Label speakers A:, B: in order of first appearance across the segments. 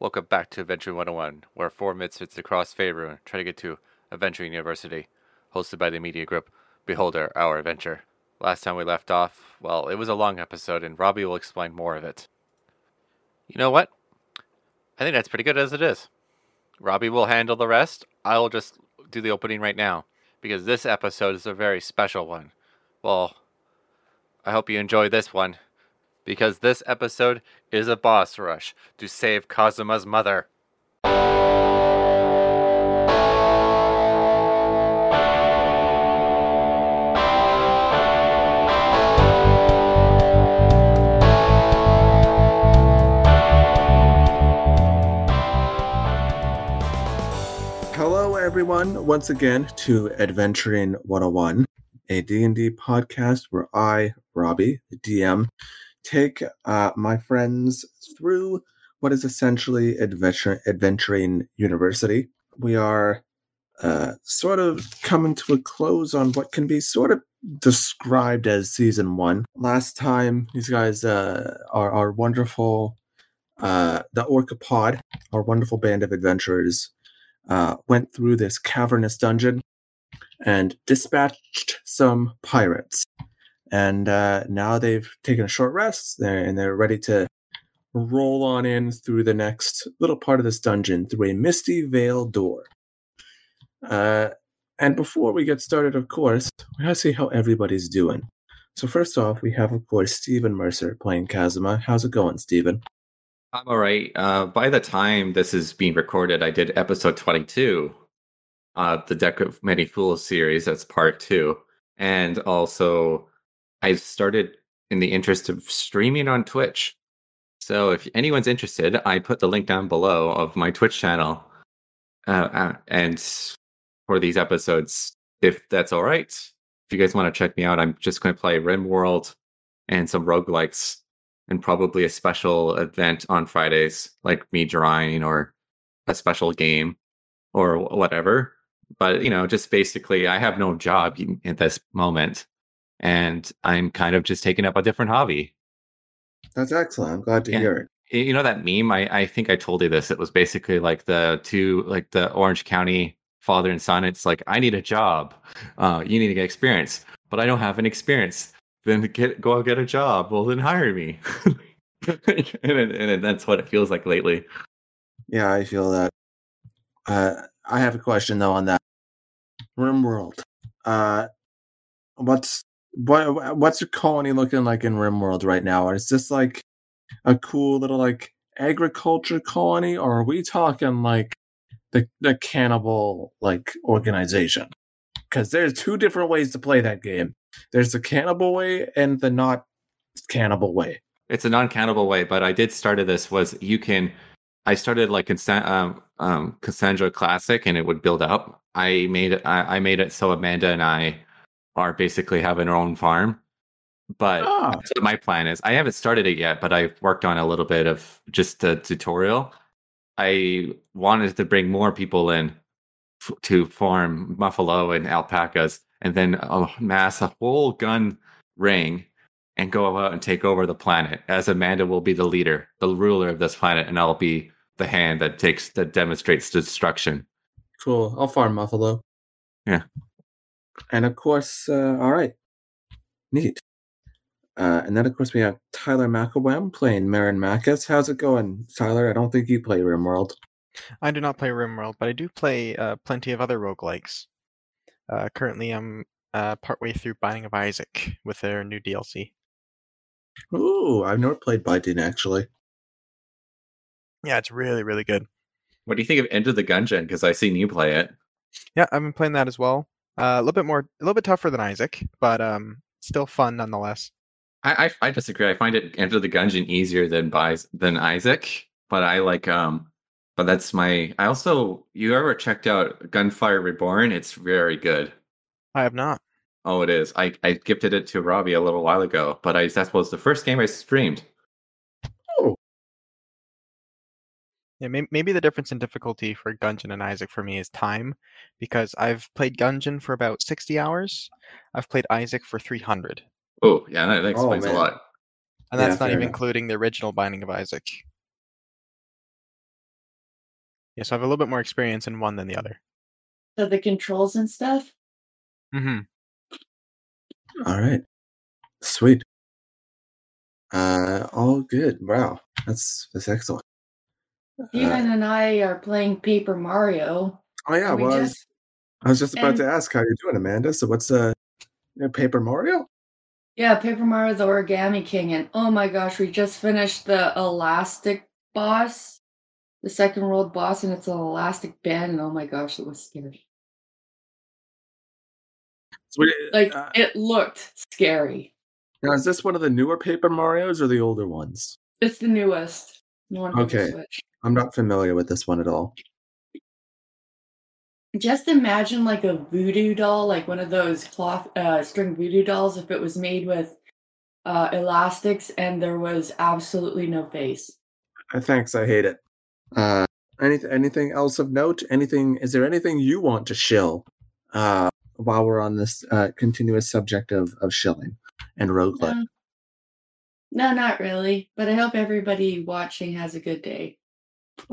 A: Welcome back to Adventure 101, where four misfits across Faerun try to get to Adventuring University, hosted by the media group Beholder Our Adventure. Last time we left off, well, it was a long episode, and Robbie will explain more of it. You know what? I think that's pretty good as it is. Robbie will handle the rest. I'll just do the opening right now, because this episode is a very special one. Well, I hope you enjoy this one because this episode is a boss rush to save Kazuma's mother.
B: Hello, everyone, once again to Adventuring 101, a D&D podcast where I, Robbie, the DM, take uh, my friends through what is essentially adventure, adventuring university. We are uh, sort of coming to a close on what can be sort of described as season one. Last time, these guys uh, are our wonderful, uh, the Orca Pod, our wonderful band of adventurers, uh, went through this cavernous dungeon and dispatched some pirates and uh, now they've taken a short rest and they're ready to roll on in through the next little part of this dungeon through a misty veil door. Uh, and before we get started, of course, we gotta see how everybody's doing. So first off, we have, of course, Stephen Mercer playing Kazuma. How's it going, Stephen?
C: I'm all right. Uh, by the time this is being recorded, I did episode 22 of the Deck of Many Fools series. That's part two. And also I started in the interest of streaming on Twitch. So if anyone's interested, I put the link down below of my Twitch channel. Uh, uh, and for these episodes, if that's all right, if you guys want to check me out, I'm just going to play RimWorld and some roguelikes and probably a special event on Fridays, like me drawing or a special game or whatever. But, you know, just basically, I have no job at this moment and I'm kind of just taking up a different hobby.
B: That's excellent. I'm glad to
C: yeah.
B: hear it.
C: You know that meme? I, I think I told you this. It was basically like the two, like the Orange County father and son. It's like I need a job. Uh, you need to get experience, but I don't have an experience. Then get go out get a job. Well, then hire me. and, and that's what it feels like lately.
B: Yeah, I feel that. Uh, I have a question though on that. RimWorld. Uh, what's what what's your colony looking like in RimWorld right now? Is this like a cool little like agriculture colony, or are we talking like the the cannibal like organization? Because there's two different ways to play that game. There's the cannibal way and the not cannibal way.
C: It's a non-cannibal way, but I did started this was you can. I started like um, um, Cassandra Classic, and it would build up. I made it. I, I made it so Amanda and I are basically having our own farm. But oh. that's what my plan is. I haven't started it yet, but I've worked on a little bit of just a tutorial. I wanted to bring more people in f- to farm buffalo and alpacas and then uh, amass a whole gun ring and go out and take over the planet as Amanda will be the leader, the ruler of this planet, and I'll be the hand that takes that demonstrates destruction.
B: Cool. I'll farm buffalo.
C: Yeah.
B: And of course, uh, all right, neat. Uh, and then, of course, we have Tyler McElwem playing Marin Macus. How's it going, Tyler? I don't think you play RimWorld.
D: I do not play RimWorld, but I do play uh, plenty of other roguelikes. Uh, currently, I'm uh, partway through Binding of Isaac with their new DLC.
B: Ooh, I've never played Binding, actually.
D: Yeah, it's really, really good.
C: What do you think of Enter the Gungeon? Because I've seen you play it.
D: Yeah, I've been playing that as well. Uh, a little bit more, a little bit tougher than Isaac, but um, still fun nonetheless.
C: I, I, I disagree. I find it Enter the Gungeon easier than buys than Isaac, but I like um, but that's my. I also you ever checked out Gunfire Reborn? It's very good.
D: I have not.
C: Oh, it is. I I gifted it to Robbie a little while ago, but I that was the first game I streamed.
D: Yeah, maybe the difference in difficulty for Gungeon and Isaac for me is time, because I've played Gungeon for about 60 hours. I've played Isaac for 300.
C: Oh, yeah, that, that explains oh, a lot.
D: And that's yeah, not even enough. including the original Binding of Isaac. Yeah, so I have a little bit more experience in one than the other.
E: So the controls and stuff.
D: Mm-hmm.
B: All right. Sweet. Uh, all good. Wow, that's that's excellent.
E: Steven and I are playing Paper Mario.
B: Oh yeah,
E: we
B: well, I was,
E: just
B: I was just about
E: and-
B: to ask how you're doing, Amanda. So what's uh, Paper Mario?
E: yeah, Paper Mario the Origami King, and oh my gosh, we just finished the Elastic boss, the second world boss, and it's an elastic band, and oh my gosh, it was scary.
B: So
E: Like
B: uh,
E: it looked scary.
B: now, is this one of the newer Paper Mario's or the older ones?
E: It's the newest.
B: Okay.
E: okay.
B: I'm not familiar with this one at all.
E: Just imagine like a voodoo doll, like one of those cloth uh, string voodoo dolls, if it was made with uh, elastics and there was absolutely no face.
B: Uh, thanks, I hate it. Uh, any, anything else of note? Anything? Is there anything you want to shill? Uh, while we're on this uh, continuous subject of of shilling and roguelike.
E: Um, no, not really. But I hope everybody watching has a good day.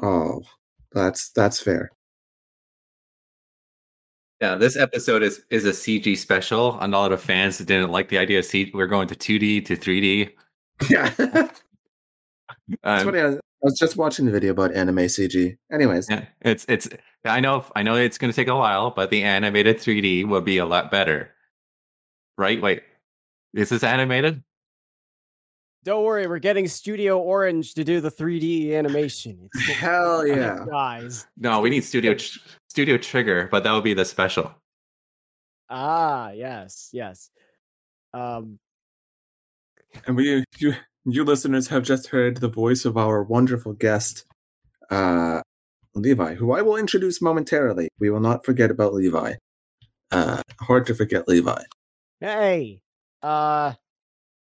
B: Oh, that's that's fair.
C: Yeah, this episode is is a CG special, and a lot of fans didn't like the idea of CG. We're going to 2D to 3D.
B: Yeah, that's
C: Um,
B: funny. I, I was just watching the video about anime CG. Anyways,
C: yeah, it's it's. I know I know it's going to take a while, but the animated 3D will be a lot better. Right? Wait, is this animated?
F: Don't worry, we're getting Studio Orange to do the 3D animation. It's
B: hell yeah.
F: guys.
C: No, we need Studio Studio Trigger, but that would be the special.
F: Ah, yes, yes. Um,
B: And we, you, you listeners have just heard the voice of our wonderful guest, uh, Levi, who I will introduce momentarily. We will not forget about Levi. Uh, hard to forget Levi.
F: hey, uh,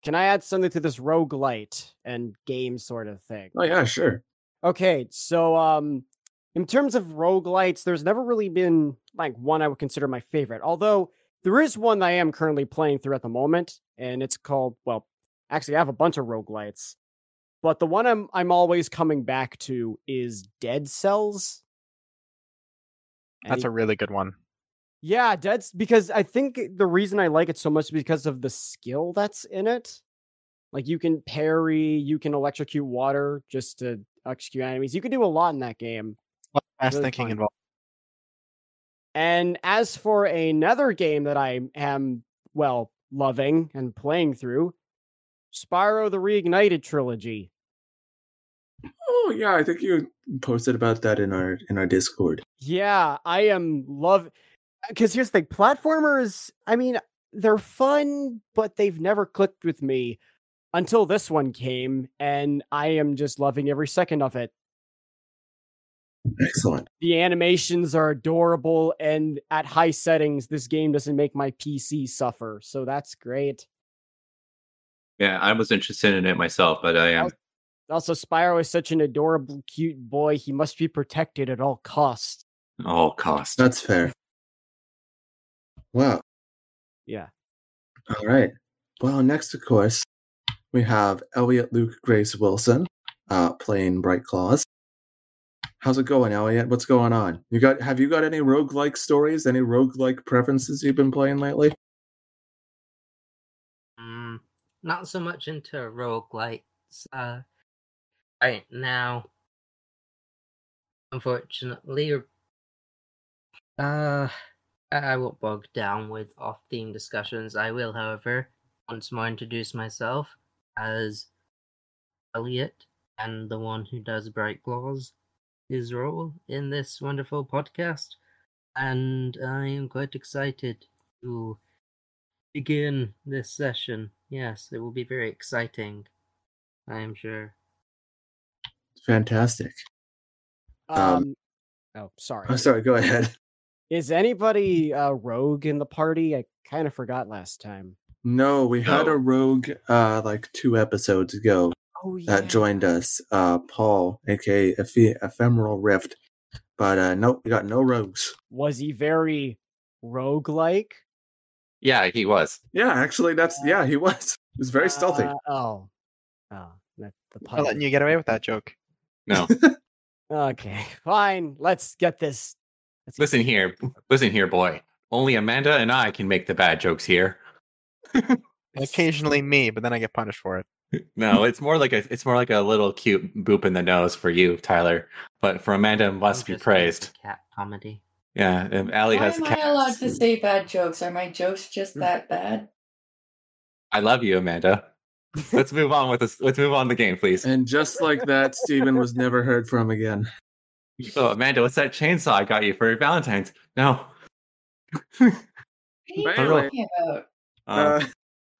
F: can I add something to this roguelite and game sort of thing?
B: Oh yeah, sure.
F: Okay, so um in terms of roguelites, there's never really been like one I would consider my favorite. Although there is one that I am currently playing through at the moment, and it's called well, actually I have a bunch of roguelites. But the one I'm I'm always coming back to is Dead Cells.
D: That's a really good one.
F: Yeah, Dead's because I think the reason I like it so much is because of the skill that's in it. Like you can parry, you can electrocute water just to execute enemies. You can do a lot in that game.
D: Fast
F: Really
D: thinking
F: fun.
D: involved.
F: And as for another game that I am well loving and playing through, Spyro the Reignited trilogy.
B: Oh yeah, I think you posted about that in our in our Discord.
F: Yeah, I am love Uh, because here's the thing, platformers, I mean, they're fun, but they've never clicked with me until this one came, and I am just loving every second of it.
B: Excellent.
F: The animations are adorable, and at high settings, this game doesn't make my PC suffer, so that's great.
C: Yeah, I was interested in it myself, but I am.
F: Also, Spyro is such an adorable, cute boy. He must be protected at all costs.
C: all costs.
B: That's fair. Wow.
F: Yeah.
B: All right. Well, next, of course, we have Elliot Luke Grace Wilson uh, playing Bright Claws. How's it going, Elliot? What's going on? You got? Have you got any roguelike stories? Any roguelike preferences you've been playing lately?
G: Mm, not so much into roguelites uh, right now. Unfortunately, uh, I I won't bog down with off-theme discussions. I will, however, once more introduce myself as Elliot and the one who does Bright Claws, his role in this wonderful podcast, and I am quite excited to begin this session. Yes, it will be very exciting. I am sure.
B: Fantastic.
F: Um,
B: Um,
F: oh, sorry.
B: I'm sorry. Go ahead.
F: Is anybody uh, rogue in the party? I kind of forgot last time.
B: No, we had
C: No.
B: a rogue uh, like two episodes ago
F: Oh yeah.
B: that joined us. Uh, Paul, aka Ephe- Ephemeral Rift. But uh, nope, we got no rogues.
F: Was he very rogue-like?
C: Yeah, he was.
B: Yeah, actually, that's yeah, he was. He was very stealthy.
F: Uh, oh. Oh. That, the
D: I'm letting you get away with that joke.
C: No,
F: Okay, fine. Let's get this. Let's get
C: Listen here, listen here, boy. Only Amanda and I can make the bad jokes here.
D: Occasionally me, but then I get punished for it.
C: No, it's more like a it's more like a little cute boop in the nose for you, Tyler. But for Amanda, it must be praised.
G: Cat comedy.
C: Yeah, and Allie
E: Why
C: has
E: am I allowed to say bad jokes? Are my jokes just mm. that bad?
C: I love you, Amanda. Let's move on with this. Let's move on the game, please.
B: And just like that, Steven was never heard from again.
C: Oh, Amanda, what's that chainsaw I got you for your Valentine's? No.
E: What are you talking about?
C: Um,
B: Uh,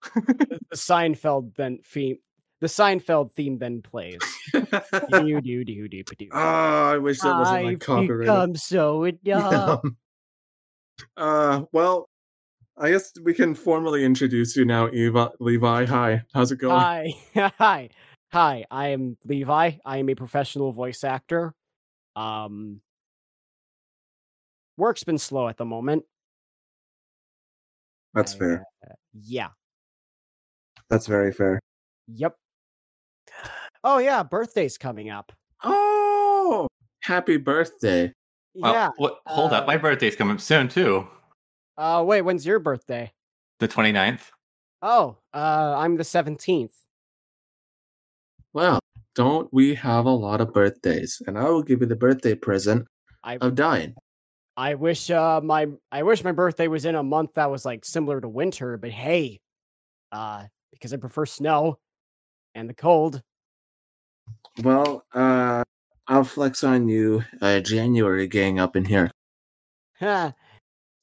F: the Seinfeld then theme. The Seinfeld theme then plays. do do do do do.
B: oh, I wish that wasn't like
F: I've
B: copyrighted.
F: become so dumb.
B: Um, uh, well, I guess we can formally introduce you now, Eva Levi. Hi, how's it going?
F: Hi, hi, hi. I am Levi. I am a professional voice actor. Um, work's been slow at the moment.
B: That's
F: I,
B: fair.
F: uh, yeah.
B: That's very fair.
F: Yep. Oh yeah, birthday's coming up.
B: Oh, happy birthday!
C: well,
F: yeah.
C: what, hold up.
F: uh,
C: My birthday's coming soon, too.
F: Uh, wait. When's your birthday?
C: The 29th.
F: Oh, uh, I'm the seventeenth.
B: Well, don't we have a lot of birthdays? And I will give you the birthday present
F: I
B: of dying.
F: I wish uh my I wish my birthday was in a month that was like similar to winter, but hey, uh, because I prefer snow and the cold.
B: Well, uh, I'll flex on you, uh, January gang up in here.
F: Ha!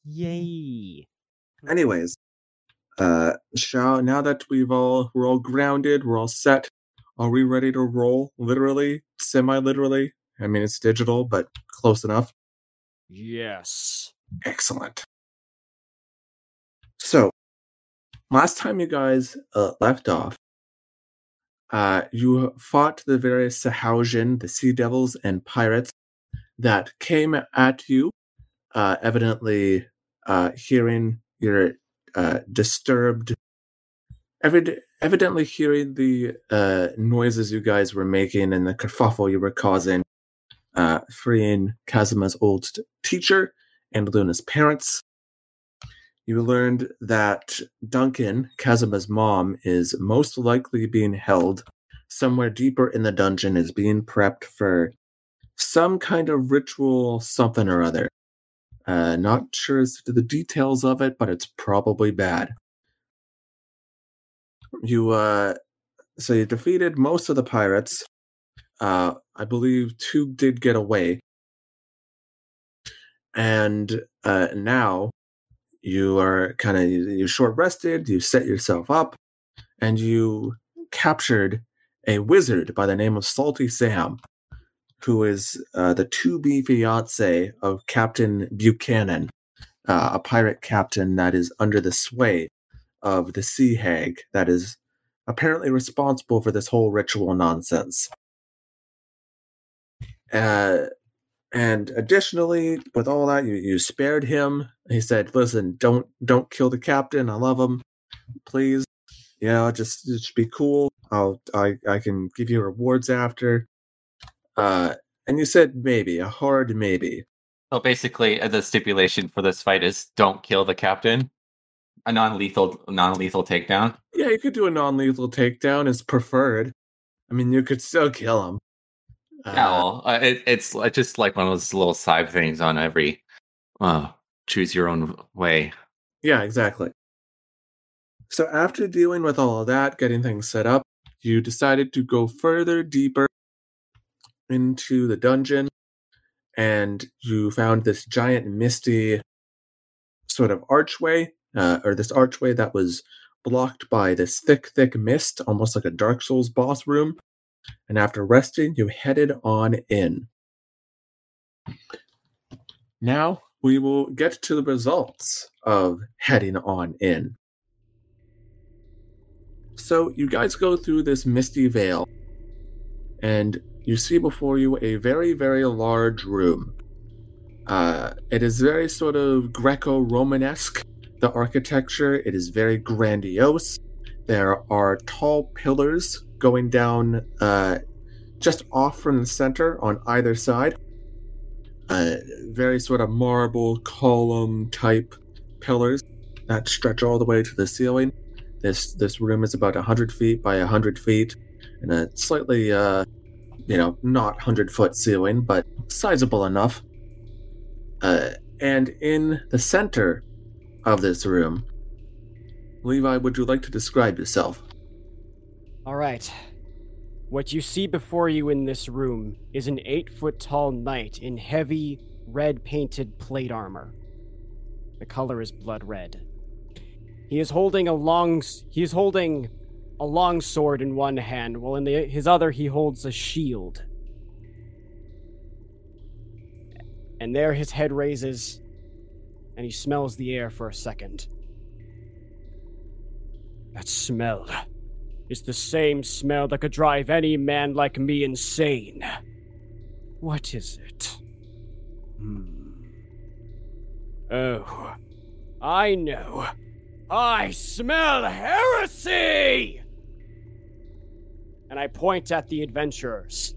F: Yay!
B: Anyways, uh, shall now that we've all we're all grounded, we're all set. Are we ready to roll? Literally, semi-literally. I mean, it's digital, but close enough.
F: Yes.
B: Excellent. So, last time you guys uh, left off, uh, you fought the various Sahuagin, the Sea Devils, and pirates that came at you, uh, evidently uh, hearing your uh, disturbed, evid- evidently hearing the uh, noises you guys were making and the kerfuffle you were causing, uh, freeing Kazuma's old teacher and Luna's parents. You learned that Duncan, Kazuma's mom, is most likely being held somewhere deeper in the dungeon, is being prepped for some kind of ritual, something or other. Uh, not sure as to the details of it, but it's probably bad. You, uh, so you defeated most of the pirates. Uh, I believe two did get away. And uh, now you are kind of you short rested, you set yourself up, and you captured a wizard by the name of Salty Sam, who is uh, the to be fiance of Captain Buchanan, uh, a pirate captain that is under the sway of the Sea Hag that is apparently responsible for this whole ritual nonsense. Uh, and additionally, with all that, you, you spared him. He said, "Listen, don't don't kill the captain. I love him. Please, you know, just just be cool. I'll I I can give you rewards after." Uh, and you said maybe a hard maybe.
C: So basically, uh, the stipulation for this fight is don't kill the captain. A non-lethal, non-lethal takedown.
B: Yeah, you could do a non-lethal takedown is preferred. I mean, you could still kill him. Uh,
C: yeah, well, uh, it, it's uh, just like one of those little side things on every uh, choose your own way.
B: Yeah, exactly. So after dealing with all of that, getting things set up, you decided to go further deeper into the dungeon and you found this giant misty sort of archway uh, or this archway that was blocked by this thick thick mist almost like a dark souls boss room and after resting you headed on in now we will get to the results of heading on in so you guys go through this misty veil and you see before you a very, very large room. Uh, it is very sort of Greco Romanesque, the architecture. It is very grandiose. There are tall pillars going down uh, just off from the center on either side. Uh, very sort of marble column type pillars that stretch all the way to the ceiling. This this room is about hundred feet by hundred feet, and a slightly, uh, you know, not hundred foot ceiling, but sizable enough. Uh, and in the center of this room, Levi, would you like to describe yourself?
F: All right. What you see before you in this room is an eight foot tall knight in heavy, red painted plate armor. The color is blood red. He is holding a long he is holding a long sword in one hand, while in the, his other he holds a shield. And there his head raises, and he smells the air for a second. That smell is the same smell that could drive any man like me insane. What is it? Hmm. Oh, I know. I smell heresy! And I point at the adventurers.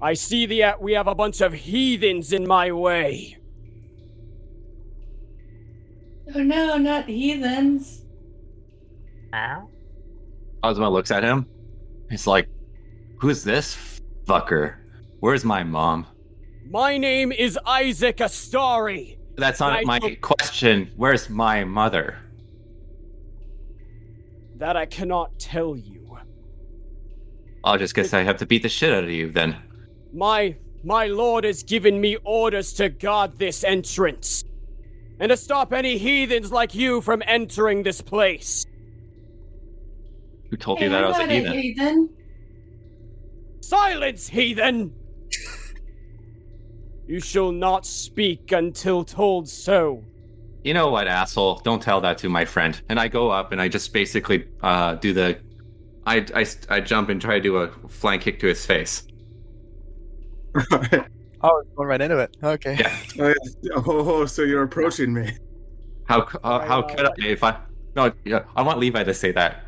F: I see the we have a bunch of heathens in my way.
E: Oh no, not heathens.
G: Ow.
C: Ozma looks at him. He's like, Who's this fucker? Where's my mom?
F: My name is Isaac Astari.
C: That's not
F: I
C: my
F: don't-
C: question. Where's my mother?
F: That I cannot tell you.
C: I'll just guess I have to beat the shit out of you then.
F: My my lord has given me orders to guard this entrance. And to stop any heathens like you from entering this place.
C: Who told
E: Hey,
C: you that I
E: I'm
C: was a
E: not
C: heathen?
E: heathen.
F: Silence, heathen! you shall not speak until told so.
C: You know what, asshole? Don't tell that to my friend. And I go up and I just basically uh, do the. I, I, I jump and try to do a flank kick to his face.
D: Oh, I was going right into it. Okay.
C: Yeah.
B: oh, so you're approaching me.
C: How c- uh, how
F: Uh,
C: could I if I? No, yeah, I want Levi to say that.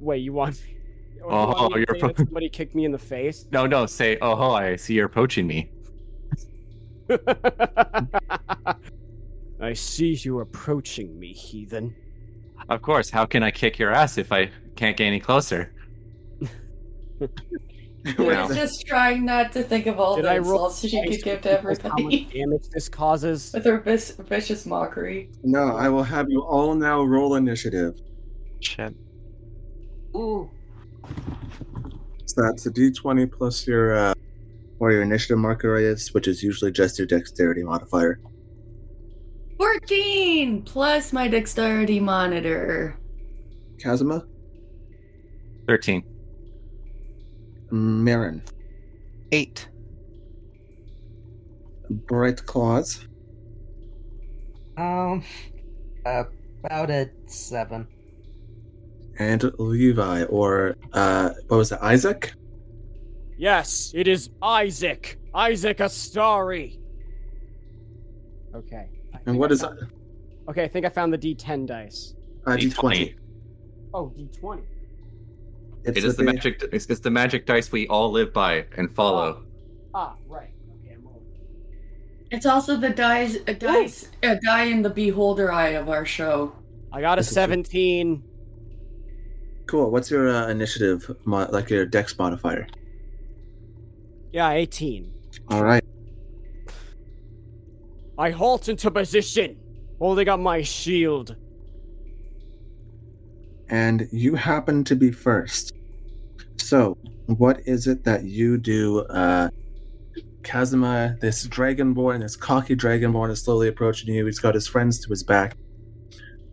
F: Wait, you want me? you
C: Oh,
F: want me
C: you're
F: say that somebody kicked me in the face.
C: No, no, say, oh, ho, I see you're approaching me.
F: I see you approaching me, heathen.
C: Of course. How can I kick your ass if I can't get any closer?
E: We're just trying not to think of all
F: Did
E: the
F: I roll
E: insults she could give to
F: because how much
E: everybody
F: damage this causes?
E: with her vis- vicious mockery.
B: no, I will have you all now roll initiative.
D: Shit.
G: Ooh.
B: So that's a d20 plus your uh, or your initiative marker is, which is usually just your dexterity modifier.
E: 14 plus my dexterity monitor.
B: Kazuma,
C: 13.
B: Marin,
D: Eight.
B: Bright Claws,
G: Um, about a seven.
B: and Levi, or uh, what was it, Isaac?
F: Yes, it is Isaac. Isaac Astari. Okay. I
B: And
F: think
B: what
F: I
B: is
F: found- Okay, I think I found the D10 dice.
B: uh, d20?
F: Oh, D20.
B: It's
C: It is the
B: ba-
C: magic. It's, it's the magic dice we all live by and follow.
F: Ah, right. Okay, I'm rolling.
E: It's also the dice, a dice, a die in the beholder eye of our show.
F: I got a
B: This is-
F: 17.
B: Cool. What's your uh, initiative, mo- like your dex modifier?
F: Yeah, 18.
B: All right.
F: I halt into position, holding up my shield.
B: and you happen to be first. So, what is it that you do? Uh, Kazuma, this dragonborn, this cocky dragonborn, is slowly approaching you. He's got his friends to his back.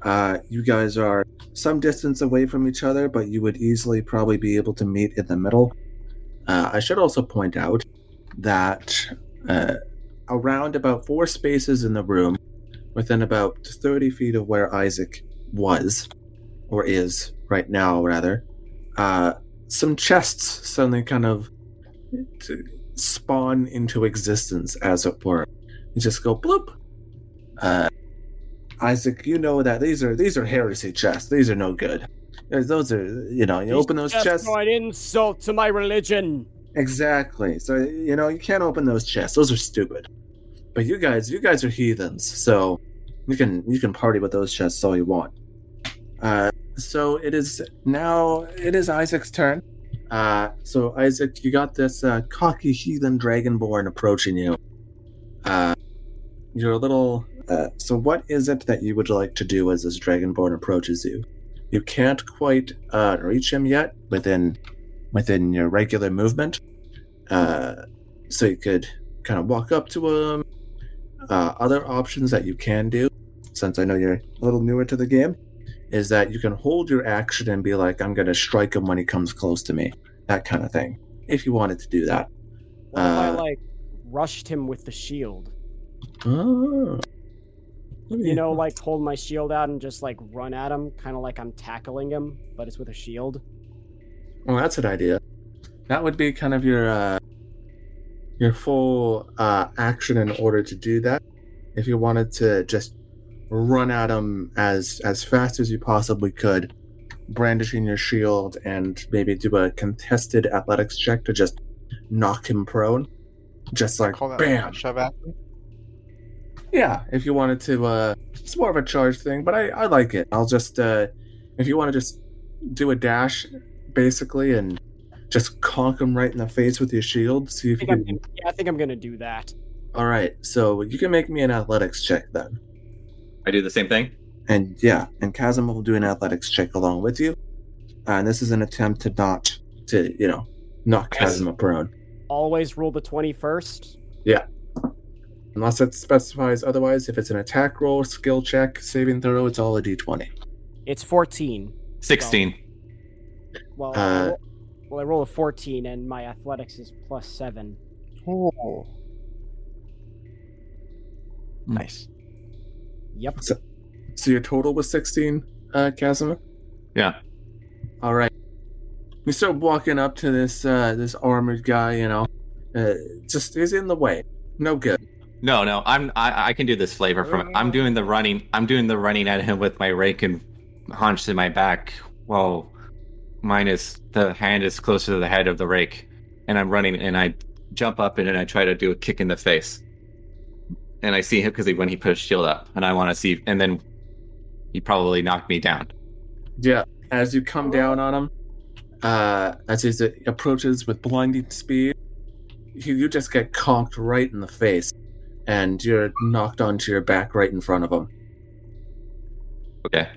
B: Uh, you guys are some distance away from each other, but you would easily probably be able to meet in the middle. Uh, I should also point out that uh, around about four spaces in the room, within about 30 feet of where Isaac was, or is right now rather uh some chests suddenly kind of spawn into existence as it were you just go bloop uh isaac you know that these are these are heresy chests these are no good Uh, Those are, you know, you
F: He's
B: open those chests.
F: an insult to my religion.
B: Exactly. So you know you can't open those chests. Those are stupid. But you guys, you guys are heathens. So you can you can party with those chests all you want. Uh, so it is now. It is Isaac's turn. Uh, so Isaac, you got this uh, cocky heathen dragonborn approaching you. Uh, you're a little. Uh, so what is it that you would like to do as this dragonborn approaches you? You can't quite uh, reach him yet within within your regular movement. Uh, so you could kind of walk up to him. Uh, other options that you can do, since I know you're a little newer to the game, is that you can hold your action and be like, I'm going to strike him when he comes close to me. That kind of thing. If you wanted to do that.
F: What if I
B: Uh,
F: like rushed him with the shield?
B: Oh. Me-
F: You know, like hold my shield out and just like run at him, kind of like I'm tackling him, but it's with a shield.
B: Well, that's an idea. That would be kind of your uh, your full uh, action in order to do that. If you wanted to just run at him as as fast as you possibly could, brandishing your shield and maybe do a contested athletics check to just knock him prone, just like
D: Call that
B: bam.
D: a shove action.
B: Yeah, if you wanted to, uh, it's more of a charge thing, but I, I like it. I'll just, uh, if you want to just do a dash, basically, and just conk him right in the face with your shield, see if you can.
F: gonna- yeah, I think I'm gonna do that.
B: All right, so you can make me an athletics check then,
C: I do the same thing.
B: and yeah, and Chasm will do an athletics check along with you, Uh, and this is an attempt to not to you know knock
C: Yes.
B: Chasm prone,
F: Always rule the twenty first. Yeah.
B: unless it specifies otherwise. If it's an attack roll, skill check, saving throw, it's all a d20.
F: It's fourteen.
C: 16.
F: Well, I
B: Uh,
F: roll, well, I roll a fourteen, and my athletics is plus seven.
D: Oh. Nice.
F: Yep.
B: So your total was 16, uh, Casimir?
C: Yeah.
B: All right. We start walking up to this uh, this armored guy. You know, uh, just is in the way. No good.
C: No, no, I'm I, I can do this flavor from I'm doing the running I'm doing the running at him with my rake and hunched in my back. Well, mine is the hand is closer to the head of the rake, and I'm running and I jump up and then I try to do a kick in the face, and I see him because he, when he put his shield up, and I want to see, and then he probably knocked me down.
B: Yeah. As you come down on him, uh, as he approaches with blinding speed, you, you just get conked right in the face, and you're knocked onto your back right in front of him.
C: Okay.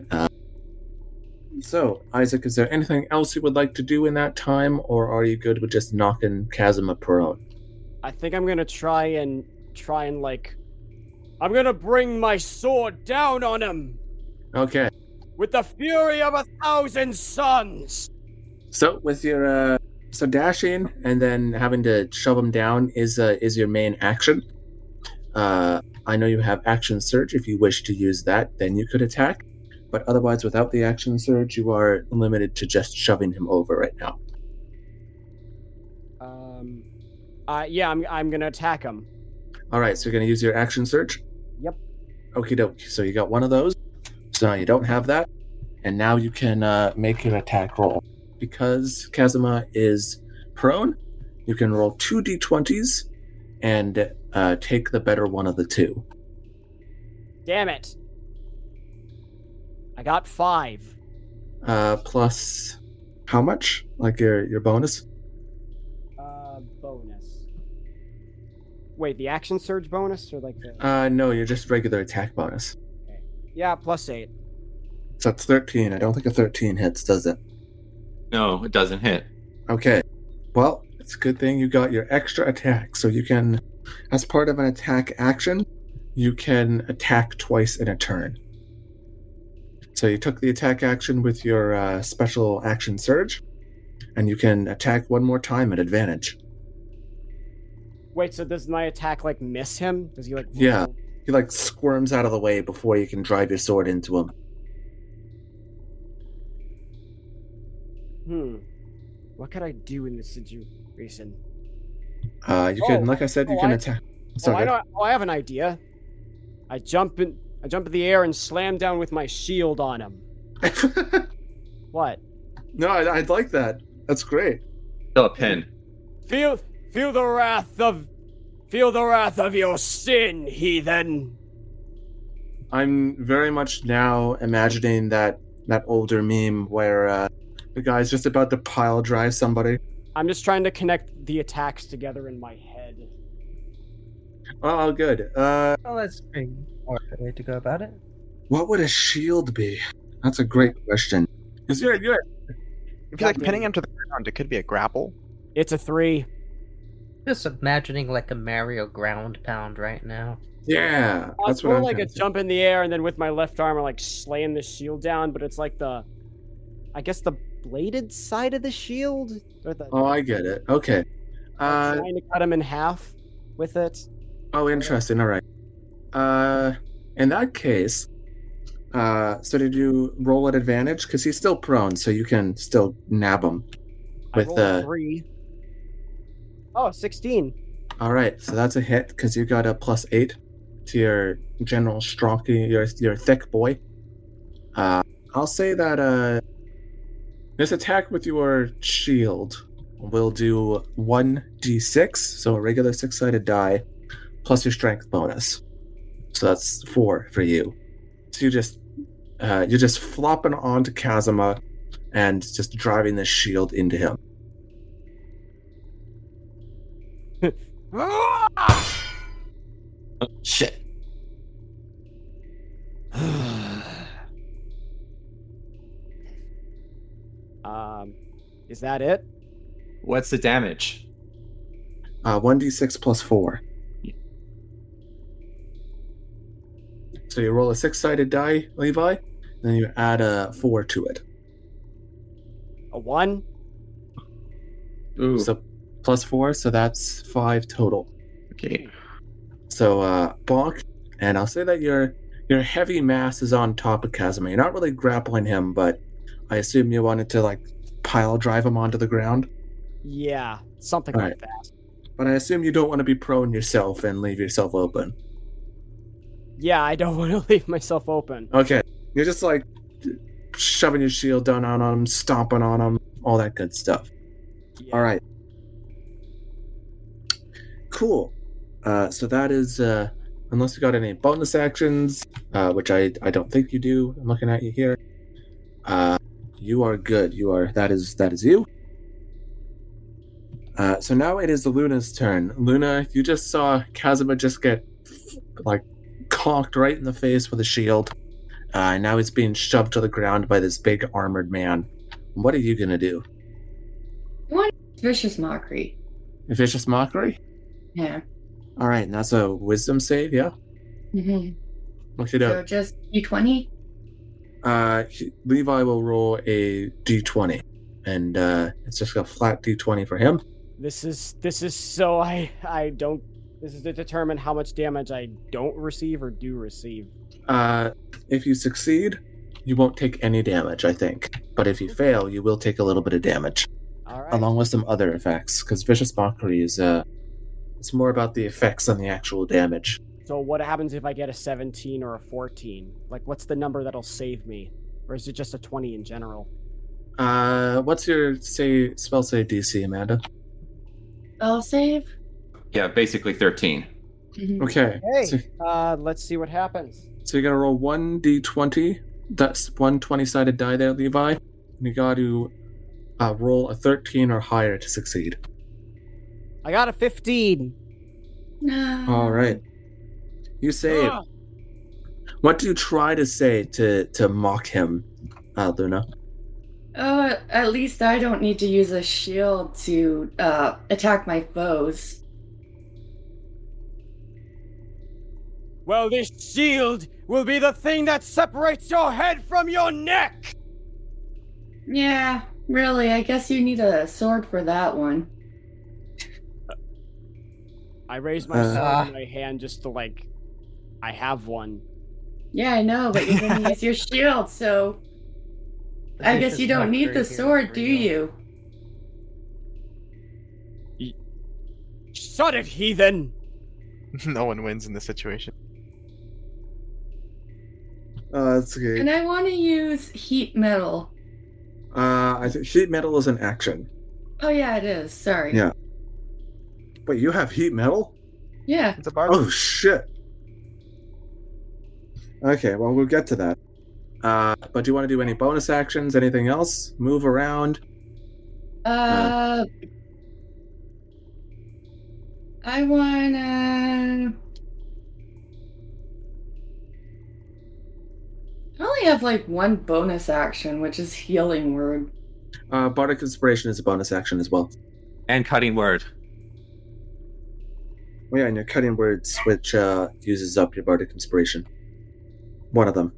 B: So, Isaac, is there anything else you would like to do in that time, or are you good with just knocking Chasm prone?
F: I think I'm gonna try and try and like, I'm gonna bring my sword down on him
B: Okay.
F: with the fury of a thousand suns.
B: So with your uh, so dashing and then having to shove him down is uh, is your main action. Uh, I know you have action surge. If you wish to use that, then you could attack. But otherwise, without the action surge, you are limited to just shoving him over right now.
F: Um, uh, yeah, I'm I'm gonna attack him.
B: All right, so you're gonna use your action surge.
F: Yep.
B: Okie dokie. So you got one of those. So now you don't have that, and now you can uh, make your attack roll because Kazuma is prone. You can roll two d20s and uh, take the better one of the two.
F: Damn it! I got five.
B: Uh, plus how much? Like your your bonus?
F: Wait, the action surge bonus or like the?
B: Uh, no, you're just regular attack bonus.
F: Yeah, plus eight.
B: So that's thirteen. I don't think a thirteen hits, does it?
C: No, it doesn't hit.
B: Okay. Well, it's a good thing you got your extra attack. So you can, as part of an attack action, you can attack twice in a turn. So you took the attack action with your uh, special action surge, and you can attack one more time at advantage.
F: Wait, so does my attack like miss him? Does he like?
B: Yeah. He like squirms out of the way before you can drive your sword into him.
F: Hmm. What could I do in this situation?
B: Uh, you can,
F: Oh,
B: like I said, you
F: oh,
B: can
F: I-
B: attack.
F: Oh, I know. Oh, I have an idea. I jump in. I jump in the air and slam down with my shield on him. What?
B: No, I, I'd like that. That's great.
C: Still a pin.
F: Feel feel the wrath of feel the wrath of your sin, heathen.
B: I'm very much now imagining that that older meme where uh, the guy's just about to pile drive somebody.
F: I'm just trying to connect the attacks together in my head.
B: Oh, good. Uh,
G: Well, that's a pretty alright way to go about it.
B: what would a shield be? That's a great question. Is you're, you're
D: If you're like pinning him to the ground, it could be a grapple.
F: It's a three.
G: Just imagining like a Mario ground pound right now.
B: yeah. That's
F: it's
B: what
F: more
B: I'm
F: like a
B: thinking.
F: jump in the air and then with my left arm, I'm like slaying the shield down, but it's like the, I guess the bladed side of the shield, or the
B: Oh, I get it. Okay.
F: I'm
B: Uh,
F: trying to cut him in half with it.
B: oh, interesting. All right. Uh, in that case, uh, so did you roll at advantage? Because he's still prone, so you can still nab him.
F: I
B: With,
F: the a
B: uh,
F: three. Oh, 16.
B: All right, so that's a hit because you got a plus eight to your general stronky, your your thick boy. Uh, I'll say that uh, this attack with your shield will do one d6, so a regular six-sided die, plus your strength bonus. So that's four for you. So you just uh, you're just flopping onto Kazuma and just driving this shield into him.
C: Shit.
F: Um, is that it?
C: What's the damage?
B: Uh, 1d6 plus 4. So you roll a six sided die, Levi, then you add a 4 to it.
F: A one?
C: Ooh.
B: So plus 4, so that's 5 total.
C: okay.
B: So, uh, bonk, and I'll say that your your heavy mass is on top of Kazuma. You're not really grappling him, but I assume you wanted to, like, pile drive him onto the ground.
F: Yeah, something
B: All
F: like
B: right.
F: that.
B: But I assume you don't want to be prone yourself and leave yourself open.
F: Yeah, I don't want to leave myself open.
B: Okay. You're just like shoving your shield down on him, stomping on him, all that good stuff.
F: Yeah.
B: All right. Cool. Uh, so that is, uh, unless you got any bonus actions, uh, which I I don't think you do. I'm looking at you here. Uh, you are good. You are that is that is you. Uh, so now it is Luna's turn. Luna, you just saw Kazuma just get like conked right in the face with a shield. Uh, and now he's being shoved to the ground by this big armored man. What are you gonna do?
E: What Vicious mockery.
B: Vicious mockery?
E: Yeah.
B: All right, and that's a wisdom save, yeah.
E: hmm
B: What you
E: So
B: do?
E: just d20.
B: Uh, Levi will roll a d20, and uh, it's just a flat d20 for him.
F: This is this is so I I don't. This is to determine how much damage I don't receive or do receive.
B: Uh, if you succeed, you won't take any damage, I think. But if you fail, you will take a little bit of damage,
F: All right.
B: along with some other effects. Because vicious mockery is uh, it's more about the effects than the actual damage.
F: So what happens if I get a 17 or a 14? Like, what's the number that'll save me, or is it just a 20 in general?
B: Uh, what's your say spell save DC, Amanda?
E: I'll save.
C: Yeah, basically 13.
E: Mhm.
B: Okay.
F: Hey,
B: So,
F: uh, let's see what happens.
B: so you're gonna roll one d20. That's one 20-sided die there, Levi. And you got to uh, roll a 13 or higher to succeed.
F: I got a 15.
B: All right. You save.
F: Ah,
B: What do you try to say to to mock him, uh, Luna?
E: Oh, at least I don't need to use a shield to uh, attack my foes.
F: Well, this shield will be the thing that separates your head from your neck.
E: Yeah, really. I guess you need a sword for that one.
F: I raise my
B: Uh.
F: sword in my hand just to like, I have one.
E: Yeah, I know, but you're gonna use your shield, so I guess you don't need the sword, do you?
F: Shut it, heathen!
D: no one wins in this situation.
B: Uh, that's okay.
E: And I want to use heat metal.
B: Uh, I think heat metal is an action.
E: Oh yeah, it is. Sorry.
B: Yeah. Wait, you have heat metal?
E: Yeah.
D: It's a bard.
B: Oh shit. Okay, well we'll get to that. Uh, but do you want to do any bonus actions? Anything else? Move around?
E: Uh, I wanna. I only have like one bonus action, which is healing word.
B: Uh, bardic inspiration is a bonus action as well.
C: And cutting word.
B: Oh, yeah, and your cutting words, which uh, uses up your bardic inspiration. One of them.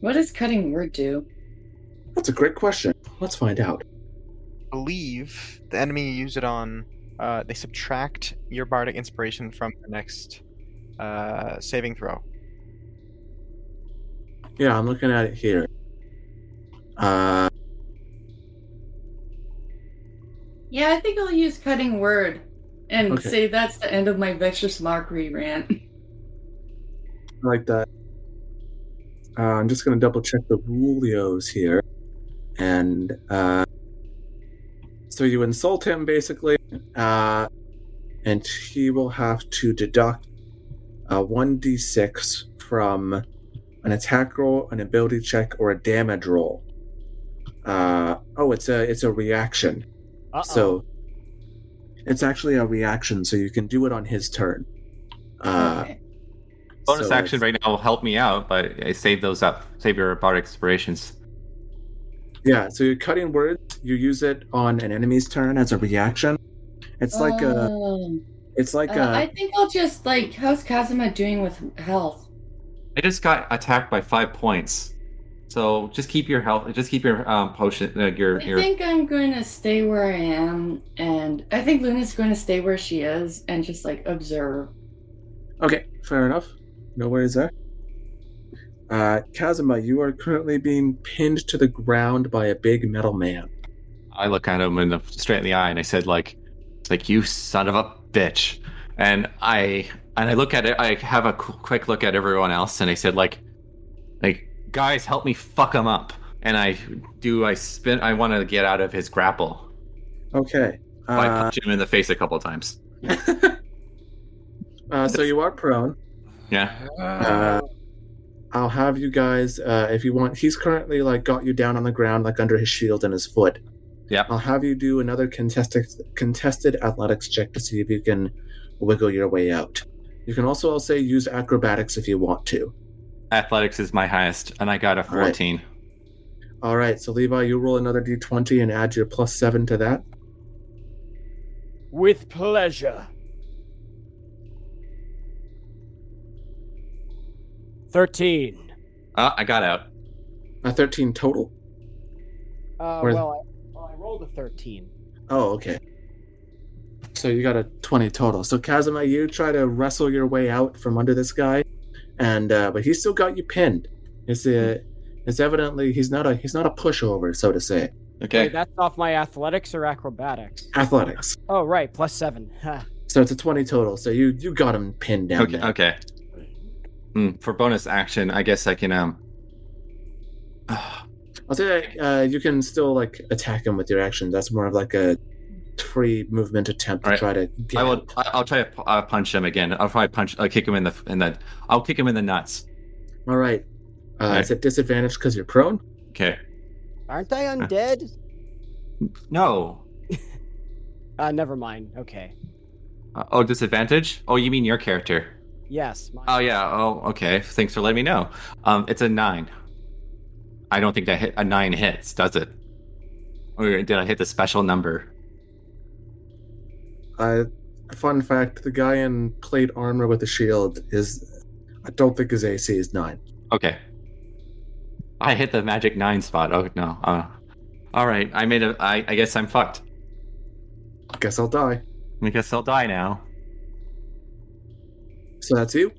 E: What does cutting word do?
B: That's a great question. Let's find out.
D: believe the enemy you use it on, uh, they subtract your bardic inspiration from the next uh, saving throw.
B: Yeah, I'm looking at it here. Uh,
E: Yeah, I think I'll use cutting word and
B: Okay.
E: say that's the end of my vicious mockery rant.
B: I like that. Uh, I'm just going to double check the rulios here. And uh, so you insult him basically, uh, and he will have to deduct uh, 1d6 from an attack roll, an ability check, or a damage roll. Uh, oh, it's a it's a reaction.
F: Uh-oh.
B: So it's actually a reaction, so you can do it on his turn. Uh,
E: okay.
C: Bonus
B: so
C: action right now will help me out, but I save those up. Save your bardic inspirations.
B: Yeah, so you're cutting words. You use it on an enemy's turn as a reaction. It's like a.
E: Oh.
B: It's like
E: Uh,
B: a.
E: I think I'll just like. How's Kazuma doing with health?
C: I just got attacked by five points, so just keep your health. Just keep your um, potion. Uh, your
E: I think I'm going to stay where I am, and I think Luna's going to stay where she is and just like observe.
B: Okay, fair enough. No worries there. Uh, Kazuma, you are currently being pinned to the ground by a big metal man.
C: I look at him in the straight in the eye and I said, like, like you son of a bitch. And I and I look at it. I have a qu- quick look at everyone else, and I said, like, like guys, help me fuck him up. And I do. I spin. I want to get out of his grapple.
B: Okay.
C: I
B: Uh,
C: punch him in the face a couple times.
B: uh, so you are prone.
C: Yeah.
B: Uh, I'll have you guys, uh, if you want. He's currently like got you down on the ground, like under his shield and his foot.
C: Yeah.
B: I'll have you do another contested contested athletics check to see if you can wiggle your way out. You can also, I'll say, use acrobatics if you want to.
C: Athletics is my highest, and I got a
B: All right.
C: fourteen.
B: All right, so Levi, you roll another d20 and add your plus seven to that.
F: With pleasure. 13.
C: Uh, I got out.
B: A 13 total.
F: Uh,
B: Where's-
F: well, I, well, I rolled a 13.
B: Oh, okay. So you got a 20 total. So Kazuma, you try to wrestle your way out from under this guy, and uh, but he's still got you pinned. It's uh, it's evidently he's not a he's not a pushover, so to say.
C: Okay.
F: Wait, that's off my athletics or acrobatics?
B: Athletics.
F: Oh, right, plus 7. Ha.
B: So it's a 20 total. So you you got him pinned down
C: Okay.
B: there.
C: Okay. Hmm, for bonus action, I guess I can um.
B: I'll say that uh, you can still like attack him with your action. That's more of like a free movement attempt to
C: Alright.
B: try to get
C: I will.
B: out.
C: I- I'll try to pu- uh, punch him again. I'll probably punch. I'll kick him in the in the. I'll kick him in the nuts.
B: All right. Uh,
C: Alright.
B: It's at disadvantage because you're prone.
C: Okay.
F: Aren't they undead?
C: No.
F: Uh, never mind. Okay.
C: Uh, oh, disadvantage. Oh, you mean your character?
F: Yes. mine.
C: Oh yeah. Oh, okay. Thanks for letting me know. Um, it's a nine. I don't think that hit a nine hits, does it? Or did I hit the special number?
B: Uh, fun fact: the guy in plate armor with the shield is, I don't think his AC is nine.
C: Okay. I hit the magic nine spot. Oh no. Uh, all right. I made a. I, I guess I'm fucked.
B: I Guess I'll die.
C: I guess I'll die now.
B: So that's you.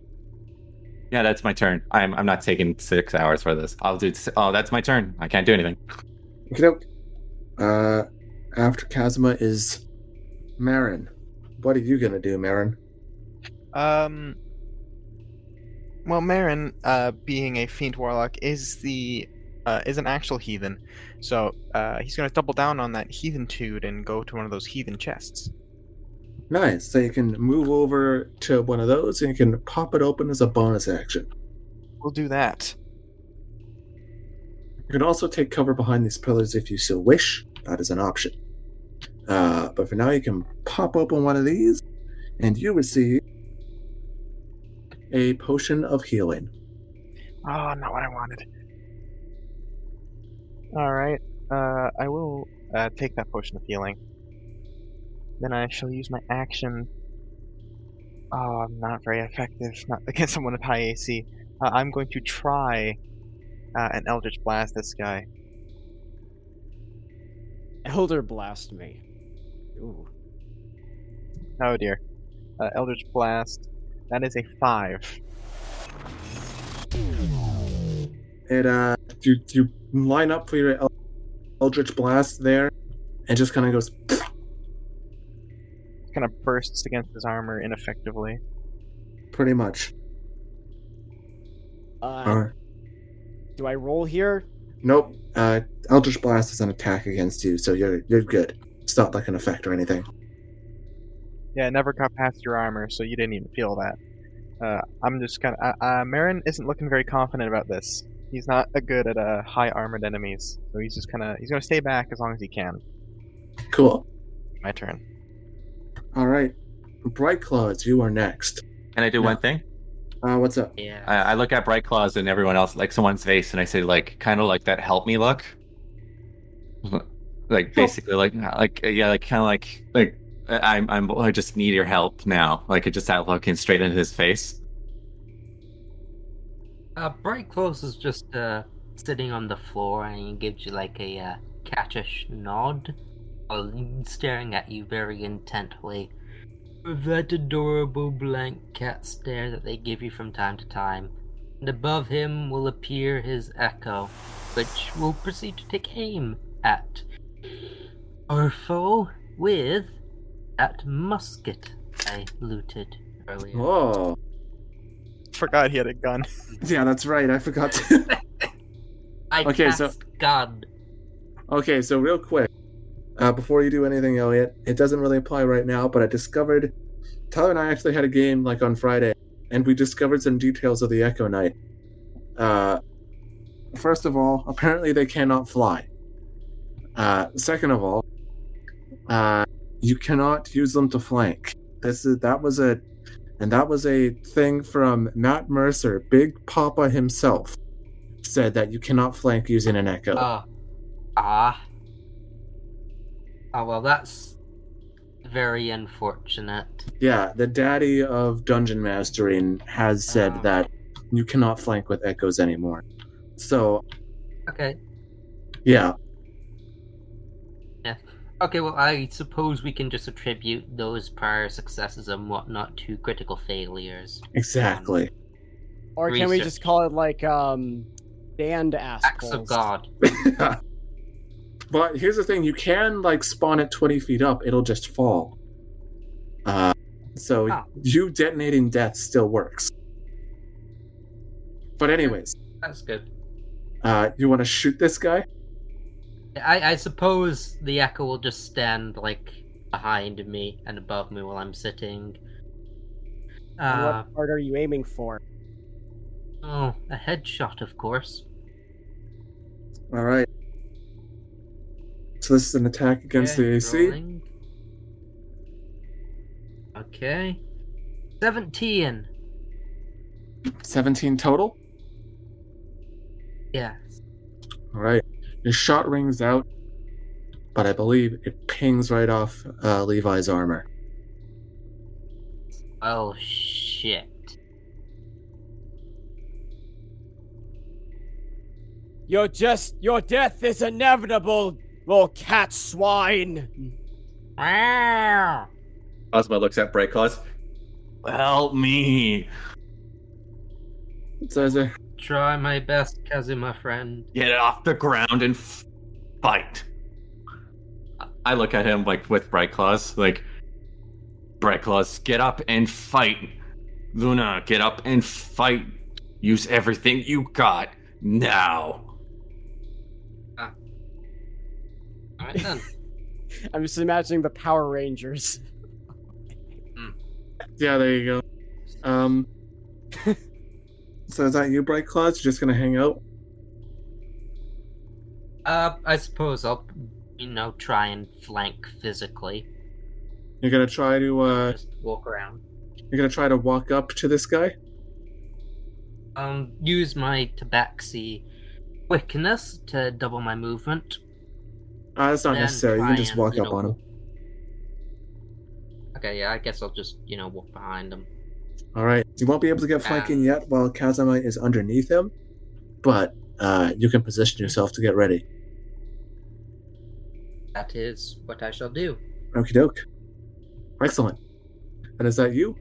C: Yeah, that's my turn. I'm I'm not taking six hours for this. I'll do. Oh, that's my turn. I can't do anything.
B: Okay. Uh, after Kazuma is Marin. What are you gonna do, Marin?
D: Um. Well, Marin, uh, being a fiend warlock, is the
H: uh, is an actual heathen, so uh, he's going to double down on that heathentude and go to one of those heathen chests.
B: Nice. So you can move over to one of those and you can pop it open as a bonus action.
H: We'll do that.
B: You can also take cover behind these pillars if you so wish. That is an option. Uh, but for now, you can pop open one of these, and you receive a potion of healing.
H: Oh, not what I wanted. All right. Uh, I will uh, take that potion of healing. Then I shall use my action. Oh, I'm not very effective. Not against someone with high AC. Uh, I'm going to try uh, an Eldritch Blast this guy.
F: Elder blast me. Ooh.
H: Oh dear. Uh, Eldritch Blast. That is a five.
B: It uh, you you line up for your Eldritch Blast there, and just kind of goes.
H: Kind of bursts against his armor ineffectively.
B: Pretty much.
F: Uh,
B: Alright.
F: Do I roll here?
B: Nope. Uh, Eldritch Blast is an attack against you, so you're you're good. It's not like an effect or anything.
H: Yeah, it never got past your armor, so you didn't even feel that. Uh, I'm just kind of. Uh, uh, Marin isn't looking very confident about this. He's not a good at uh, high armored enemies, so he's just kind of. He's gonna stay back as long as he can.
B: Cool.
H: My turn.
B: All right. Bright Claws, you are next.
C: Can I do
B: No.
C: one thing?
B: Uh, what's up?
G: Yeah.
C: I, I look at Bright Claws and everyone else, like someone's face, and I say, like, kind of like that help me look. Like basically, like, like yeah, like kind of like, like I'm, I'm, I just need your help now. Like, it just out looking straight into his face.
G: Uh, Bright Claws is just uh, sitting on the floor and he gives you like a uh, cattish nod while staring at you very intently. With that adorable blank cat stare that they give you from time to time. And above him will appear his echo, which will proceed to take aim at our foe with that musket I looted earlier.
B: Oh,
H: Forgot he had a gun.
B: yeah, that's right. I forgot to.
G: I
B: Okay,
G: cast
B: so-
G: gun.
B: okay, so real quick, uh, before you do anything, Elliot, it doesn't really apply right now, but I discovered Tyler and I actually had a game like on Friday, and we discovered some details of the Echo Knight. Uh, first of all, apparently they cannot fly. Uh, second of all, uh, you cannot use them to flank. This is that was a, and that was a thing from Matt Mercer, Big Papa himself, said that you cannot flank using an Echo.
G: Oh. Ah. Oh, well, that's very unfortunate.
B: Yeah, the daddy of dungeon mastering has said
G: Oh.
B: that you cannot flank with echoes anymore. So,
G: Okay.
B: yeah,
G: Okay, well, I suppose we can just attribute those prior successes and whatnot to critical failures.
B: exactly.
F: Or can we just call it like um damned
G: Acts
F: assholes?
G: of God.
B: but here's the thing you can, like, spawn it 20 feet up, it'll just fall. Uh, so,
G: Ah.
B: you detonating death still works. But, anyways,
G: That's good.
B: uh, you want to shoot this guy?
G: I, I suppose the echo will just stand, like, behind me and above me while I'm sitting. Uh,
F: what part are you aiming for?
G: oh, a headshot, of course.
B: All right. So, this is an attack against
G: Okay,
B: the AC.
G: rolling. Okay. 17.
B: 17 total.
G: Yeah.
B: All right. Your shot rings out, but I believe it pings right off uh, Levi's armor.
G: Oh, shit.
F: You're just your death is inevitable, little cat swine.
G: Wow.
C: Ozma looks at Bright Claws. Help me!
B: So as a,
G: Try my best, Kazuma friend.
C: Get off the ground and f- fight. I look at him like with Bright Claws, like Bright Claws, get up and fight. Luna, get up and fight. Use everything you got now.
G: Alright then.
F: I'm just imagining the Power Rangers.
B: Yeah, there you go. Um. so is that you, Bright Claws? You're just gonna hang out?
G: Uh, I suppose I'll, you know, try and flank physically.
B: You're gonna try to uh,
G: Just walk around.
B: you're gonna try to walk up to this guy.
G: Um, use my tabaxi quickness to double my movement.
B: Uh, that's not necessary. You can just
G: and,
B: walk up
G: know,
B: on him.
G: Okay, yeah, I guess I'll just, you know, walk behind him.
B: All right. You won't be able to get flanking yet while Kazuma is underneath him, but uh, you can position yourself to get ready.
G: That is what I shall do.
B: Okie doke. Excellent. And is that you?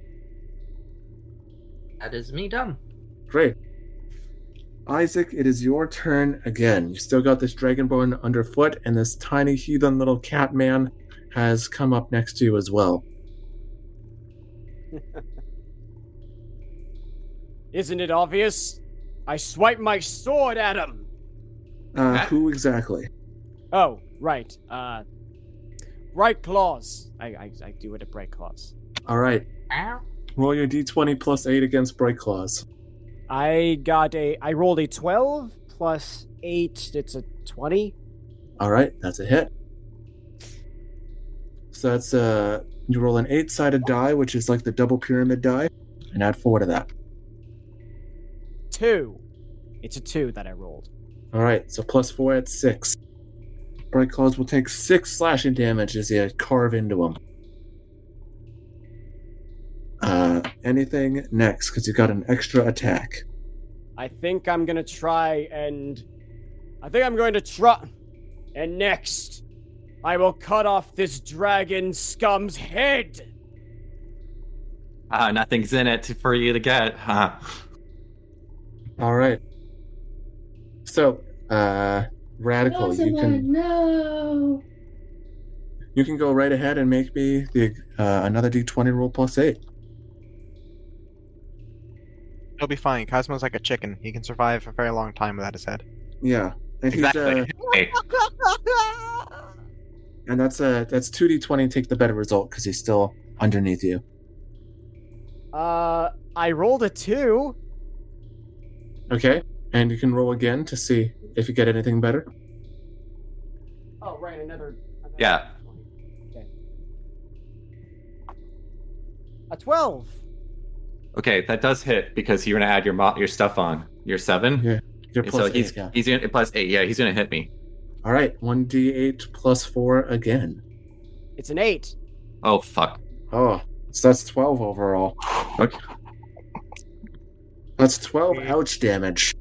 G: That is me done.
B: Great. Isaac, it is your turn again. You still got this dragonborn underfoot, and this tiny heathen little cat man has come up next to you as well.
F: Isn't it obvious? I swipe my sword at him.
B: Uh,
C: That-
B: who exactly?
F: Oh, right. Uh, bright claws. I, I, I do it at bright claws.
B: All right.
G: Ow.
B: Roll your d20 plus 8 against Bright Claws.
F: I got a. I rolled a twelve plus eight. It's a twenty.
B: All right, that's a hit. So that's uh, you roll an eight-sided die, which is like the double pyramid die, and add four to that.
F: Two. It's a two that I rolled.
B: All right, so plus four at six. Bright Claws will take six slashing damage as you carve into him. Uh, anything next? Because you got an extra attack.
F: I think I'm gonna try and. I think I'm going to try. And next, I will cut off this dragon scum's head.
C: Ah, nothing's in it for you to get. Huh.
B: All right. So, uh, radical, you can
E: no.
B: you can go right ahead and make me the uh, another d20 roll plus eight.
D: He'll be fine. Cosmo's like a chicken. He can survive a very long time without his head.
B: Yeah, and he's
C: Exactly.
B: uh, and that's uh that's two d20. Take the better result because he's still underneath you.
F: Uh, I rolled a two.
B: Okay, and you can roll again to see if you get anything better.
F: Oh, right, another. another
C: Yeah.
F: Okay. A twelve.
C: okay, that does hit because you're gonna add your mo- your stuff on. Your seven.
B: Yeah, You're plus
C: so he's
B: yeah.
C: he's gonna plus eight. Yeah, he's gonna hit me.
B: All right, one d8 plus four again.
F: It's an eight.
C: Oh fuck.
B: Oh, so that's twelve overall.
C: Okay.
B: That's twelve ouch damage.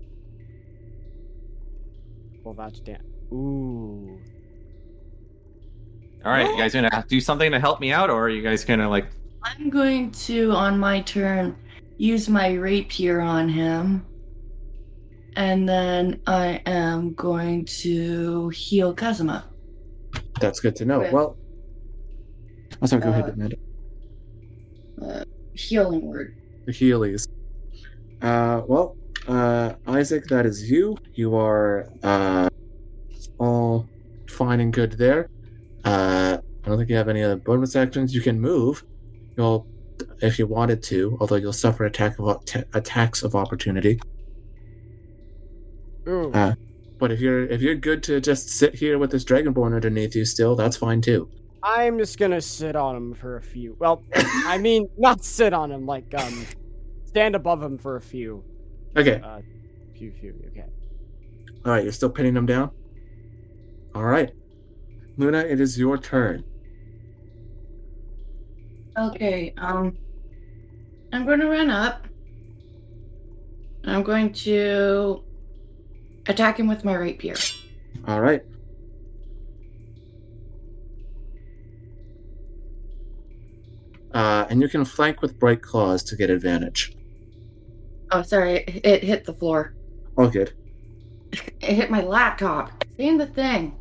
F: Well, that's damn. Ooh.
C: All right, you guys gonna do something to help me out, or are you guys gonna like?
E: I'm going to, on my turn, use my rapier on him. And then I am going to heal Kazuma.
B: That's good to know.
E: Okay.
B: Well, oh, sorry. Go
E: Uh,
B: ahead, Amanda.
E: Uh, healing word.
B: the Heelys. Uh, well, uh, Isaac, that is you. You are uh, all fine and good there. Uh, I don't think you have any other bonus actions. You can move. You'll, if you wanted to, although you'll suffer attack of attacks of opportunity.
F: Ooh.
B: Uh, But if you're if you're good to just sit here with this dragonborn underneath you still, that's fine too.
F: I'm just gonna sit on him for a few. Well, I mean, not sit on him, like um, stand above him for a few.
B: Okay.
F: Uh, few, few. Okay.
B: All right. You're still pinning them down. All right. Luna, it is your turn.
E: Okay, um, I'm going to run up. I'm going to attack him with my rapier.
B: All right. Uh, and you can flank with bright claws to get advantage.
E: Oh, sorry, it, it hit the floor.
B: All good.
E: It hit my laptop. Same the thing.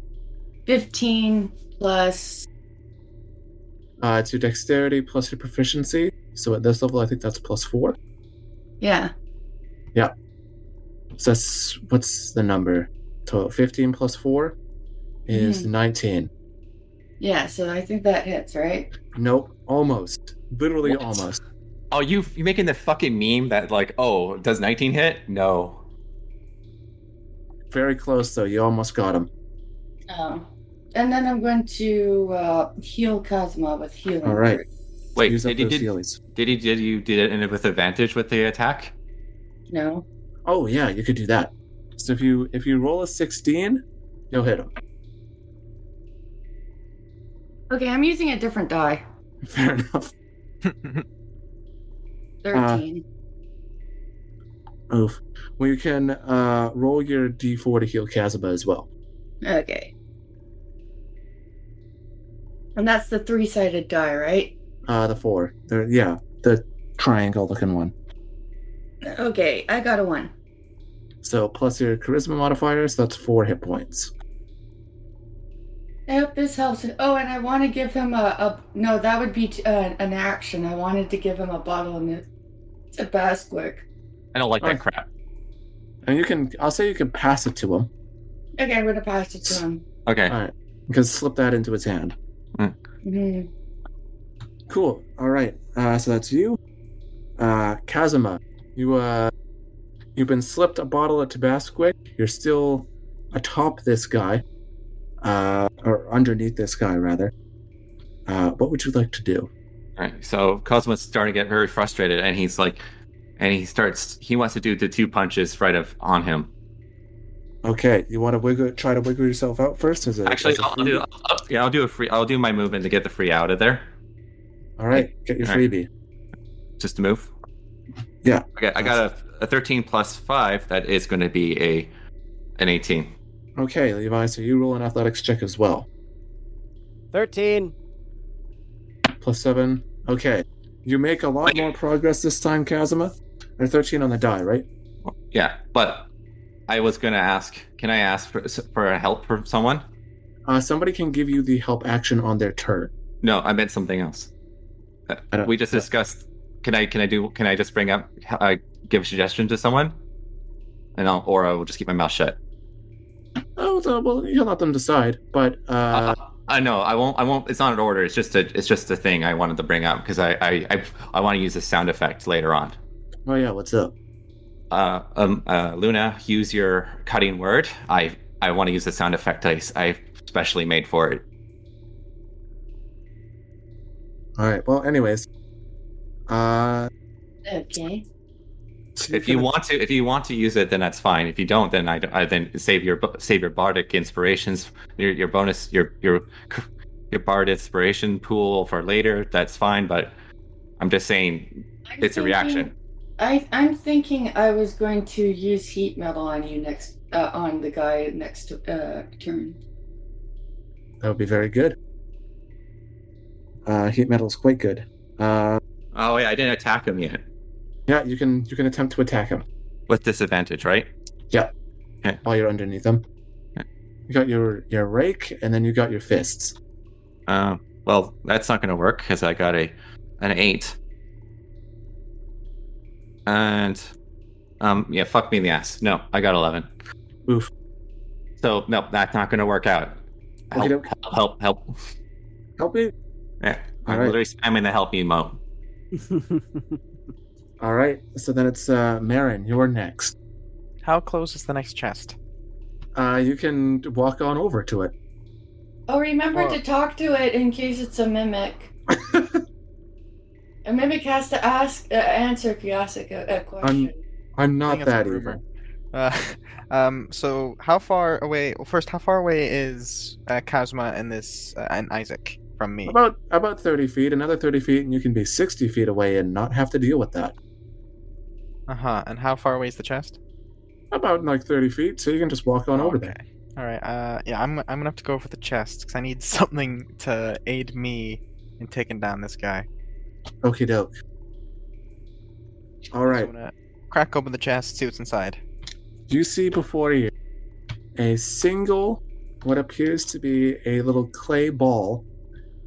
E: 15 plus.
B: Uh, it's your dexterity plus your proficiency. So at this level, I think that's plus four.
E: Yeah. Yeah.
B: So that's what's the number? Total fifteen plus four is
E: Mhm.
B: 19.
E: Yeah, so I think that hits, right?
B: Nope, almost. Literally
C: What?
B: almost.
C: Oh, you you making the fucking meme that like, oh, does 19 hit? No.
B: Very close though. You almost got him.
E: Oh. And then I'm going to uh, heal Kazuma with healing.
B: All right.
C: Wait,
B: Use
C: did you
B: those
C: did,
B: healies.
C: did you did you did it with advantage with the attack?
E: No.
B: Oh yeah, you could do that. So if you if you roll a 16, you'll hit him.
E: Okay, I'm using a different die.
B: Fair enough.
E: 13.
B: Oof. Well, you can uh, roll your d4 to heal Kazuma as well.
E: okay. And that's the three sided die, right?
B: Uh, the four. The, yeah, the triangle looking one.
E: Okay, I got a one.
B: So plus your charisma modifier, so that's four hit points.
E: I hope this helps. Oh, and I want to give him a, a no. That would be t- uh, an action. I wanted to give him a bottle of the Tabasco.
C: I don't like
B: Oh.
C: that crap.
B: And you can, I'll say you can pass it to him.
E: Okay, I'm gonna pass it to him.
C: Okay.
B: All right. You can slip that into his hand.
E: Mhm.
B: Cool. All right. Uh, so that's you. Uh, Kazuma, you uh, you've been slipped a bottle of Tabasco. You're still atop this guy, uh, or underneath this guy rather. Uh, what would you like to do?
C: All right. So Cosmo's starting to get very frustrated, and he's like, and he starts. He wants to do the two punches right of on him.
B: Okay, you want to wiggle, try to wiggle yourself out first? Is it
C: Actually, I'll, I'll do.
B: freebie?
C: I'll, yeah, I'll do a free. I'll do my movement to get the free out of there.
B: All right, get your
C: All right.
B: freebie.
C: Just to move.
B: Yeah.
C: Okay. I got a, a 13 plus five. That is going to be a an 18.
B: Okay, Levi. So you roll an athletics check as well.
F: 13.
B: Plus seven. Okay, you make a lot more progress this time, Kazuma. Or thirteen on the die, right?
C: Yeah, but I was going to ask. Can I ask for for help from someone?
B: Uh, somebody can give you the help action on their turn.
C: No, I meant something else. Uh, We just discussed. Can I? Can I do? Can I just bring up? Uh, give a suggestion to someone, and I'll or I will just keep my mouth shut.
B: Oh, so, well, you can let them decide. But uh,
C: Uh, I know. I won't. I won't. It's not an order. It's just a. It's just a thing I wanted to bring up because I. I. I, I want to use a sound effect later on.
B: oh yeah, what's up?
C: Uh, um, uh, Luna, use your cutting word. I. I want to use the sound effect I. I specially made for it.
B: All right. Well, anyways, uh,
E: Okay.
B: So
C: If you
B: can-
C: want to, if you want to use it, then that's fine. If you don't, then I, I then save your save your bardic inspirations, your your bonus, your your your bard inspiration pool for later. That's fine. But I'm just saying,
E: I'm
C: it's a reaction.
E: I I'm thinking I was going to use heat metal on you next uh, on the guy next to uh turn.
B: that would be very good. Uh, heat metal is quite good. Uh,
C: Oh yeah, I didn't attack him yet
B: yeah, you can you can attempt to attack him
C: with disadvantage, right? Yep.
B: While you're underneath him.
C: Yeah.
B: You got your your rake, and then you got your fists.
C: Uh, well, that's not going to work because I got a an eight. And um, yeah, fuck me in the ass. No, I got eleven.
B: Oof.
C: So no, that's not going to work out. Help,
B: Okey-doke.
C: help, help, help.
B: Help me.
C: Yeah,
B: All
C: I'm
B: right.
C: literally spamming the help me emote.
B: All right. So then it's uh, Marin. You're next.
D: How close is the next chest?
B: Uh, you can walk on over to it.
E: Oh, remember
D: Well-
E: to talk to it in case it's a mimic. A mimic has to ask, uh, answer if you ask a, a question.
B: I'm
D: I
B: not
D: think it's a
B: that
D: rumor.
B: evil.
D: Uh, um. So, how far away? Well, first, how far away is uh, Kazuma and this uh, and Isaac from me?
B: About about thirty feet. Another thirty feet, and you can be sixty feet away and not have to deal with that.
D: Uh huh. And how far away is the chest?
B: About like thirty feet, so you can just walk on over there.
D: All right. Uh, yeah, I'm I'm gonna have to go for the chest because I need something to aid me in taking down this guy.
B: Okie doke. All right. So.
D: I'm gonna crack open the chest, see what's inside.
B: You see before you a single, what appears to be a little clay ball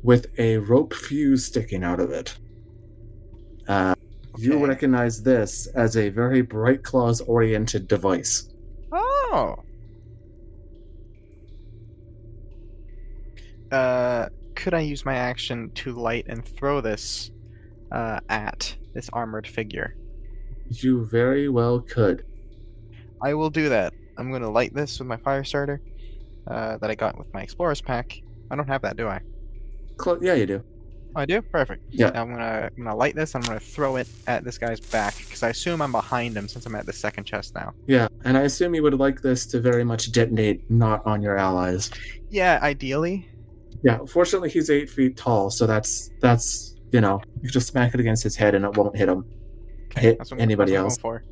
B: with a rope fuse sticking out of it. Uh, You
D: Okay.
B: recognize this as a very Bright Claws oriented device.
D: Oh. uh, could I use my action to light and throw this uh, at this armored figure?
B: You very well could.
D: I will do that. I'm going to light this with my fire starter uh, that I got with my explorer's pack. I don't have that, do I?
B: Cl- yeah, you do.
D: Oh, I do. Perfect.
B: Yeah.
D: I'm gonna I'm gonna light this. I'm gonna throw it at this guy's back because I assume I'm behind him since I'm at the second chest now.
B: Yeah, and I assume you would like this to very much detonate not on your allies.
D: Yeah, ideally.
B: Yeah, fortunately he's eight feet tall, so that's that's you know you just smack it against his head and it won't hit him. Hit
D: That's what,
B: anybody
D: that's what I'm
B: else.
D: for.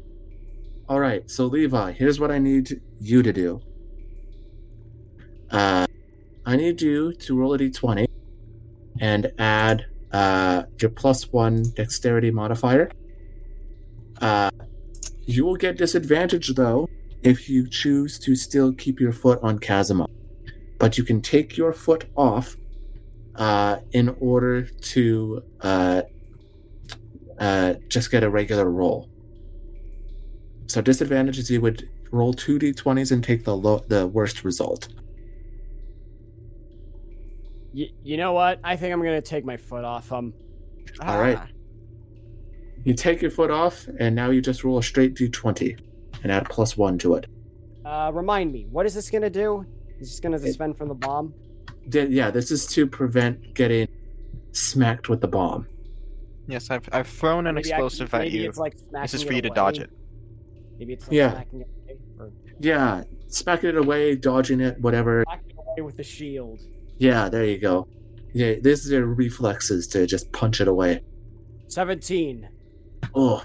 B: All right, so Levi, here's what I need you to do. Uh, I need you to roll a d20 and add uh, your plus one dexterity modifier. Uh, you will get disadvantage though if you choose to still keep your foot on Kazuma, but you can take your foot off uh, in order to uh, uh, just get a regular roll. So disadvantage is you would roll two d20s and take the low, the worst result.
F: Y- you know what? I think I'm gonna take my foot off him.
B: All right.
D: Ah,
B: You take your foot off, and now you just roll a straight d20 and add plus one to it.
F: Uh, remind me, what is this gonna do? Is this gonna defend from the bomb?
B: Di- Yeah, this is to prevent getting smacked with the bomb.
D: Yes, I've I've thrown an
F: Maybe I-
D: explosive at you.
F: It's like
D: This is
F: smacking
D: for you to
F: away.
D: dodge it.
F: Maybe it's like
B: Yeah.
F: smacking it away, or
B: Yeah, smacking it away, dodging it, whatever.
F: smacking away with the shield.
B: Yeah, there you go. Yeah, this is your reflexes to just punch it away.
F: Seventeen.
B: Oh.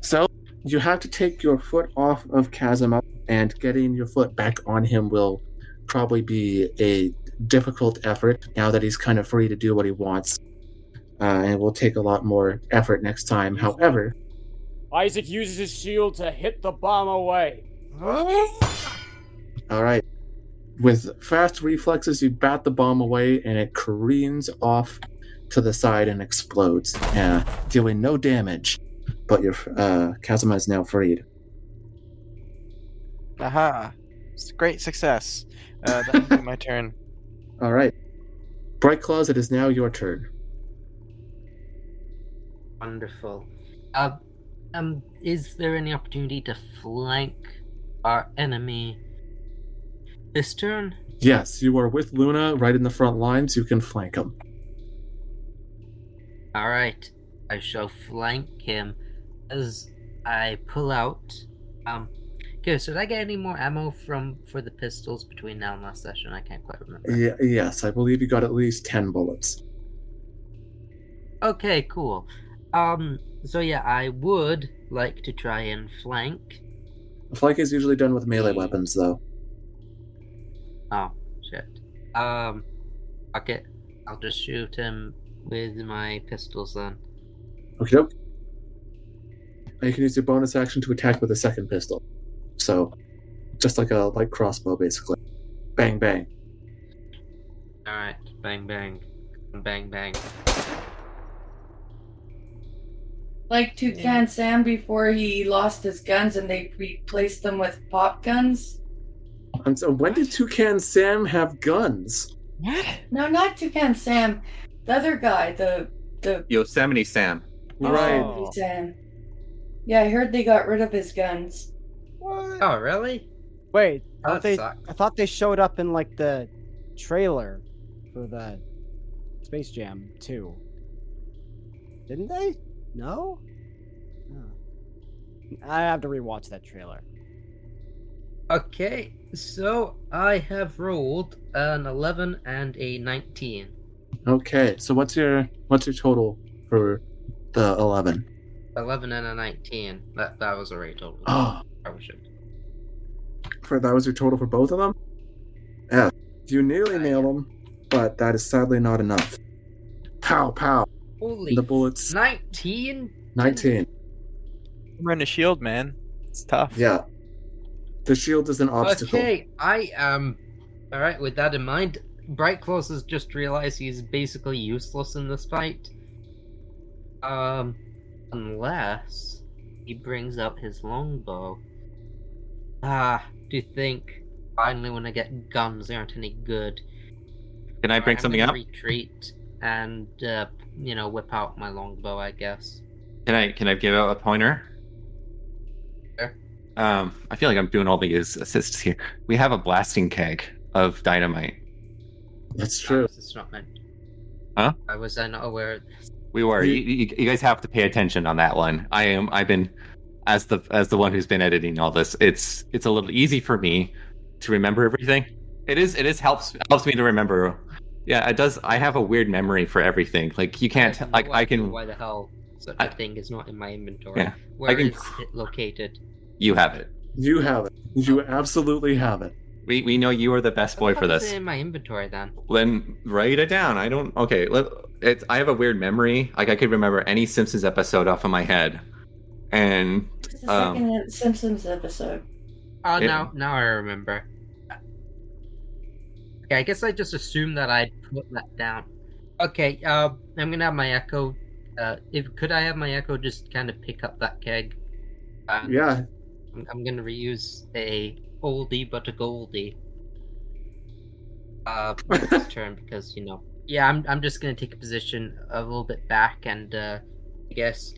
B: So you have to take your foot off of Kazuma, and getting your foot back on him will probably be a difficult effort now that he's kind of free to do what he wants. Uh, and it will take a lot more effort next time. However,
F: Isaac uses his shield to hit the bomb away.
B: all right, with fast reflexes, you bat the bomb away, and it careens off to the side and explodes, uh, dealing no damage. But your uh, Kazuma is now freed.
D: Aha! It's a great success. Uh, that will be my turn.
B: All right. Bright Claws, it is now your turn.
G: Wonderful. Uh, um, is there any opportunity to flank our enemy this turn?
B: Yes, you are with Luna right in the front lines. You can flank him.
G: All right, I shall flank him as I pull out. Um, okay. So did I get any more ammo from for the pistols between now and last session? I can't quite remember.
B: Yeah, yes, I believe you got at least 10 bullets.
G: Okay, cool. Um, so yeah, I would like to try and flank.
B: Flank is usually done with melee weapons, though.
G: Oh shit. Um, okay, I'll just shoot him with my pistols then.
B: Okay, doke. You can use your bonus action to attack with a second pistol. So, just like a light crossbow, basically. Bang, bang.
G: All right, bang bang, bang bang.
E: Like Toucan Sam before he lost his guns and they replaced them with pop guns.
B: And so, when did Toucan Sam have guns?
D: What?
E: No, not Toucan Sam. The other guy, the the
C: Yosemite Sam.
B: Right.
D: Oh.
E: Sam. Yeah, I heard they got rid of his guns.
D: What?
G: Oh really?
F: Wait, don't they? I thought they showed up in like the trailer for the Space Jam 2. Didn't they? No. Oh. I have to rewatch that trailer.
G: Okay, so I have rolled an 11 and a 19.
B: Okay, so what's your what's your total for the 11?
G: 11 and a 19. That that was already total.
B: Oh,
G: Probably should.
B: for that was your total for both of them? Yeah. You nearly uh, nail them, but that is sadly not enough. Pow, pow.
G: Holy
B: The bullets
G: 19?
B: 19.
D: Run a shield, man. It's tough.
B: Yeah. The shield is an obstacle.
G: Okay, I am. Alright, with that in mind, Bright Claws has just realized he's basically useless in this fight. Um, unless he brings out his longbow. Ah, do you think finally when I get guns they aren't any good?
C: Can I bring
G: I'm
C: something
G: gonna
C: up?
G: Retreat and uh, you know whip out my longbow, I guess.
C: Can I can I give out a pointer?
G: Sure.
C: Um, I feel like I'm doing all these assists here. We have a blasting keg of dynamite.
B: That's true.
G: was this not meant?
C: Huh?
G: I was I not aware? Of this?
C: We were.
B: You-
C: You, you, you guys have to pay attention on that one. I am. I've been as the as the one who's been editing all this. It's it's a little easy for me to remember everything. It is. It is helps helps me to remember. Yeah, it does. I have a weird memory for everything. Like you can't.
G: have
C: Like I can.
G: Why the hell such
C: I-
G: a thing is not in my inventory?
C: Yeah,
G: Where is
C: can-
G: it located?
C: You have it.
B: You have it. You absolutely have it.
C: We we know you are the best boy for
G: the fuck is
C: this.
G: in my inventory then?
C: Then write it down. I don't. Okay. Let, it's. I have a weird memory. Like I could remember any Simpsons episode off of my head, and
E: It's the
C: Um,
E: second Simpsons episode.
G: Oh,
C: It-
G: now now I remember. Okay, I guess I just assumed that I'd put that down. Okay, uh, I'm gonna have my echo. Uh, if could I have my echo just kind of pick up that keg? And
B: Yeah.
G: I'm, gonna reuse a oldie but a goldie. Uh, this turn because you know. Yeah, I'm I'm just gonna take a position a little bit back and uh, I guess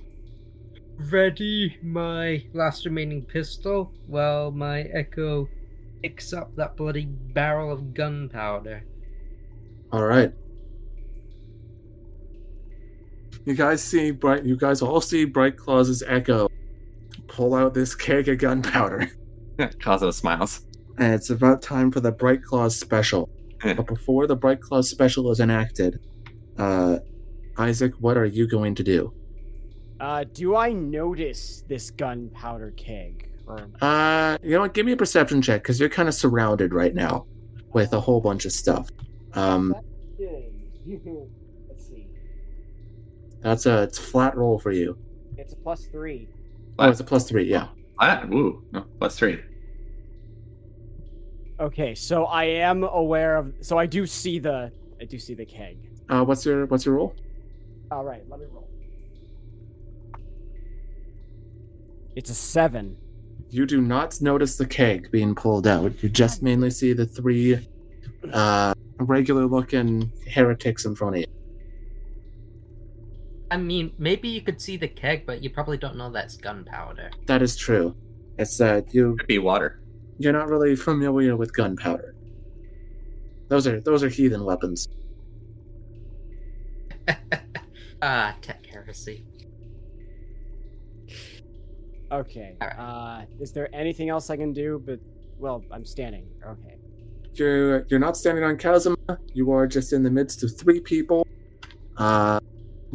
G: ready my last remaining pistol while my echo picks up that bloody barrel of gunpowder.
B: All right. You guys see bright. You guys all see Bright Claws' echo pull out this keg of gunpowder,
C: Cosmo smiles.
B: and it's about time for the Bright Claws special. but before the Bright Claws special is enacted, uh, Isaac, what are you going to do?
F: Uh, do I notice this gunpowder keg? Or
B: Uh, you know what? Give me a perception check because you're kind of surrounded right now with a whole bunch of stuff. Um,
F: Let's see.
B: that's a it's a flat roll for you.
F: It's a plus three.
B: Oh, it's a plus three. Yeah.
C: Ah, woo. No, plus three.
F: Okay, so I am aware of. So I do see the. I do see the keg.
B: Uh, what's your what's your roll?
F: All right, let me roll. It's a seven.
B: You do not notice the keg being pulled out. You just mainly see the three uh, regular looking heretics in front of you.
G: I mean, maybe you could see the keg, but you probably don't know that's gunpowder.
B: That is true. It's that you
C: Could be water.
B: you're not really familiar with gunpowder. Those are those are heathen weapons.
G: ah, tech heresy.
F: Okay.
G: Alright.
F: Uh, is there anything else I can do? But well, I'm standing. Okay.
B: You're you're not standing on Kazuma. You are just in the midst of three people, uh,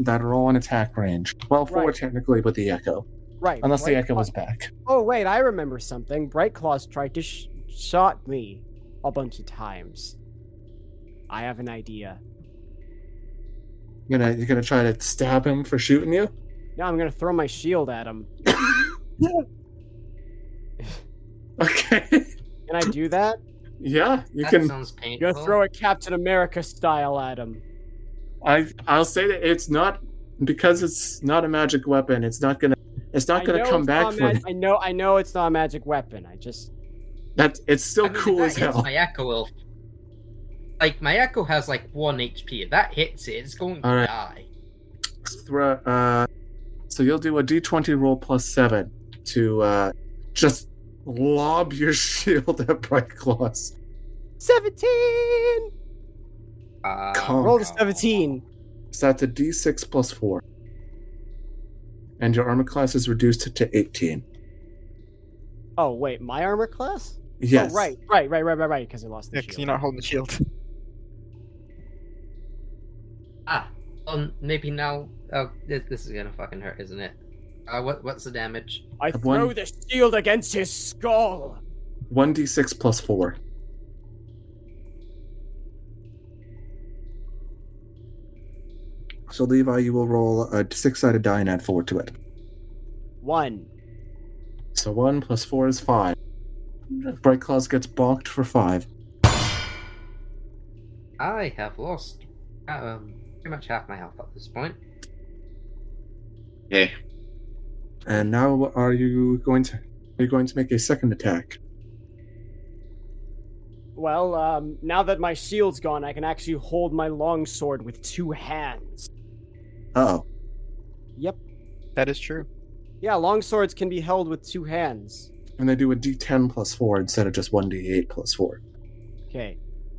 B: that are all in attack range. Well, four
F: Right.
B: technically, with the echo,
F: Right.
B: unless the echo
F: Claw-
B: was back.
F: Oh wait, I remember something. Bright Claws tried to sh- shot me a bunch of times. I have an idea.
B: You're gonna you're gonna try to stab him for shooting you.
F: Now I'm gonna throw my shield at him.
B: Okay.
F: Can I do that?
B: yeah, you
G: that
B: can.
G: sounds
F: I'm
G: painful.
F: gonna throw a Captain America style at him.
B: I I'll say that it's not because it's not a magic weapon. It's not gonna it's not
F: I
B: gonna come back for
F: mag- I know, I know it's not a magic weapon. I just
B: That it's still
G: I mean,
B: cool
G: that
B: as hell.
G: My echo will. Like my echo has like one HP. If that hits it, it's going to
B: Alright.
G: die.
B: Throw, uh, so you'll do a d20 roll plus seven to uh, just lob your shield at Bright Claws.
F: seventeen.
G: Uh,
B: Come
F: Roll the
G: on.
F: seventeen.
B: So that's a d6 plus four, and your armor class is reduced to 18.
F: Oh wait, my armor class?
B: Yes.
F: Oh, right, right, right, right, right, right. Because I lost the
D: Yeah, 'cause
F: shield.
D: you're not holding the shield.
G: Ah, um, maybe now. Oh, this, this is gonna fucking hurt, isn't it? Uh, what what's the damage?
F: I throw
B: one-
F: the shield against his skull.
B: One d6 plus four. So Levi, you will roll a six-sided die and add four to it.
F: One.
B: So one plus four is five. Bright Claws gets bonked for five.
G: I have lost um pretty much half my health at this point.
C: Yeah.
B: And now, are you going to are you going to make a second attack?
F: Well, um, now that my shield's gone, I can actually hold my long sword with two hands.
B: Oh,
F: Yep.
D: That is true.
F: Yeah, long swords can be held with two hands.
B: and they do a D10 plus four instead of just one D8 plus four.
F: Okay.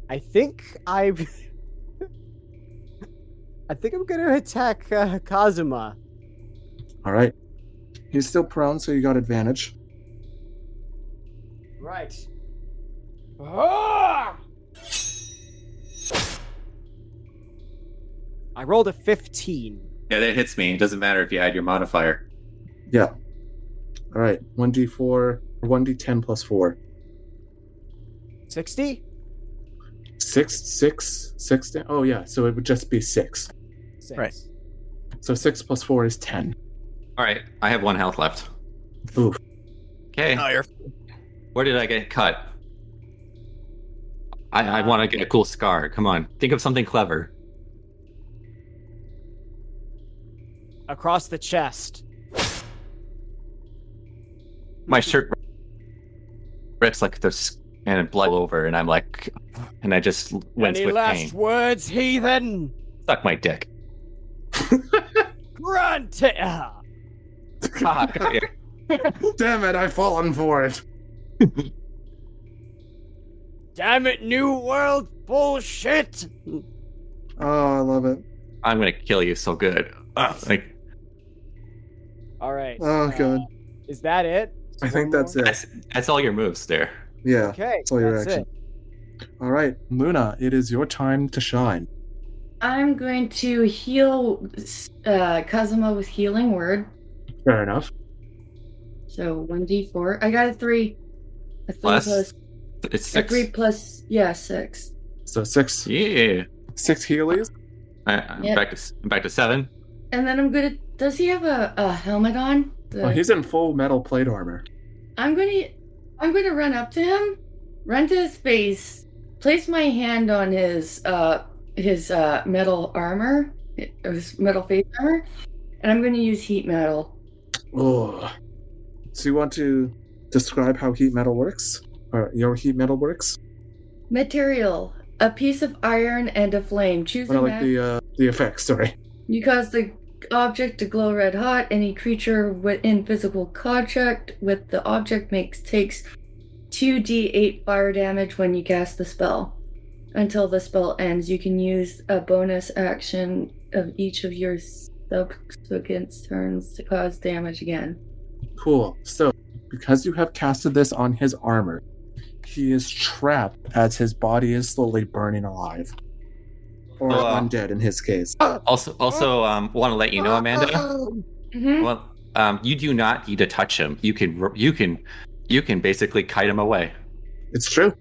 F: I think I. I think I'm gonna attack uh, Kazuma.
B: All right. He's still prone, so you got advantage.
F: Right. Ah! I rolled a 15.
C: Yeah, that hits me. It doesn't matter if you add your modifier.
B: Yeah. All right. One D4 or one D10 plus four.
F: 60?
B: Six, six, six. da- Oh yeah. So it would just be six.
F: Six.
D: Right.
B: So six plus four is ten.
C: All right, I have one health left.
B: Oof.
C: Okay,
D: Oh, you're
C: where did I get cut? I, I want to get a cool scar. Come on, think of something clever.
F: Across the chest.
C: My shirt rips like this, and blood all over, and I'm like, and I just wince
F: Any
C: with
F: last
C: pain.
F: words, heathen?
C: Suck my dick.
F: Grunt! Ah.
C: Ah, come.
B: Damn it! I've fallen for it.
F: Damn it, New World bullshit!
B: Oh, I love it.
C: I'm gonna kill you so good. Like
F: Alright.
B: Oh,
F: uh. Is that it?
B: I think
F: One
B: that's
F: more?
B: it.
C: that's, that's all your moves there.
B: Yeah.
F: Okay,
B: That's all your
F: that's
B: action.
F: it.
B: All right, Luna. It is your time to shine.
E: I'm going to heal uh, Kazuma with healing word.
B: Fair enough.
E: So 1d4. I got a 3. A 3
C: Plus
E: plus.
C: It's
E: A
C: six.
E: 3 plus. Yeah, 6.
B: So six,
C: Yeah.
B: six Heelys.
C: I, I'm
E: Yep.
C: back to I'm back to seven.
E: And then I'm gonna. Does he have a, a helmet on? The-
B: Oh, he's in full metal plate armor.
E: I'm gonna. I'm gonna run up to him, run to his face, place my hand on his uh his uh metal armor, his metal face armor, and I'm gonna use heat metal.
B: Oh. So you want to describe how heat metal works, or your heat metal works?
E: Material: a piece of iron and a flame. Choose a
B: like the uh, the effects? Sorry.
E: You cause the object to glow red hot. Any creature within physical contact with the object makes takes 2d8 fire damage when you cast the spell. Until the spell ends, you can use a bonus action of each of your subsequent turns to cause damage again.
B: Cool. So because you have casted this on his armor, he is trapped as his body is slowly burning alive, or
C: Oh, uh,
B: undead in his case.
C: Also, also, um, want to let you know, Amanda.
E: Mhm.
C: Well, um, you do not need to touch him. You can, you can, you can basically kite him away.
B: It's true.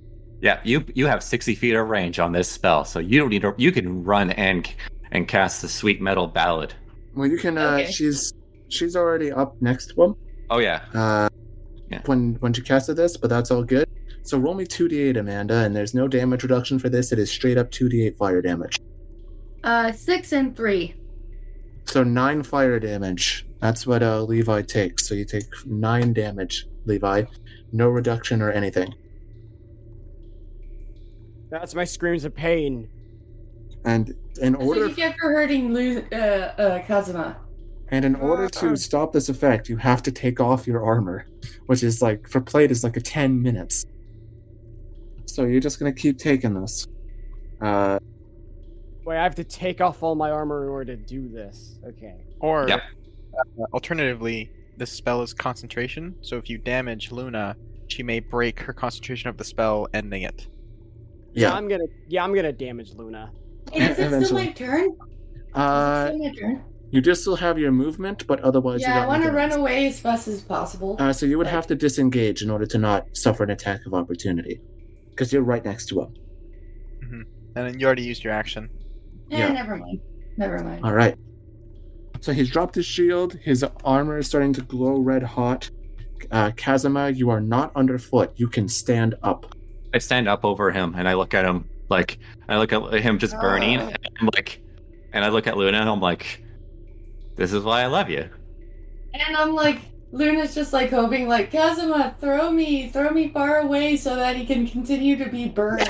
C: Yeah, you you have sixty feet of range on this spell, so you don't need to. You can run and and cast the sweet metal ballad.
B: Well, you can. Uh,
E: Okay.
B: She's she's already up next to him.
C: Oh yeah,
B: Uh,
C: Yeah.
B: when when she casted this, but that's all good. So roll me two d8, Amanda, and there's no damage reduction for this. It is straight up two d8 fire damage.
E: Uh, six and three.
B: So nine fire damage. That's what uh, Levi takes. So you take nine damage, Levi. No reduction or anything.
F: That's my screams of pain.
B: And in
E: That's what
B: order
E: you get for hurting Lu- uh, uh, Kazuma.
B: and in order to stop this effect, you have to take off your armor, which is like for plate is like a ten minutes. So you're just gonna keep taking this. Uh,
F: Wait, I have to take off all my armor in order to do this. Okay.
D: Or
C: Yep.
D: uh, alternatively, this spell is concentration. So if you damage Luna, she may break her concentration of the spell, ending it.
B: yeah.
F: I'm gonna yeah, I'm gonna damage Luna.
E: Hey, is it still my turn?
B: Uh,
E: it still my turn?
B: you just still have your movement, but otherwise you
E: Yeah, I want to run away as fast as possible.
B: Uh, so you would have to disengage in order to not suffer an attack of opportunity, because you're right next to him. Mm-hmm.
D: And then you already used your action.
E: Eh,
B: yeah.
E: never mind. Never mind.
B: All right. So he's dropped his shield. His armor is starting to glow red hot. Uh, Kazuma, you are not underfoot. You can stand up.
C: I stand up over him and I look at him like I look at him just burning,
E: Ah.
C: and I'm like, and I look at Luna and I'm like, this is why I love you.
E: And I'm like, Luna's just like hoping, like, Kazuma, throw me, throw me far away so that he can continue to be burned.